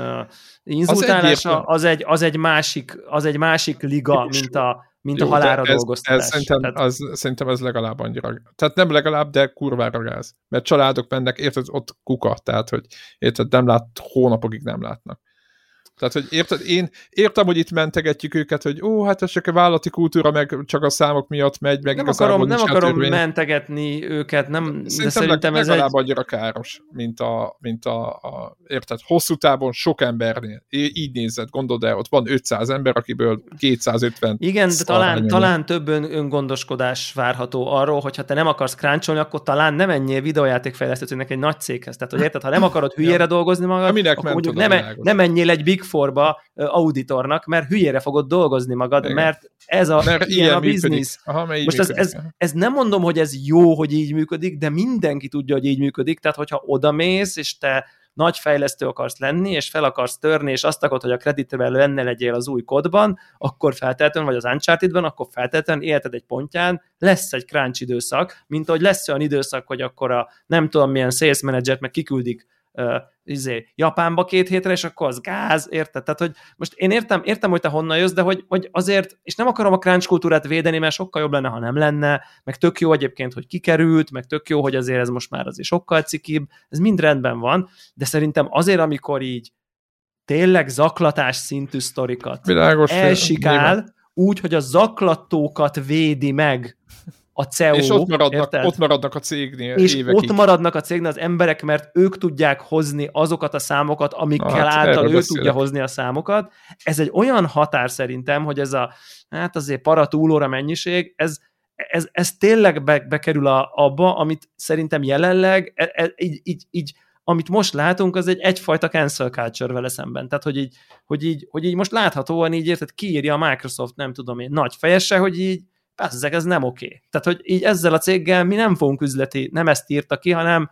inzultálása, az, az, egy, az, egy másik, az egy másik liga, mint a, mint Jó, a halára ez, dolgoztatás. Ez, szerintem, Tehát... az, szerintem ez legalább annyira. Tehát nem legalább, de kurvára gáz. Mert családok mennek, érted, ott kuka, tehát, hogy érted, nem lát, hónapokig nem látnak. Tehát, hogy érted, én értem, hogy itt mentegetjük őket, hogy ó, hát ez csak a vállalati kultúra, meg csak a számok miatt megy, meg nem akarom, nem akarom törvény. mentegetni őket, nem, szerintem de szerintem ez legalább egy... annyira káros, mint a, mint a, a, érted, hosszú távon sok embernél, így nézett, gondold el, ott van 500 ember, akiből 250 Igen, de talán, talán több ön, öngondoskodás várható arról, hogyha te nem akarsz kráncsolni, akkor talán nem ennyire videójátékfejlesztőnek egy nagy céghez. Tehát, hogy érted, ha nem akarod hülyére dolgozni magad, akkor mondjuk nem, nem menjél egy Big Four-ba auditornak, mert hülyére fogod dolgozni magad, Igen. mert ez a, mert ilyen, a biznisz. Aha, Most ez, ez, ez nem mondom, hogy ez jó, hogy így működik, de mindenki tudja, hogy így működik, tehát hogyha odamész, és te nagy fejlesztő akarsz lenni, és fel akarsz törni, és azt akarod, hogy a kreditvel lenne legyél az új kodban, akkor feltétlenül, vagy az Uncharted-ben, akkor feltétlenül életed egy pontján lesz egy crunch időszak, mint hogy lesz olyan időszak, hogy akkor a nem tudom milyen sales manager meg kiküldik uh, izé, Japánba két hétre, és akkor az gáz, érted? Tehát, hogy most én értem, értem, hogy te honnan jössz, de hogy, hogy azért, és nem akarom a crunch kultúrát védeni, mert sokkal jobb lenne, ha nem lenne, meg tök jó egyébként, hogy kikerült, meg tök jó, hogy azért ez most már azért sokkal cikibb, ez mind rendben van, de szerintem azért, amikor így tényleg zaklatás szintű sztorikat Világos, elsikál, nyilván. úgy, hogy a zaklatókat védi meg a CEO. És ott maradnak, ott maradnak a cégnél És évekig. ott maradnak a cégnél az emberek, mert ők tudják hozni azokat a számokat, amikkel hát, által ő beszélek. tudja hozni a számokat. Ez egy olyan határ szerintem, hogy ez a, hát azért para túlóra mennyiség, ez, ez, ez tényleg be, bekerül a, abba, amit szerintem jelenleg e, e, így, így, így amit most látunk, az egy egyfajta cancel culture vele szemben. Tehát, hogy így, hogy így, hogy így most láthatóan így érted, kiírja a Microsoft, nem tudom én, nagy fejese, hogy így ezek ez nem oké. Okay. Tehát, hogy így ezzel a céggel mi nem fogunk üzleti, nem ezt írta ki, hanem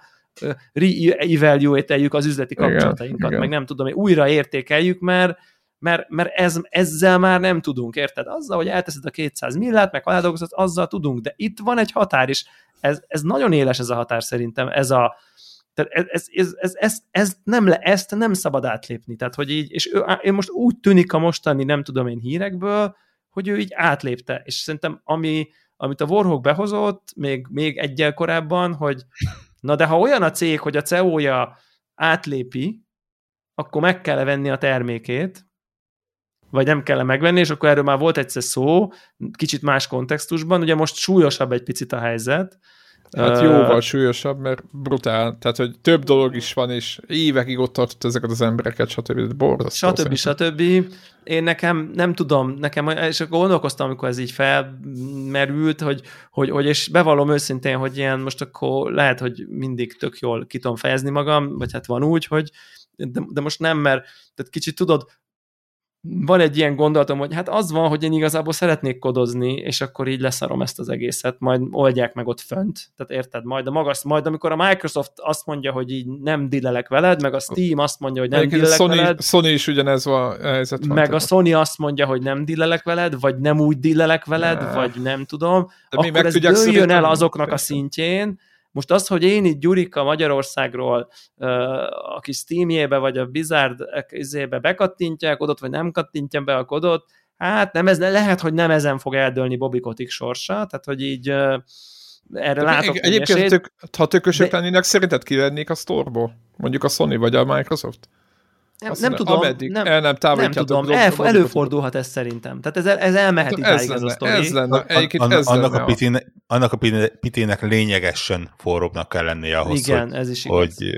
re-evaluate az üzleti kapcsolatainkat, igen, igen. meg nem tudom, újra értékeljük, mert, mert, mert ez, ezzel már nem tudunk, érted? Azzal, hogy elteszed a 200 millát, meg aládolgozod, azzal tudunk, de itt van egy határ, és ez, ez nagyon éles ez a határ szerintem, ez a, tehát ez, ez, ez, ez, ez, ez nem le, ezt nem szabad átlépni. Tehát, hogy így, és ő, én most úgy tűnik a mostani, nem tudom én hírekből, hogy ő így átlépte. És szerintem ami, amit a Warhawk behozott, még, még egyel korábban, hogy na de ha olyan a cég, hogy a CEO-ja átlépi, akkor meg kell venni a termékét, vagy nem kell megvenni, és akkor erről már volt egyszer szó, kicsit más kontextusban, ugye most súlyosabb egy picit a helyzet, Hát jóval súlyosabb, mert brutál. Tehát, hogy több dolog is van, és évekig ott tartott ezeket az embereket, stb. Borzasztó. Stb. stb. Én nekem, nem tudom, nekem, és akkor gondolkoztam, amikor ez így felmerült, hogy, hogy, hogy és bevallom őszintén, hogy ilyen most akkor lehet, hogy mindig tök jól ki tudom fejezni magam, vagy hát van úgy, hogy de, de most nem, mert tehát kicsit tudod, van egy ilyen gondolatom, hogy hát az van, hogy én igazából szeretnék kodozni, és akkor így leszarom ezt az egészet, majd oldják meg ott fönt. Tehát érted? Majd a magas, majd amikor a Microsoft azt mondja, hogy így nem dillelek veled, meg a Steam azt mondja, hogy nem Egyébként dillelek Sony, veled. Sony is ugyanez a helyzet van. Meg a Sony azt mondja, hogy nem dillelek veled, vagy nem úgy dillelek veled, ne. vagy nem tudom. De akkor ez dőljön el azoknak a szintjén, most az, hogy én itt Gyurika Magyarországról a kis Steamjébe, vagy a Bizard izébe bekattintják kodot, vagy nem kattintjam be a kodot, hát nem ez, lehet, hogy nem ezen fog eldőlni Bobby Kotick sorsa, tehát hogy így erre De látok Egyébként, tök, ha tökösök de... lennének, szerinted kivennék a sztorból? Mondjuk a Sony vagy a Microsoft? Nem, nem tudom, ameddig nem, el nem, nem tudom, el, előfordulhat ez szerintem. Tehát ez, ez elmehet hát, idáig ez, ez a sztori. Ez lenne, egyébként ez annak, lenne a pitének, annak a pitének lényegesen forróbbnak kell lennie ahhoz, Igen, hogy, ez is igaz. hogy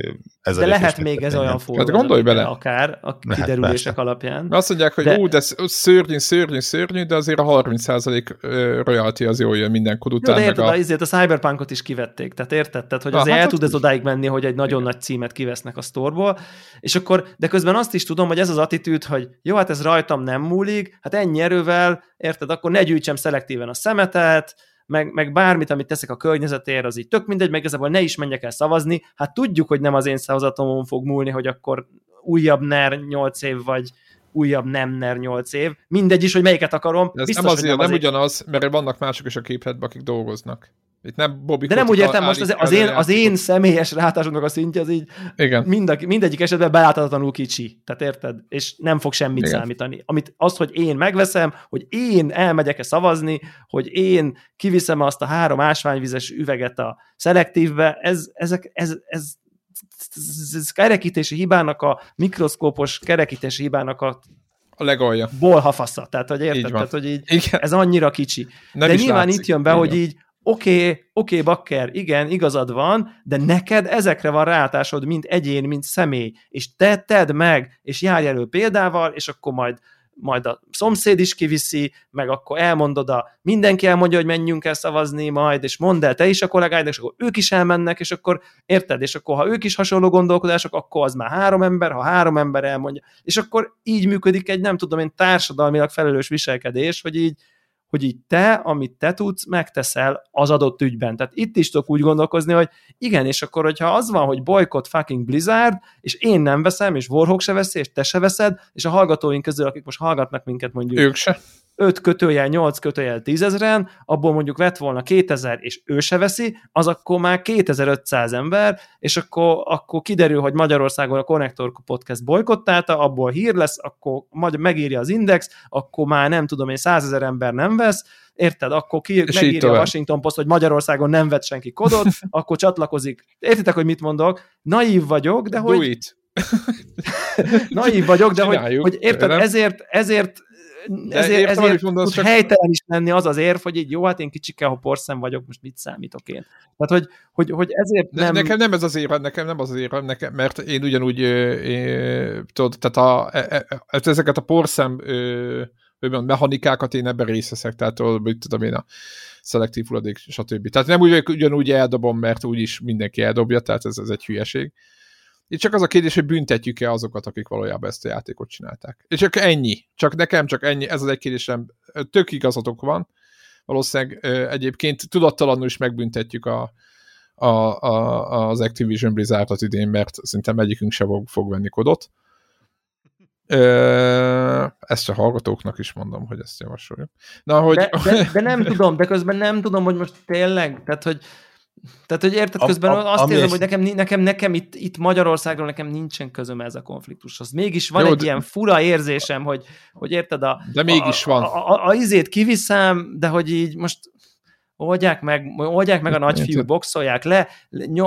ez de lehet még ez olyan forró. Hát gondolj bele. Akár a kiderülések lehet, alapján. Azt mondják, hogy de... ú, de szörnyű, szörnyű, szörnyű, de azért a 30% royalty az jól jön minden kod után. Jó, de érted, a... Azért a Cyberpunkot is kivették, tehát érted? Tehát, hogy azért hát el tud ez odáig menni, hogy egy nagyon Igen. nagy címet kivesznek a sztorból, és akkor, de közben azt is tudom, hogy ez az attitűd, hogy jó, hát ez rajtam nem múlik, hát ennyi erővel, érted, akkor ne gyűjtsem szelektíven a szemetet, meg, meg bármit, amit teszek a környezetért, az így tök mindegy, meg igazából ne is menjek el szavazni, hát tudjuk, hogy nem az én szavazatomon fog múlni, hogy akkor újabb NER 8 év, vagy újabb nem NER 8 év. Mindegy is, hogy melyiket akarom. Ez Biztos, nem azért, nem, azért. nem ugyanaz, mert vannak mások is a képletben, akik dolgoznak. Itt nem Bobby De nem úgy értem, most az, az, én, az én személyes rátásomnak a szintje az így Igen. Mind, mindegyik esetben beláthatatlanul kicsi. Tehát érted? És nem fog semmit Igen. számítani. Amit az, hogy én megveszem, hogy én elmegyek-e szavazni, hogy én kiviszem azt a három ásványvizes üveget a szelektívbe, ez, ezek, ez, ez, ez, kerekítési hibának a mikroszkópos kerekítési hibának a a legalja. Bolhafasza. Tehát, hogy érted? Tehát, hogy így, Igen. ez annyira kicsi. Nem De nyilván látszik. itt jön be, Igen. hogy így oké, okay, oké, okay, bakker, igen, igazad van, de neked ezekre van rátásod, mint egyén, mint személy, és te tedd meg, és járj elő példával, és akkor majd majd a szomszéd is kiviszi, meg akkor elmondod a mindenki elmondja, hogy menjünk el szavazni majd, és mondd el te is a kollégáidnak, és akkor ők is elmennek, és akkor érted, és akkor ha ők is hasonló gondolkodások, akkor az már három ember, ha három ember elmondja, és akkor így működik egy nem tudom én társadalmilag felelős viselkedés, hogy így hogy így te, amit te tudsz, megteszel az adott ügyben. Tehát itt is tudok úgy gondolkozni, hogy igen, és akkor, hogyha az van, hogy boykott fucking Blizzard, és én nem veszem, és Warhawk se veszi, és te se veszed, és a hallgatóink közül, akik most hallgatnak minket mondjuk. Ők se. 5 kötőjel, 8 kötőjel 10 ezeren, abból mondjuk vett volna 2000, és ő se veszi, az akkor már 2500 ember, és akkor, akkor kiderül, hogy Magyarországon a Connector Podcast bolykottálta, abból hír lesz, akkor megírja az Index, akkor már nem tudom én, 100 ezer ember nem vesz, érted? Akkor ki, és megírja a Washington Post, hogy Magyarországon nem vett senki kodot, akkor csatlakozik. Értitek, hogy mit mondok? Naív vagyok, de hogy... Naív vagyok, de hogy, hogy érted, ezért, ezért de ezért, ezért mondasz, csak... helytelen is lenni az az érv, hogy így jó, hát én kicsike, ha porszem vagyok, most mit számítok én. Tehát, hogy, hogy, hogy ezért nem... Nekem nem ez az érv, nekem nem az érv, nekem, mert én ugyanúgy, én, tudod, tehát a, e, e, e, ezeket a porszem hogy mondjam, mechanikákat én ebben részeszek, tehát mit tudom én a szelektív hulladék, stb. Tehát nem úgy, hogy ugyanúgy eldobom, mert úgyis mindenki eldobja, tehát ez, ez egy hülyeség. Itt csak az a kérdés, hogy büntetjük-e azokat, akik valójában ezt a játékot csinálták. És csak ennyi. Csak nekem csak ennyi. Ez az egy kérdésem. Tök igazatok van. Valószínűleg egyébként tudattalanul is megbüntetjük a, a, a, az Activision Blizzardot idén, mert szerintem egyikünk se fog, fog venni kodot. Ö, ezt a hallgatóknak is mondom, hogy ezt javasoljuk. Na, hogy... De, de, de nem tudom, de közben nem tudom, hogy most tényleg, tehát hogy tehát, hogy érted, közben a, a, azt érzem, hogy nekem, nekem, nekem itt, itt Magyarországról nekem nincsen közöm ez a konfliktushoz. Mégis van Jó, egy de... ilyen fura érzésem, hogy, hogy érted, a, de mégis a, van. A, a, a, izét kiviszem, de hogy így most oldják meg, oldják meg a nagyfiú, boxolják le,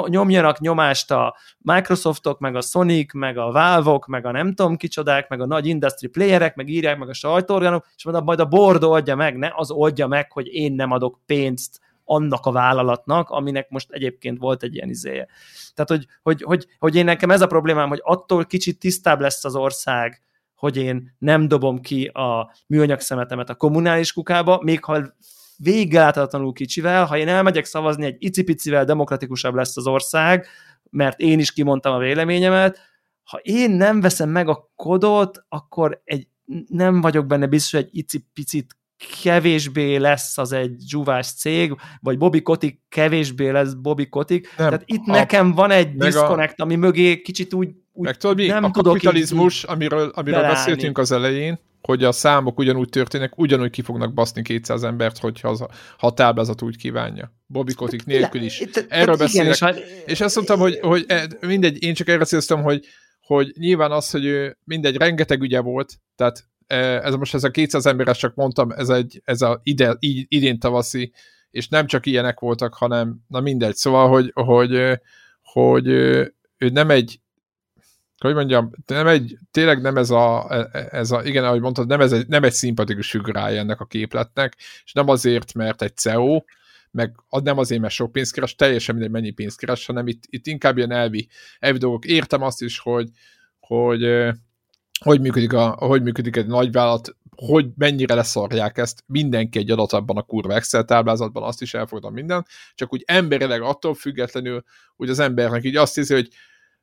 nyomjanak nyomást a Microsoftok, meg a Sonic, meg a valve meg a nem tudom kicsodák, meg a nagy industry playerek, meg írják meg a sajtóorganok, és majd a board oldja meg, ne az oldja meg, hogy én nem adok pénzt annak a vállalatnak, aminek most egyébként volt egy ilyen izéje. Tehát, hogy, hogy, hogy, hogy én nekem ez a problémám, hogy attól kicsit tisztább lesz az ország, hogy én nem dobom ki a műanyag szemetemet a kommunális kukába, még ha végigláthatatlanul kicsivel, ha én elmegyek szavazni, egy icipicivel demokratikusabb lesz az ország, mert én is kimondtam a véleményemet, ha én nem veszem meg a kodot, akkor egy, nem vagyok benne biztos, hogy egy icipicit kevésbé lesz az egy zsúvás cég, vagy Bobby Kotick kevésbé lesz Bobby Kotick. Nem, Tehát itt a, nekem van egy disconnect, a, ami mögé kicsit úgy, úgy meg tudod mi? nem a tudok kapitalizmus, így, amiről, amiről beszéltünk az elején, hogy a számok ugyanúgy történnek, ugyanúgy ki fognak baszni 200 embert, hogyha az, ha a táblázat úgy kívánja. Bobby Kotick nélkül is. Erről beszélek. És, és azt mondtam, hogy, hogy e, mindegy, én csak erre célztam, hogy, hogy nyilván az, hogy ő mindegy, rengeteg ügye volt, tehát ez most ez a 200 ember, ezt csak mondtam, ez, egy, ez a ide, idén tavaszi, és nem csak ilyenek voltak, hanem, na mindegy, szóval, hogy, hogy, hogy ő nem egy hogy mondjam, nem egy, tényleg nem ez a, ez a igen, ahogy mondtad, nem, ez egy, nem egy szimpatikus figurája ennek a képletnek, és nem azért, mert egy CEO, meg nem azért, mert sok pénzt keres, teljesen mindegy, mennyi pénzt keres, hanem itt, itt inkább ilyen elvi, elvi dolgok. Értem azt is, hogy, hogy hogy működik, a, hogy működik egy nagyvállalat, hogy mennyire leszarják ezt, mindenki egy adat abban a kurva Excel táblázatban, azt is elfogadom minden, csak úgy emberileg attól függetlenül, hogy az embernek így azt hiszi, hogy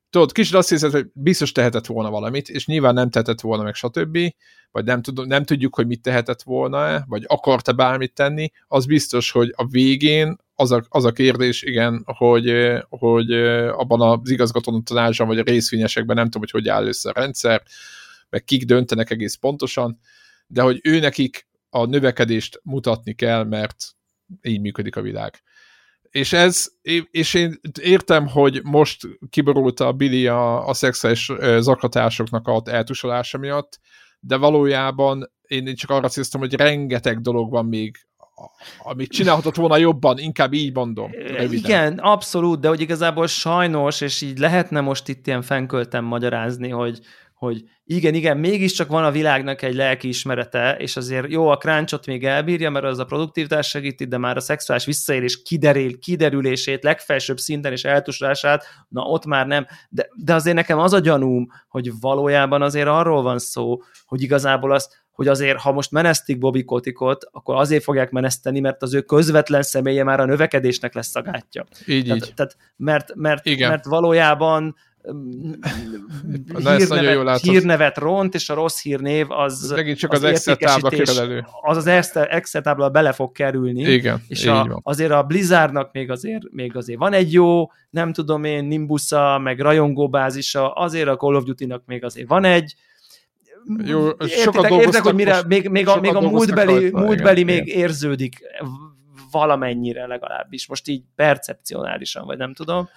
tudod, kicsit azt hiszed, hogy biztos tehetett volna valamit, és nyilván nem tehetett volna meg, stb., vagy nem, tud, nem tudjuk, hogy mit tehetett volna-e, vagy akart-e bármit tenni, az biztos, hogy a végén az a, az a kérdés, igen, hogy, hogy abban az igazgató tanácsban, vagy a részvényesekben nem tudom, hogy hogy áll össze a rendszer, meg kik döntenek egész pontosan, de hogy ő nekik a növekedést mutatni kell, mert így működik a világ. És ez, és én értem, hogy most kiborult a Billy a, a szexuális zaklatásoknak a eltusolása miatt, de valójában én csak arra célztam, hogy rengeteg dolog van még, amit csinálhatott volna jobban, inkább így mondom. Röviden. Igen, abszolút, de hogy igazából sajnos, és így lehetne most itt ilyen fenköltem magyarázni, hogy, hogy igen, igen, mégiscsak van a világnak egy lelki ismerete, és azért jó, a crunchot még elbírja, mert az a produktivitás segíti, de már a szexuális visszaérés kiderül, kiderülését, legfelsőbb szinten és eltusolását, na ott már nem. De, de azért nekem az a gyanúm, hogy valójában azért arról van szó, hogy igazából az, hogy azért, ha most menesztik Bobby Kotikot, akkor azért fogják meneszteni, mert az ő közvetlen személye már a növekedésnek lesz a gátja. Így, tehát, így. Tehát, mert, mert, Igen. mert valójában Na, hírnevet, hírnevet ront, és a rossz hírnév az Megint csak az, az Excel tábla elő. Az az Excel tábla bele fog kerülni. Igen, és a, azért a Blizzardnak még azért, még azért van egy jó, nem tudom én, Nimbusza, meg rajongóbázisa, azért a Call of Duty-nak még azért van egy, Jó, értitek, értek, hogy mire, még, még a, még a múltbeli, múltbeli igen, még igen. érződik valamennyire legalábbis, most így percepcionálisan, vagy nem tudom,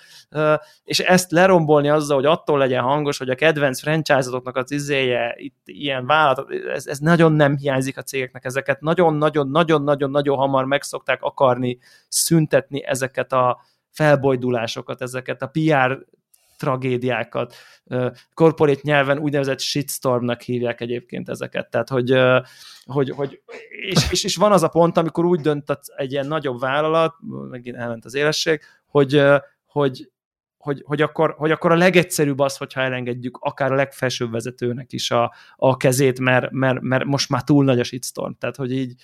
és ezt lerombolni azzal, hogy attól legyen hangos, hogy a kedvenc franchise-otoknak az izéje, itt ilyen vállalat, ez, ez nagyon nem hiányzik a cégeknek, ezeket. Nagyon-nagyon-nagyon-nagyon-nagyon hamar meg szokták akarni szüntetni ezeket a felbojdulásokat, ezeket a PR tragédiákat. Corporate nyelven úgynevezett shitstormnak hívják egyébként ezeket. Tehát, hogy, hogy, hogy és, és, és, van az a pont, amikor úgy dönt egy ilyen nagyobb vállalat, megint elment az élesség, hogy, hogy, hogy, hogy, akkor, hogy akkor a legegyszerűbb az, hogyha elengedjük akár a legfelsőbb vezetőnek is a, a kezét, mert, mert, mert most már túl nagy a shitstorm. Tehát, hogy így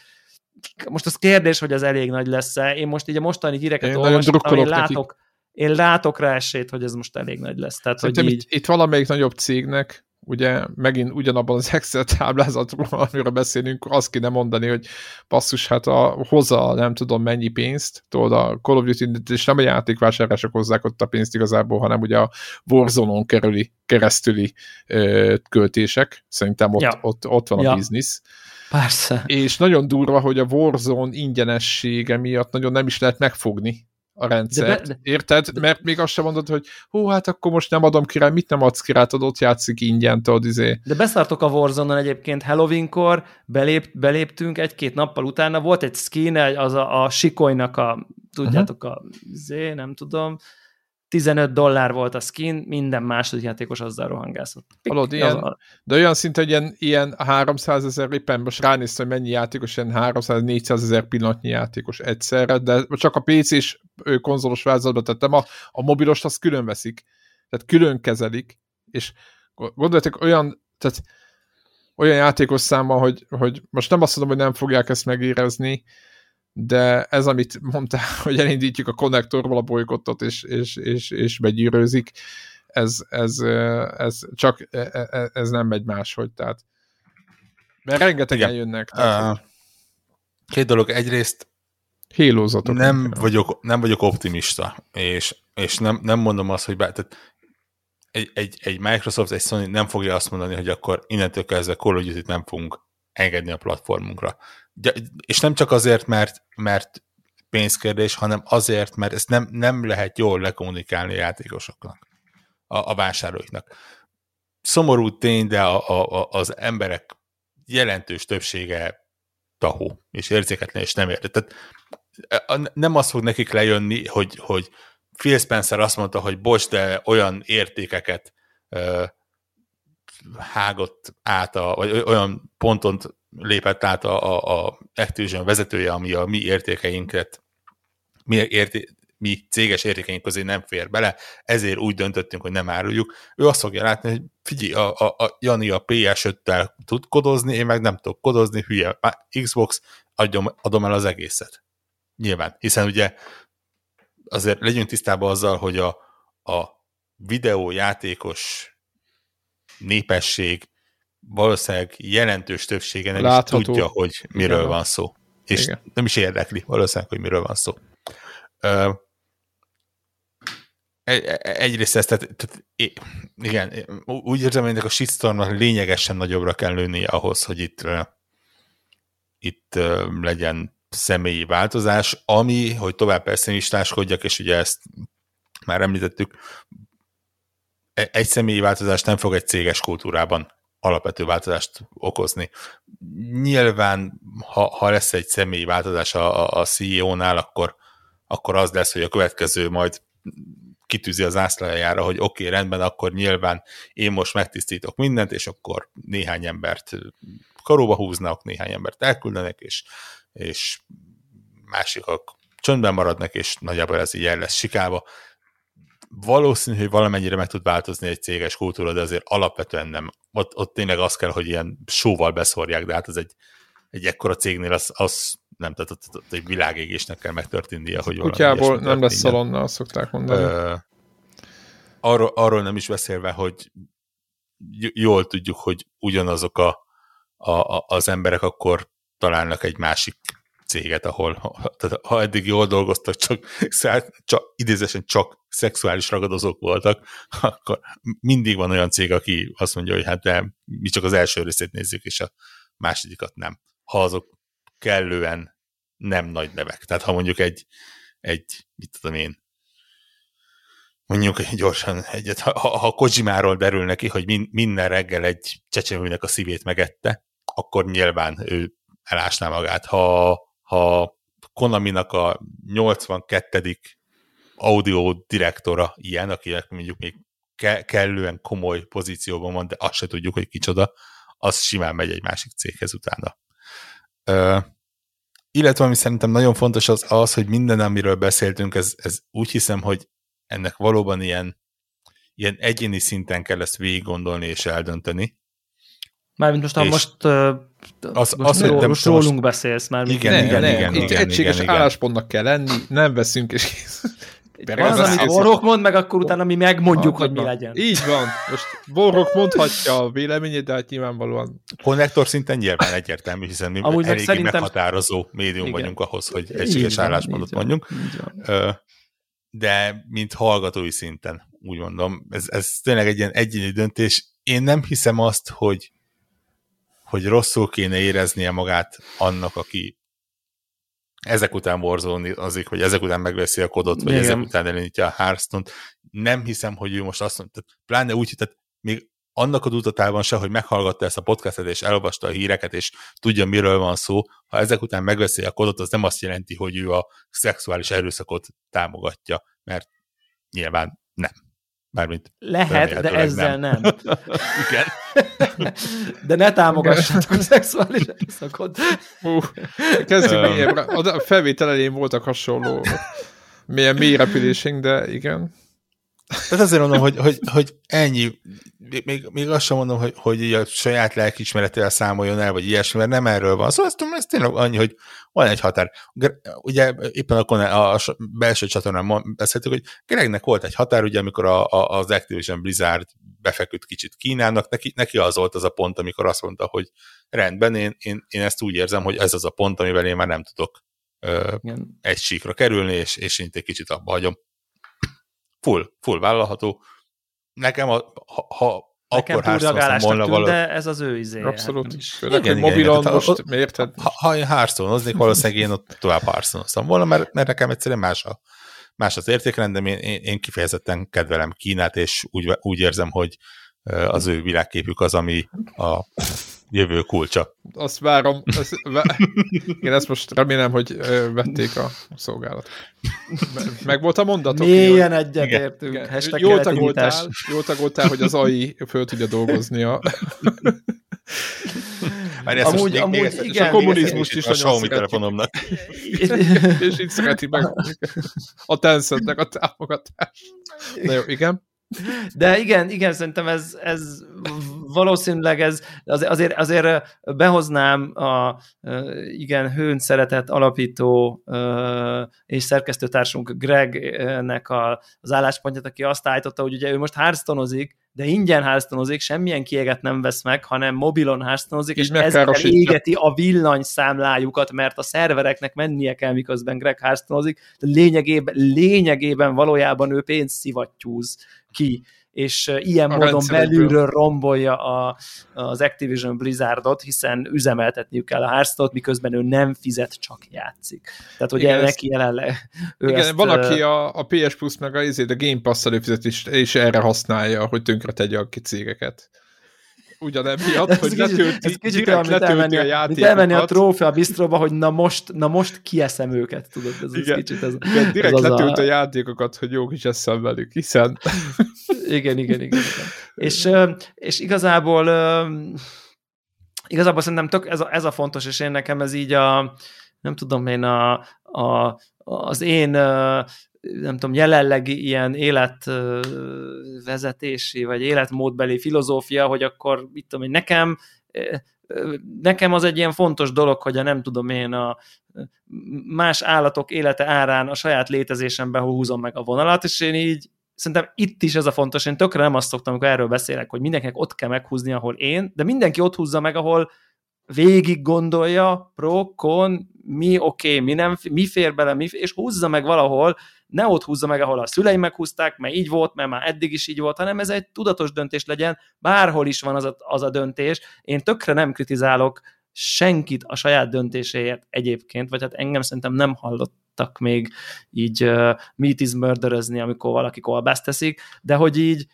most az kérdés, hogy az elég nagy lesz-e. Én most így a mostani híreket én olvastam, én látok, én látok rá esélyt, hogy ez most elég nagy lesz. Tehát, hogy így... itt, itt valamelyik nagyobb cégnek, ugye megint ugyanabban az Excel táblázatról, amiről beszélünk, azt kéne mondani, hogy basszus, hát a, hozza nem tudom mennyi pénzt, tudod, a Call of Duty, és nem a játékvásárlások hozzák ott a pénzt igazából, hanem ugye a Warzone-on kerüli, keresztüli ö, költések, szerintem ott, ja. ott, ott van ja. a biznisz. Persze. És nagyon durva, hogy a Warzone ingyenessége miatt nagyon nem is lehet megfogni a rendszert. De be, de... Érted? Mert még azt sem mondod, hogy hú, hát akkor most nem adom ki rá, mit nem adsz ki rá, tudod, ott játszik ingyen, tudod, izé. De beszartok a warzone egyébként Halloweenkor, belép, beléptünk egy-két nappal utána, volt egy skin, az a, a sikolynak a, tudjátok, uh-huh. a izé, nem tudom, 15 dollár volt a skin, minden második játékos azzal rohangászott. Hallod, ilyen, a... de olyan szinte, hogy ilyen, ilyen 300 ezer, éppen most ránéztem, hogy mennyi játékos, ilyen 300-400 ezer pillanatnyi játékos egyszerre, de csak a PC-s konzolos változatban tettem, a, a mobilost azt külön veszik, tehát külön kezelik, és gondoljátok, olyan, tehát olyan játékos száma, hogy, hogy most nem azt mondom, hogy nem fogják ezt megérezni, de ez, amit mondtál, hogy elindítjuk a konnektorból a bolykottot, és, és, és, és begyűrőzik, ez, ez, ez csak e, e, ez nem megy máshogy, tehát mert rengetegen Igen. jönnek. Tehát, uh, két dolog, egyrészt Hélózatok. Nem vagyok, nem vagyok optimista, és, és nem, nem mondom azt, hogy bár, tehát egy, egy, egy Microsoft, egy Sony nem fogja azt mondani, hogy akkor innentől kezdve Call of Duty nem fogunk engedni a platformunkra és nem csak azért, mert, mert pénzkérdés, hanem azért, mert ezt nem, nem lehet jól lekommunikálni a játékosoknak, a, a vásárlóiknak. Szomorú tény, de a, a, az emberek jelentős többsége tahó, és érzéketlen, és nem érte. Tehát nem az fog nekik lejönni, hogy, hogy Phil Spencer azt mondta, hogy bocs, de olyan értékeket uh, hágott át, a, vagy olyan ponton lépett át a, a, a Activision vezetője, ami a mi értékeinket, mi, érté, mi céges értékeink közé nem fér bele, ezért úgy döntöttünk, hogy nem áruljuk. Ő azt fogja látni, hogy figyelj, a, a, a Jani a PS5-tel tud kodozni, én meg nem tudok kodozni, hülye, Xbox, adjom, adom el az egészet. Nyilván, hiszen ugye azért legyünk tisztában azzal, hogy a, a videójátékos népesség valószínűleg jelentős többsége nem Látható. is tudja, hogy miről Igen. van szó. És Igen. nem is érdekli valószínűleg, hogy miről van szó. Ö, egyrészt ezt, tehát, tehát, igen, úgy érzem, hogy ennek a shitstormnak lényegesen nagyobbra kell lőni ahhoz, hogy itt, itt legyen személyi változás, ami, hogy tovább pessimistáskodjak, és ugye ezt már említettük, e-, egy személyi változás nem fog egy céges kultúrában alapvető változást okozni. Nyilván, ha, ha lesz egy személyi változás a, a CEO-nál, akkor, akkor az lesz, hogy a következő majd kitűzi az ászlajára, hogy oké, okay, rendben, akkor nyilván én most megtisztítok mindent, és akkor néhány embert karóba húznak, néhány embert elküldenek, és, és másikak csöndben maradnak, és nagyjából ez így el lesz sikába valószínű, hogy valamennyire meg tud változni egy céges kultúra, de azért alapvetően nem. Ott, ott tényleg az kell, hogy ilyen sóval beszórják, de hát az egy, egy ekkora cégnél az, az nem, tehát ott, ott egy világégésnek kell megtörténnie, hogy Kutyából nem lesz szalonna, szokták mondani. Ö, arról, arról nem is beszélve, hogy jól tudjuk, hogy ugyanazok a, a, az emberek akkor találnak egy másik céget, ahol tehát, ha eddig jól dolgoztak, csak, csak idézesen csak szexuális ragadozók voltak, akkor mindig van olyan cég, aki azt mondja, hogy hát de mi csak az első részét nézzük, és a másodikat nem. Ha azok kellően nem nagy nevek. Tehát ha mondjuk egy, egy mit tudom én, mondjuk gyorsan egyet, ha, ha Kojimáról derül neki, hogy min, minden reggel egy csecsemőnek a szívét megette, akkor nyilván ő elásná magát. Ha, ha Konaminak a 82. audio direktora ilyen, akinek mondjuk még ke- kellően komoly pozícióban van, de azt se tudjuk, hogy kicsoda, az simán megy egy másik céghez utána. Ö, illetve ami szerintem nagyon fontos az az, hogy minden, amiről beszéltünk, ez, ez úgy hiszem, hogy ennek valóban ilyen, ilyen egyéni szinten kell ezt végig gondolni és eldönteni. Mármint most, ha most, uh, az, most, az, ró, most rólunk most, beszélsz már. Igen, ne, igen, igen, Itt igen, egységes igen, álláspontnak kell lenni, nem veszünk és az, amit Borok mond, meg akkor utána mi megmondjuk, ha, hogy mi legyen. Így van. Most Borok mondhatja a véleményét, de hát nyilvánvalóan... Konnektor szinten nyilván egyértelmű, hiszen mi Amúgy eléggé szerintem... meghatározó médium igen. vagyunk ahhoz, hogy egységes álláspontot mondjunk. De mint hallgatói szinten, úgy mondom, ez, ez tényleg egy ilyen egyéni döntés. Én nem hiszem azt, hogy hogy rosszul kéne éreznie magát annak, aki ezek után borzolni azik, hogy ezek után megveszi a kodot, vagy Igen. ezek után elindítja a Hearthstone-t. Nem hiszem, hogy ő most azt mondta, pláne úgy, tehát még annak a tudatában se, hogy meghallgatta ezt a podcastet, és elolvasta a híreket, és tudja, miről van szó, ha ezek után megveszi a kodot, az nem azt jelenti, hogy ő a szexuális erőszakot támogatja, mert nyilván nem. Mármint Lehet, de ezzel nem. nem. Igen. De ne támogassatok a szexuális erőszakot. Uh, kezdjük mélyebbre. A felvétel elején voltak hasonló milyen mély repülésünk, de igen. Tehát azért mondom, hogy, hogy, hogy ennyi, még, még azt sem mondom, hogy, hogy a saját lelkiismeretével számoljon el, vagy ilyesmi, mert nem erről van szó, szóval ez, ez tényleg annyi, hogy van egy határ. Ugye éppen akkor a, a belső csatornán beszéltük, hogy Gregnek volt egy határ, ugye amikor a, a, az Activision Blizzard befeküdt kicsit Kínának, neki, neki az volt az a pont, amikor azt mondta, hogy rendben, én, én, én ezt úgy érzem, hogy ez az a pont, amivel én már nem tudok ö, egy síkra kerülni, és, és én egy kicsit abba hagyom full, full vállalható. Nekem, a, ha, ha Nekem akkor hearthstone volna valami... de ez az ő izé. Abszolút. Hát, Főleg, igen, hogy mobilon igen, most, miért? érted? Ha, ha én hearthstone valószínűleg én ott tovább hearthstone volna, mert, mert nekem egyszerűen más, a, más az értékrendem, én, én, én kifejezetten kedvelem Kínát, és úgy, úgy érzem, hogy az ő világképük az, ami a jövő kulcsa. Azt várom. Azt, vá... Én ezt most remélem, hogy vették a szolgálat. Meg volt a mondatok? Mélyen egyetértünk. Jól tagoltál, jól tagoltál, hogy az AI föl tudja dolgozni a... Már ezt amúgy, még, amúgy még igen, és a kommunizmust is a Xiaomi telefonomnak. és így szereti meg a Tencentnek a támogatást. Na jó, igen. De igen, igen, szerintem ez, ez valószínűleg ez azért, azért behoznám a igen hőn szeretett alapító és szerkesztőtársunk Gregnek az álláspontját, aki azt állította, hogy ugye ő most hársztonozik, de ingyen háztonozik, semmilyen kieget nem vesz meg, hanem mobilon háztonozik, és ezzel égeti a villanyszámlájukat, mert a szervereknek mennie kell, miközben Greg háztonozik. Lényegében, lényegében valójában ő pénzszivattyúz ki, és ilyen a módon belülről rombolja a, az Activision Blizzardot, hiszen üzemeltetniük kell a hearthstone miközben ő nem fizet, csak játszik. Tehát ugye igen, neki jelenleg... Igen, ezt, van, aki a, a PS Plus meg a, a Game Pass előfizetést és erre használja, hogy tönkre tegye a cégeket ugyanemiatt, hogy kicsit, letölti, ez kicsit olyan, mint elmenni, a játékokat. elmenni a trófea bistróba, hogy na most, na most kieszem őket, tudod, ez igen, kicsit ez, igen, direkt ez letölt a... a játékokat, hogy jó kis eszem velük, hiszen... igen, igen, igen, igen. És, és igazából igazából szerintem tök ez a, ez a fontos, és én nekem ez így a nem tudom én a, a az én nem tudom, jelenlegi ilyen életvezetési, vagy életmódbeli filozófia, hogy akkor, mit tudom én, nekem nekem az egy ilyen fontos dolog, hogy a nem tudom én a más állatok élete árán a saját létezésemben húzom meg a vonalat, és én így szerintem itt is ez a fontos, én tökre nem azt szoktam, amikor erről beszélek, hogy mindenkinek ott kell meghúzni, ahol én, de mindenki ott húzza meg, ahol végig gondolja, pro, con, mi oké, okay, mi nem, mi fér bele, mi fér, és húzza meg valahol, ne ott húzza meg, ahol a szüleim meghúzták, mert így volt, mert már eddig is így volt, hanem ez egy tudatos döntés legyen, bárhol is van az a, az a döntés. Én tökre nem kritizálok senkit a saját döntéséért egyébként, vagy hát engem szerintem nem hallottak még így uh, meat is murderezni, amikor valaki kolbászt teszik, de hogy így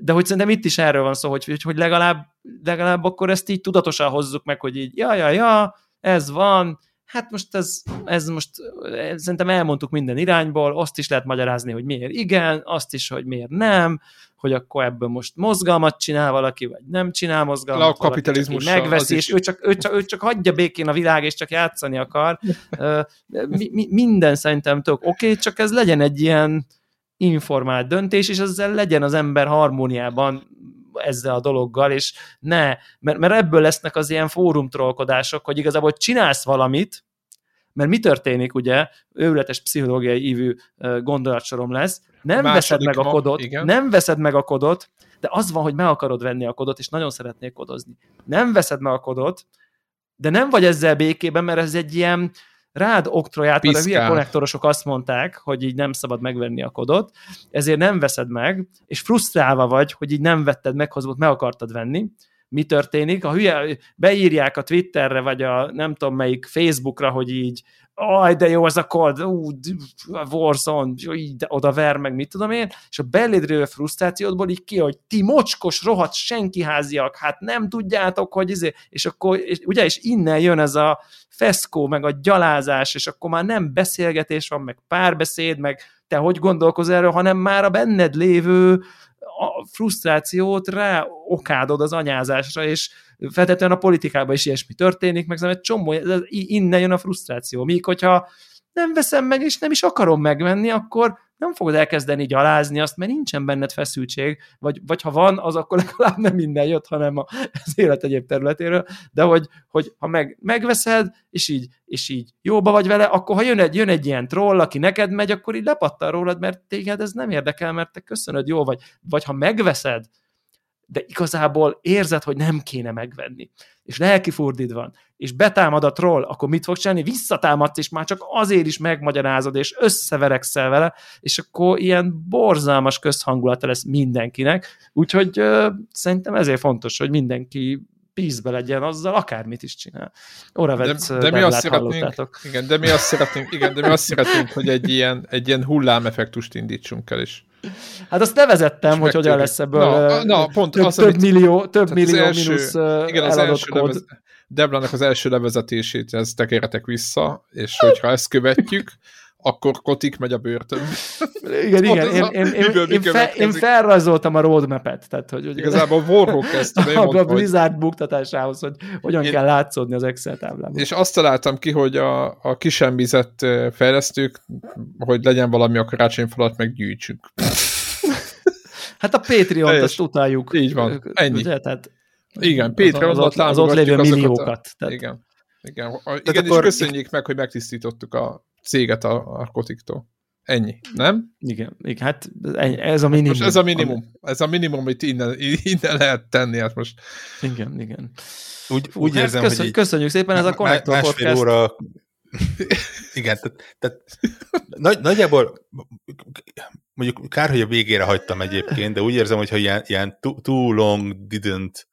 de hogy szerintem itt is erről van szó, hogy, hogy legalább, legalább akkor ezt így tudatosan hozzuk meg, hogy így ja, ja, ja, ez van, hát most ez, ez most szerintem elmondtuk minden irányból, azt is lehet magyarázni, hogy miért igen, azt is, hogy miért nem, hogy akkor ebből most mozgalmat csinál valaki, vagy nem csinál mozgalmat, a kapitalizmus megveszi, és ő csak, ő, csak, ő csak hagyja békén a világ, és csak játszani akar. mi, mi, minden szerintem tök oké, okay, csak ez legyen egy ilyen informált döntés, és ezzel legyen az ember harmóniában ezzel a dologgal, és ne, mert, mert ebből lesznek az ilyen fórumtrollkodások, hogy igazából csinálsz valamit, mert mi történik, ugye, őrületes pszichológiai ívű gondolatsorom lesz, nem veszed meg a kodot, igen. nem veszed meg a kodot, de az van, hogy meg akarod venni a kodot, és nagyon szeretnék kodozni. Nem veszed meg a kodot, de nem vagy ezzel békében, mert ez egy ilyen rád oktroját, mert a hülye konnektorosok azt mondták, hogy így nem szabad megvenni a kodot, ezért nem veszed meg, és frusztrálva vagy, hogy így nem vetted meg, meg akartad venni. Mi történik? A hülye beírják a Twitterre, vagy a nem tudom melyik Facebookra, hogy így aj, de jó ez a kod, ú, Warzone, de oda ver meg, mit tudom én, és a belédről frusztrációdból így ki, hogy ti mocskos, rohadt senki háziak, hát nem tudjátok, hogy izé, és akkor, és, ugye, és innen jön ez a feszkó, meg a gyalázás, és akkor már nem beszélgetés van, meg párbeszéd, meg te hogy gondolkoz erről, hanem már a benned lévő a frusztrációt rá okádod az anyázásra, és feltétlenül a politikában is ilyesmi történik, meg egy csomó, innen jön a frusztráció. Míg hogyha nem veszem meg, és nem is akarom megvenni, akkor nem fogod elkezdeni gyalázni azt, mert nincsen benned feszültség, vagy, vagy ha van, az akkor legalább nem minden jött, hanem a, az élet egyéb területéről, de hogy, hogy ha meg, megveszed, és így, és így jóba vagy vele, akkor ha jön egy, jön egy ilyen troll, aki neked megy, akkor így lepattan rólad, mert téged ez nem érdekel, mert te köszönöd, jó vagy. Vagy ha megveszed, de igazából érzed, hogy nem kéne megvenni, és lelki furdid van, és betámad a troll, akkor mit fog csinálni? Visszatámadsz, és már csak azért is megmagyarázod, és összeverekszel vele, és akkor ilyen borzalmas közhangulata lesz mindenkinek, úgyhogy uh, szerintem ezért fontos, hogy mindenki pízbe legyen azzal, akármit is csinál. Oravec de, de mi azt szeretnénk, igen, de mi azt szeretnénk, igen, de mi azt szeretnénk, hogy egy ilyen, egy ilyen hullámeffektust indítsunk el, is. Hát azt nevezettem, hogy hogyan lesz ebből na, na, pont több, az, több amit, millió, több millió első, mínusz igen, az első kód. Levez, Deblának az első levezetését, ezt tekeretek vissza, és hogyha ezt követjük, akkor Kotik megy a börtön. Igen, igen, én, én, én, én, fe, én felrajzoltam a roadmap-et. Tehát, hogy, hogy Igazából Warhawk kezdte. A, a Blizzard buktatásához, hogy hogyan én, kell látszódni az Excel táblában. És azt találtam ki, hogy a, a kisembizett fejlesztők, hogy legyen valami a karácsonyfalat, meg gyűjtsünk. Hát a Patreon-t azt utáljuk. Így van, ennyi. Ugye? Tehát igen, Patreon az, az, az ott lévő milliókat. Tehát... Igen. Igen, a, igen és akkor... köszönjük meg, hogy megtisztítottuk a céget a, a Kotiktól. Ennyi, nem? Igen, igen, hát ez a minimum. Most ez a minimum. Ez a minimum, amit innen, innen lehet tenni, hát most. Igen, igen. Úgy, úgy hát érzem, köszön, hogy köszönjük szépen, ez a Connector másfél Podcast. óra igen, tehát, tehát nagy, nagyjából mondjuk kár, hogy a végére hagytam egyébként, de úgy érzem, hogyha ilyen, ilyen too, too long didn't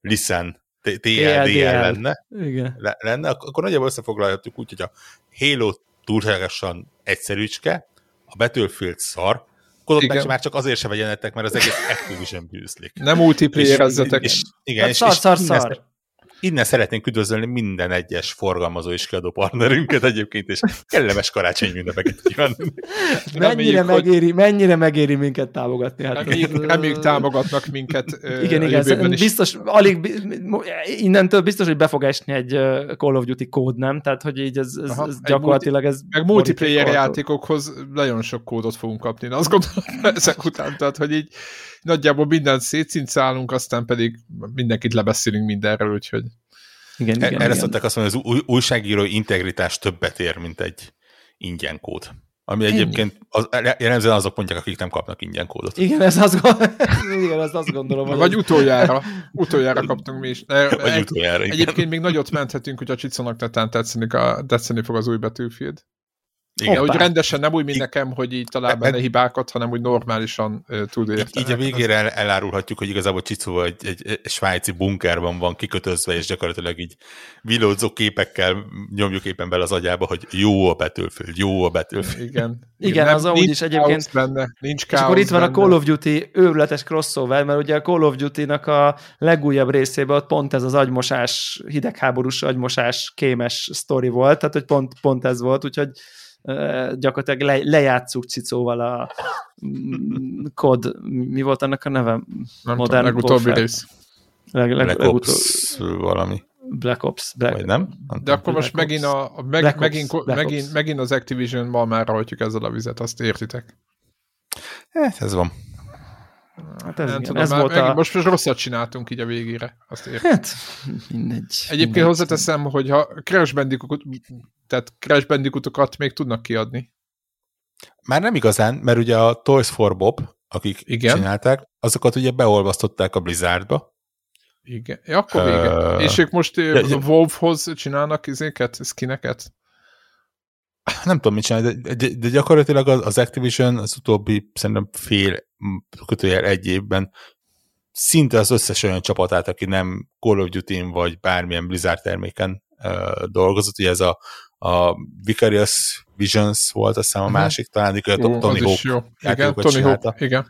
listen TLDL lenne, Igen. lenne, akkor nagyjából összefoglalhatjuk úgy, hogy a Halo túlságosan egyszerűcske, a Battlefield szar, akkor ott már csak azért se vegyenetek, mert az egész Activision bűzlik. Nem multiplayerezzetek. És, és, igen, hát és, szar, szar, szar innen szeretnénk üdvözölni minden egyes forgalmazó és kiadó partnerünket egyébként, és kellemes karácsonyi ünnepeket kívánunk. mennyire, megéri, mennyire megéri minket támogatni? Hát, reméljük, reméljük támogatnak minket. Igen, igen, biztos, alig, innentől biztos, hogy be fog esni egy Call of Duty kód, nem? Tehát, hogy így ez, ez, Aha, ez gyakorlatilag ez... Meg multiplayer játékokhoz nagyon sok kódot fogunk kapni, azt gondolom ezek után, tehát, hogy így nagyjából mindent szétszincálunk, aztán pedig mindenkit lebeszélünk mindenről, úgyhogy... Igen, igen, Erre igen. szokták azt mondani, hogy az újságíró integritás többet ér, mint egy ingyen kód. Ami Ennyi. egyébként az, jellemzően azok mondják, akik nem kapnak ingyen kódot. Igen, ez azt, igen, ezt azt gondolom. Hogy Vagy utoljára. Utoljára kaptunk mi is. De, Vagy utoljára, igen. Egyébként még nagyot menthetünk, hogy a Csiconak tetán tetszeni, a, tetszeni fog az új Battlefield. Igen, hogy rendesen nem úgy, mint nekem, hogy így talál benne hibákat, hanem úgy normálisan uh, tud érteni. Így a végére el, elárulhatjuk, hogy igazából Csicó egy, egy, egy svájci bunkerban van kikötözve, és gyakorlatilag így villódzó képekkel nyomjuk éppen bele az agyába, hogy jó a betölföld, jó a betölföld. Igen. Igen, nem, az úgy is egyébként. Benne, nincs és akkor itt van benne. a Call of Duty őrületes crossover, mert ugye a Call of Duty-nak a legújabb részében ott pont ez az agymosás, hidegháborús agymosás kémes sztori volt, tehát hogy pont, pont ez volt, úgyhogy gyakorlatilag le, lejátszuk Cicóval a kod, mi volt annak a neve? Nem Modern tudom, legutóbbi rész. Leg, leg, Black legutóbb... Ops valami. Black Ops. Black, Vagy nem? nem? De akkor most megint, a, a meg, megint, Ops, megint, Ops. megint az Activision ma már rajtjuk ezzel a vizet, azt értitek? Eh, ez van. Hát ez, igen, tudom, ez volt a... Most rosszat csináltunk így a végére. Azt értem. Hát, mindegy. Egyébként mindegy. hozzáteszem, hogy ha Crash Bandicoot, tehát Crash Bandicootokat még tudnak kiadni. Már nem igazán, mert ugye a Toys for Bob, akik Igen. csinálták, azokat ugye beolvasztották a Blizzardba. Igen, ja, akkor vége. Uh, És ők most ja, a Wolfhoz csinálnak izéket, skineket? Nem tudom, mit csinálni, de, de, de gyakorlatilag az, az Activision az utóbbi szerintem fél kötőjel egy évben szinte az összes olyan csapatát, aki nem Call of duty vagy bármilyen Blizzard terméken uh, dolgozott, ugye ez a, a Vicarious Visions volt, azt hiszem a uh-huh. másik, talán a Ó, Tony Hawk igen, Tony Hawk, igen.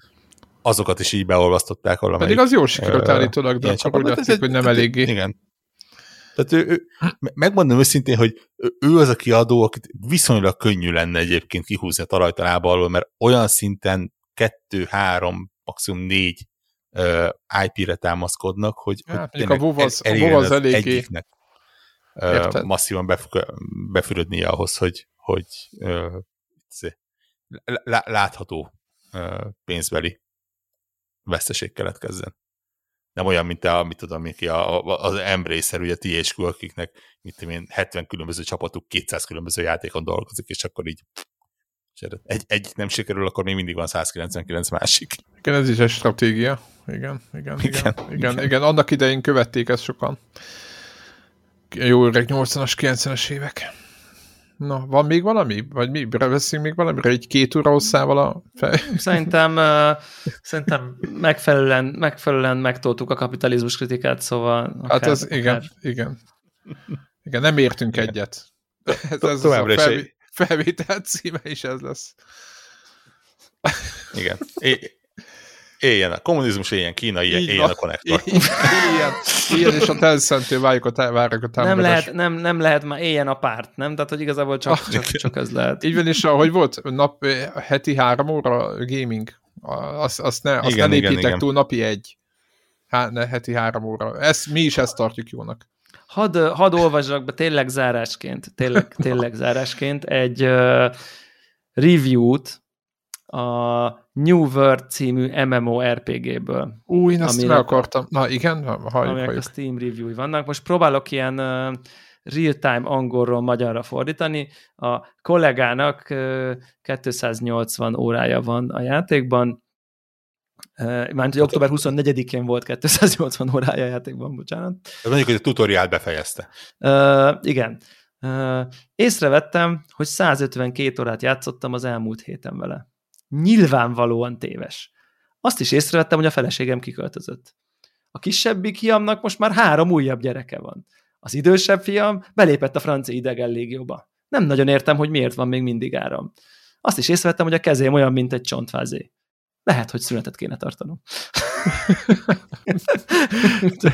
Azokat is így beolvasztották valamelyik. Pedig az jó sikerült állítólag, de akkor úgy látszik, hogy nem eléggé. Igen. Tehát ő, ő, megmondom őszintén, hogy ő az a kiadó, akit viszonylag könnyű lenne egyébként kihúzni a talajtalába alól, mert olyan szinten kettő, három, maximum négy uh, IP-re támaszkodnak, hogy, hát, hogy a WoW az, el, a WoW az eléggé... egyiknek uh, masszívan bef, befürödnie ahhoz, hogy, hogy uh, látható pénzbeli veszteség keletkezzen. Nem olyan, mint a, mit tudom, mint a, az Embracer, ugye a THQ, akiknek mit tudom én, 70 különböző csapatuk 200 különböző játékon dolgozik, és akkor így egy, egy nem sikerül, akkor még mindig van 199 másik. Igen, ez is egy stratégia. Igen, igen, igen. Igen, igen, igen. igen. Annak idején követték ezt sokan. Jó öreg 80-as, 90-es évek. Na, van még valami? Vagy mi? Beszélünk még valamire? Egy két óra hosszával a fej? Szerintem, uh, szerintem megfelelően, megfelelően megtoltuk a kapitalizmus kritikát, szóval... Hát ez, igen, igen. Igen, nem értünk egyet. Ez, ez a felvé felvétel címe is ez lesz. Igen. É éljen a kommunizmus, éljen Kína, éljen, éljen a konnektor. Éljen, éljen és a tencent várjuk a, várjuk a támogatást. Nem lehet, nem, nem lehet már éljen a párt, nem? Tehát, hogy igazából csak, ah, csak, csak ez lehet. Így van, és ahogy volt nap, heti három óra gaming, azt, azt ne, azt igen, ne lépjétek igen, túl napi egy. Há, ne, heti három óra. Ezt, mi is ezt tartjuk jónak. Hadd, had olvassak be tényleg zárásként, tényleg, tényleg zárásként egy uh, review-t a New World című MMORPG-ből. Új, én meg akartam. Na igen, halljuk, halljuk. a Steam review vannak. Most próbálok ilyen uh, real-time angolról magyarra fordítani. A kollégának uh, 280 órája van a játékban, Mármint, hogy október 24-én volt 280 órája a játékban, bocsánat. De mondjuk, hogy a tutoriál befejezte. Uh, igen. Uh, észrevettem, hogy 152 órát játszottam az elmúlt héten vele. Nyilvánvalóan téves. Azt is észrevettem, hogy a feleségem kiköltözött. A kisebbik fiamnak most már három újabb gyereke van. Az idősebb fiam belépett a francia idegen légióba. Nem nagyon értem, hogy miért van még mindig áram. Azt is észrevettem, hogy a kezém olyan, mint egy csontvázé lehet, hogy szünetet kéne tartanom.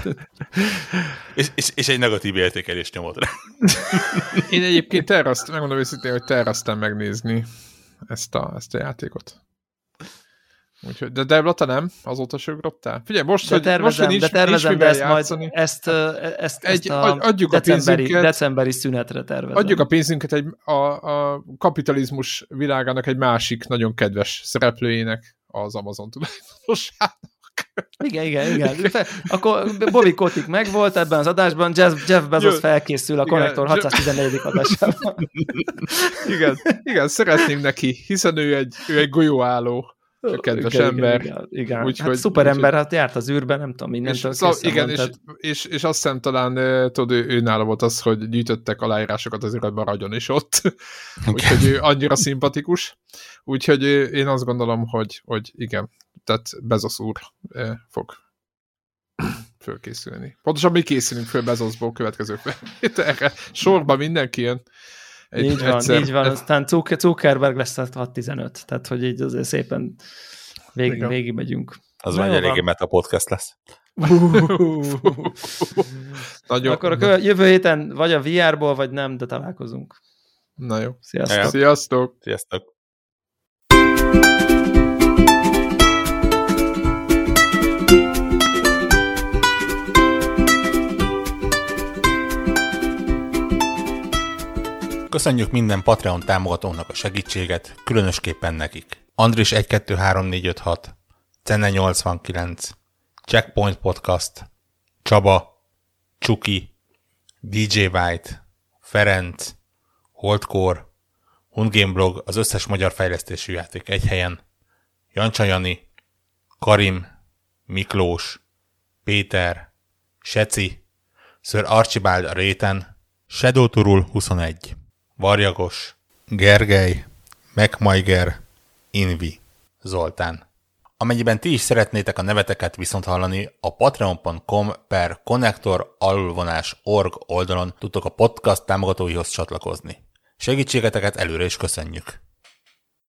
és, és, és egy negatív értékelést nyomod rá. Én egyébként teraszt, megmondom őszintén, hogy terveztem megnézni ezt a, ezt a játékot. Úgyhogy, de Deblata nem? Azóta se ugrottál? Figyelj, most, de hogy, tervezem, most, hogy nincs, de tervezem, nincs de ezt játszani. majd, ezt, ezt, egy, ezt a adjuk decemberi, a pénzünket, decemberi szünetre tervezem. Adjuk a pénzünket egy, a, a kapitalizmus világának egy másik nagyon kedves szereplőjének, az Amazon tulajdonosának. Igen, igen, igen. Akkor Bobby Kotick megvolt ebben az adásban, Jeff, Jeff Bezos Jó. felkészül a Connector 614. adásában. Igen, igen, szeretném neki, hiszen ő egy, ő egy golyóálló. Kedves igen, ember. Igen, igen. Úgy, hát hogy, szuper úgy, ember, hát járt az űrben, nem tudom, mindentől és, szóval, Igen, és, és, és, azt hiszem talán, tudod, ő, ő nála volt az, hogy gyűjtöttek aláírásokat az űrben maradjon is ott. Úgyhogy ő annyira szimpatikus. Úgyhogy én azt gondolom, hogy, hogy igen, tehát Bezos úr fog fölkészülni. Pontosan mi készülünk föl Bezosból következő erre. Sorban mindenki jön. Egy, így van, egyszer, így van. Aztán Zuckerberg lesz a 6-15, tehát hogy így azért szépen végig, végig megyünk. Az már eléggé meta podcast lesz. Nagyon. Akkor a jövő héten vagy a VR-ból, vagy nem, de találkozunk. Na jó. Sziasztok. Sziasztok. Sziasztok. Köszönjük minden Patreon támogatónak a segítséget, különösképpen nekik. Andris 123456, Cenne 89, Checkpoint Podcast, Csaba, Csuki, DJ White, Ferenc, Holdcore, Hundgame Blog, az összes magyar fejlesztésű játék egy helyen, Jancsa Jani, Karim, Miklós, Péter, Seci, Sir Archibald a réten, Shadow Turul 21. Varjagos, Gergely, Megmajger, Invi, Zoltán. Amennyiben ti is szeretnétek a neveteket viszont hallani, a patreon.com per connector org oldalon tudtok a podcast támogatóihoz csatlakozni. Segítségeteket előre is köszönjük!